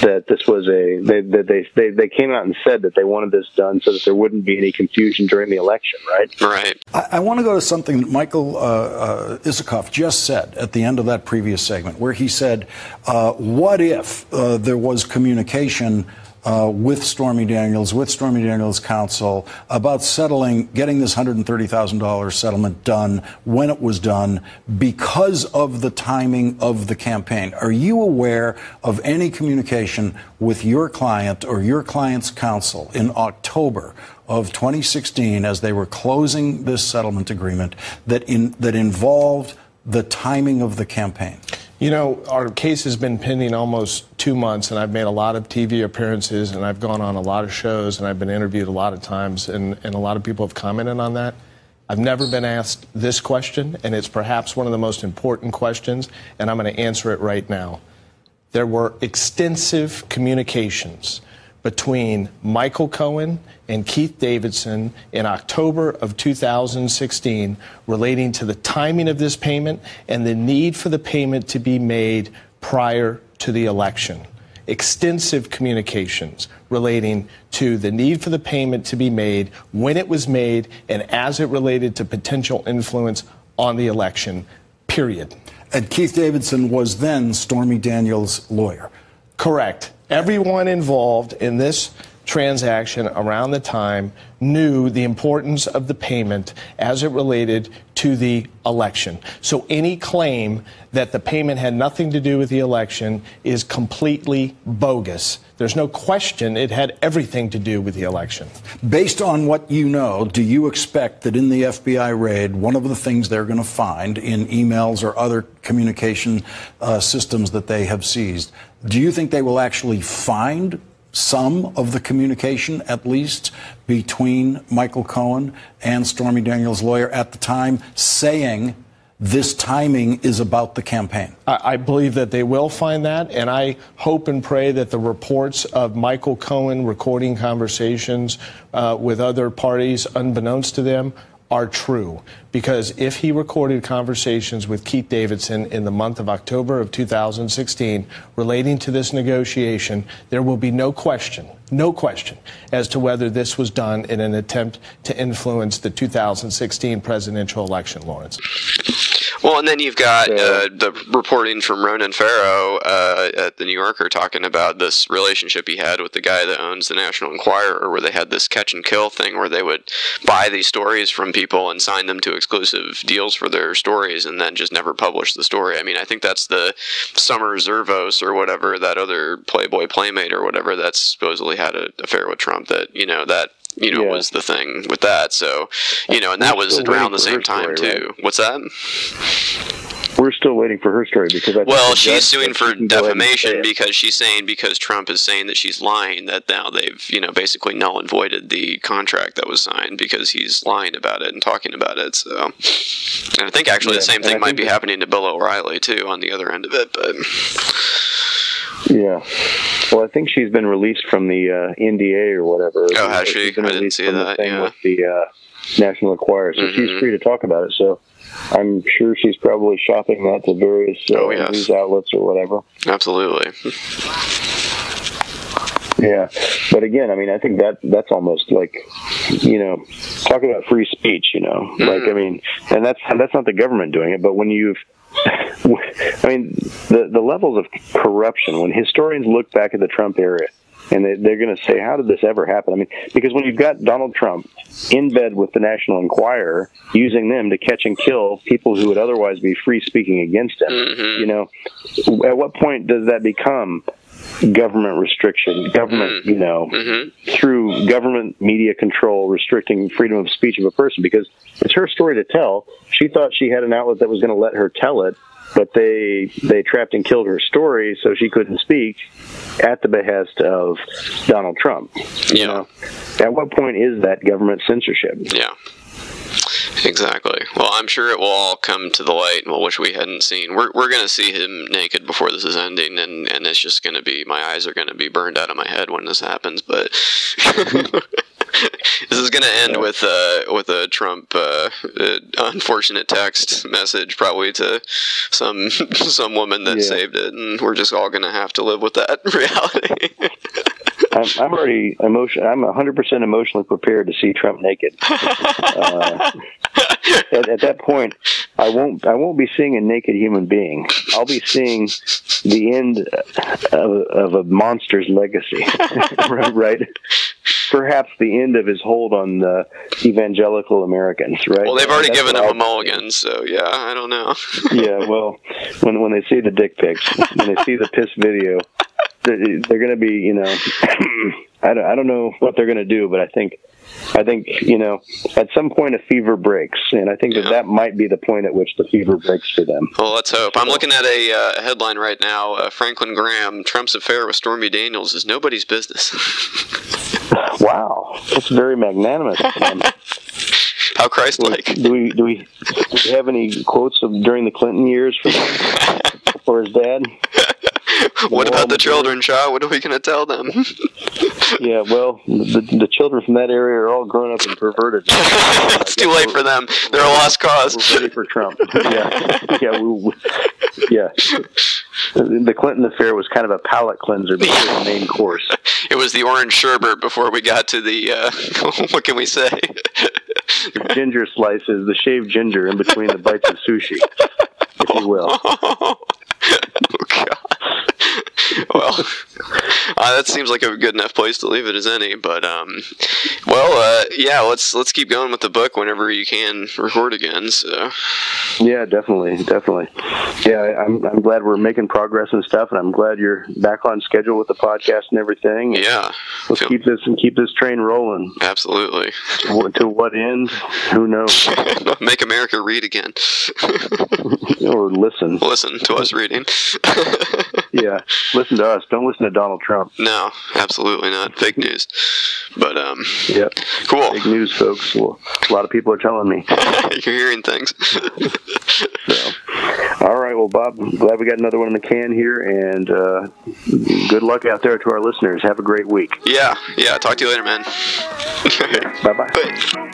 that this was a they, that they, they they came out and said that they wanted this done so that there wouldn't be any confusion during the election, right? Right. I, I want to go to something that Michael uh, uh, Isikoff just said at the end of that previous segment, where he said, uh, "What if uh, there was communication?" Uh, with Stormy Daniels, with Stormy Daniels' counsel, about settling, getting this $130,000 settlement done when it was done because of the timing of the campaign. Are you aware of any communication with your client or your client's counsel in October of 2016 as they were closing this settlement agreement that in, that involved the timing of the campaign? You know, our case has been pending almost two months, and I've made a lot of TV appearances, and I've gone on a lot of shows, and I've been interviewed a lot of times, and, and a lot of people have commented on that. I've never been asked this question, and it's perhaps one of the most important questions, and I'm going to answer it right now. There were extensive communications between Michael Cohen and Keith Davidson in October of 2016 relating to the timing of this payment and the need for the payment to be made prior to the election. Extensive communications relating to the need for the payment to be made, when it was made, and as it related to potential influence on the election, period. And Keith Davidson was then Stormy Daniels' lawyer. Correct. Everyone involved in this transaction around the time knew the importance of the payment as it related to the election. So any claim that the payment had nothing to do with the election is completely bogus. There's no question it had everything to do with the election. Based on what you know, do you expect that in the FBI raid, one of the things they're going to find in emails or other communication uh, systems that they have seized, do you think they will actually find some of the communication, at least, between Michael Cohen and Stormy Daniels' lawyer at the time, saying this timing is about the campaign? I, believe that they will find that, and I hope and pray that the reports of Michael Cohen recording conversations uh, with other parties, unbeknownst to them, are true. Because if he recorded conversations with Keith Davidson in the month of October of 2016 relating to this negotiation, there will be no question, no question, as to whether this was done in an attempt to influence the 2016 presidential election, Lawrence. Well, and then you've got uh, the reporting from Ronan Farrow uh, at the New Yorker talking about this relationship he had with the guy that owns the National Enquirer, where they had this catch and kill thing where they would buy these stories from people and sign them to exclusive deals for their stories and then just never publish the story. I mean, I think that's the Summer Zervos or whatever, that other Playboy Playmate or whatever that's supposedly had an affair with Trump that, you know, that you know, Yeah. was the thing with that. So, you know, and that We're was around the same time story, too. What's that? We're still waiting for her story because I Well, she's suing for she can go ahead and say defamation because she's saying because Trump is saying that she's lying that now they've you know basically null and voided the contract that was signed because he's lying about it and talking about it. So, and I think actually Yeah, the same thing might be happening to Bill O'Reilly too on the other end of it. But Yeah. Well, I think she's been released from the uh, NDA or whatever. Oh, has She's she? been I didn't see from the thing yeah. With the uh, National Enquirer, so she's Mhm. free to talk about it. So I'm sure she's probably shopping that to various uh, Oh, yes. news outlets or whatever. absolutely, Yeah, but again, I mean, I think that that's almost like, you know, talk about free speech. You know, like I mean, and that's that's not the government doing it, but when you've, I mean, the the levels of corruption when historians look back at the Trump era. And they, they're going to say, "How did this ever happen?" I mean, because when you've got Donald Trump in bed with the National Enquirer, using them to catch and kill people who would otherwise be free speaking against him, mm-hmm. you know, at what point does that become government restriction, government, mm-hmm. you know, mm-hmm. through government media control restricting freedom of speech of a person because it's her story to tell. She thought she had an outlet that was going to let her tell it, but they they trapped and killed her story so she couldn't speak at the behest of Donald Trump. You know, at what point is that government censorship? yeah. Exactly. Well, I'm sure it will all come to the light, well, which we hadn't seen. We're, we're going to see him naked before this is ending, and, and it's just going to be, my eyes are going to be burned out of my head when this happens. But this is going to end with uh, with a Trump uh, uh, unfortunate text message, probably to some some woman that Yeah. saved it, and we're just all going to have to live with that reality. I'm, I'm already emotion. I'm 100 percent emotionally prepared to see Trump naked. At, at that point, I won't. I won't be seeing a naked human being. I'll be seeing the end of, of a monster's legacy. right? Perhaps the end of his hold on the evangelical Americans. Right? well, they've already That's given him a I'll- mulligan, so yeah, I don't know. yeah, well, when when they see the dick pics, when they see the piss video, they're, they're going to be, you know, I don't, I don't know what they're going to do, but I think, I think, you know, at some point a fever breaks, and I think that that might be the point at which the fever breaks for them. Well, let's hope. I'm looking at a uh, headline right now. Uh, Franklin Graham, Trump's affair with Stormy Daniels is nobody's business. Wow, that's very magnanimous. Um, How Christ-like. do we do we do we have any quotes of during the Clinton years for for his dad? what about the children, Shaw? What are we going to tell them? Yeah, well, the, the children from that area are all grown up and perverted. it's too late for them. They're a lost cause. We're ready for Trump. Yeah, yeah, we, we- yeah. The Clinton affair was kind of a palate cleanser before the main course. It was the orange sherbet before we got to the, uh, what can we say? Ginger slices, the shaved ginger in between the bites of sushi, if you will. Well, uh, that seems like a good enough place to leave it as any. But um, well, uh, yeah, let's let's keep going with the book whenever you can record again. So Yeah, definitely, definitely. Yeah, I'm I'm glad we're making progress and stuff, and I'm glad you're back on schedule with the podcast and everything. yeah, Let's keep this and keep this train rolling. absolutely. To, what- to what end? Who knows? Make America read again. or listen. Listen to us reading. Yeah, listen to us. Don't listen to Donald Trump. no, absolutely not. Fake news. But um, Yep. Cool. Fake news, folks. Well, a lot of people are telling me. you're hearing things. So, all right. Well, Bob, I'm glad we got another one in the can here, and uh, good luck out there to our listeners. Have a great week. yeah, yeah. Talk to you later, man. Bye bye.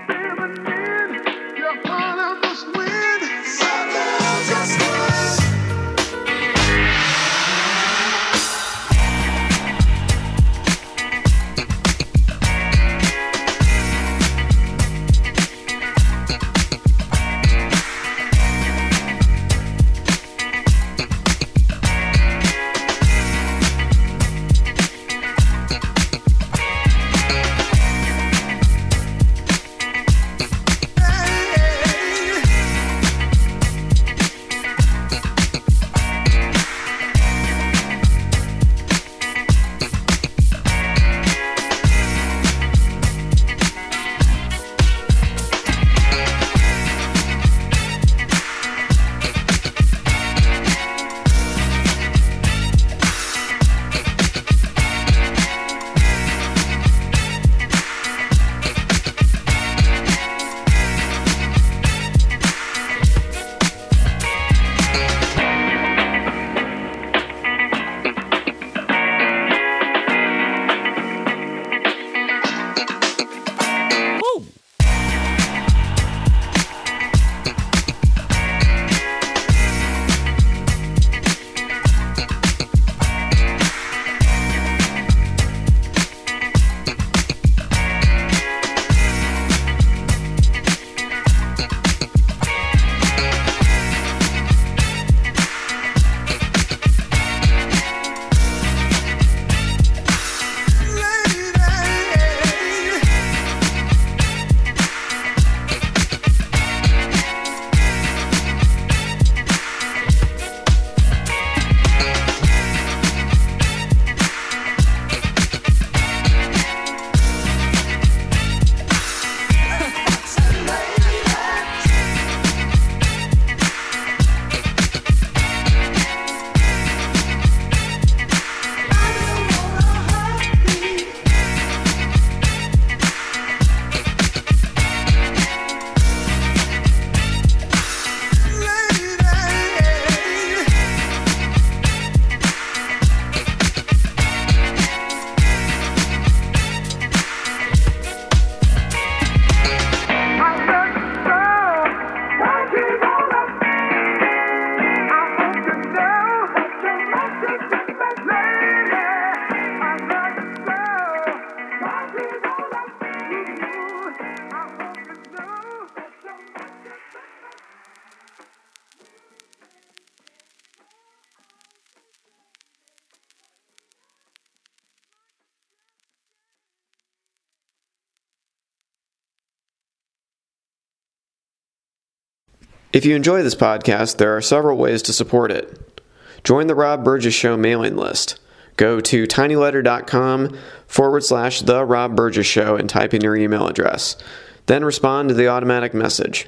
If you enjoy this podcast, there are several ways to support it. Join the Rob Burgess Show mailing list. Go to tinyletter.com forward slash The Rob Burgess Show and type in your email address. Then respond to the automatic message.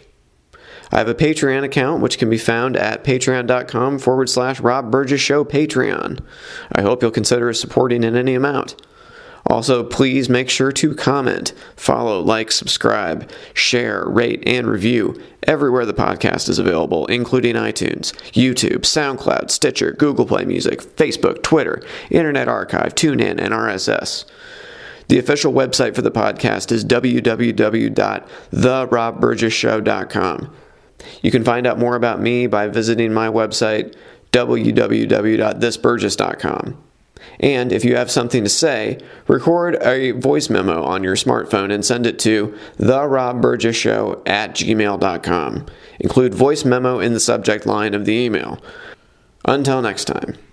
I have a Patreon account which can be found at patreon.com forward slash Rob Burgess Show Patreon. I hope you'll consider supporting in any amount. Also, please make sure to comment, follow, like, subscribe, share, rate, and review everywhere the podcast is available, including iTunes, YouTube, SoundCloud, Stitcher, Google Play Music, Facebook, Twitter, Internet Archive, TuneIn, and RSS. The official website for the podcast is www.therobburgessshow.com. You can find out more about me by visiting my website, www.thisburgess.com. And if you have something to say, record a voice memo on your smartphone and send it to therobburgessshow at gmail.com. Include voice memo in the subject line of the email. Until next time.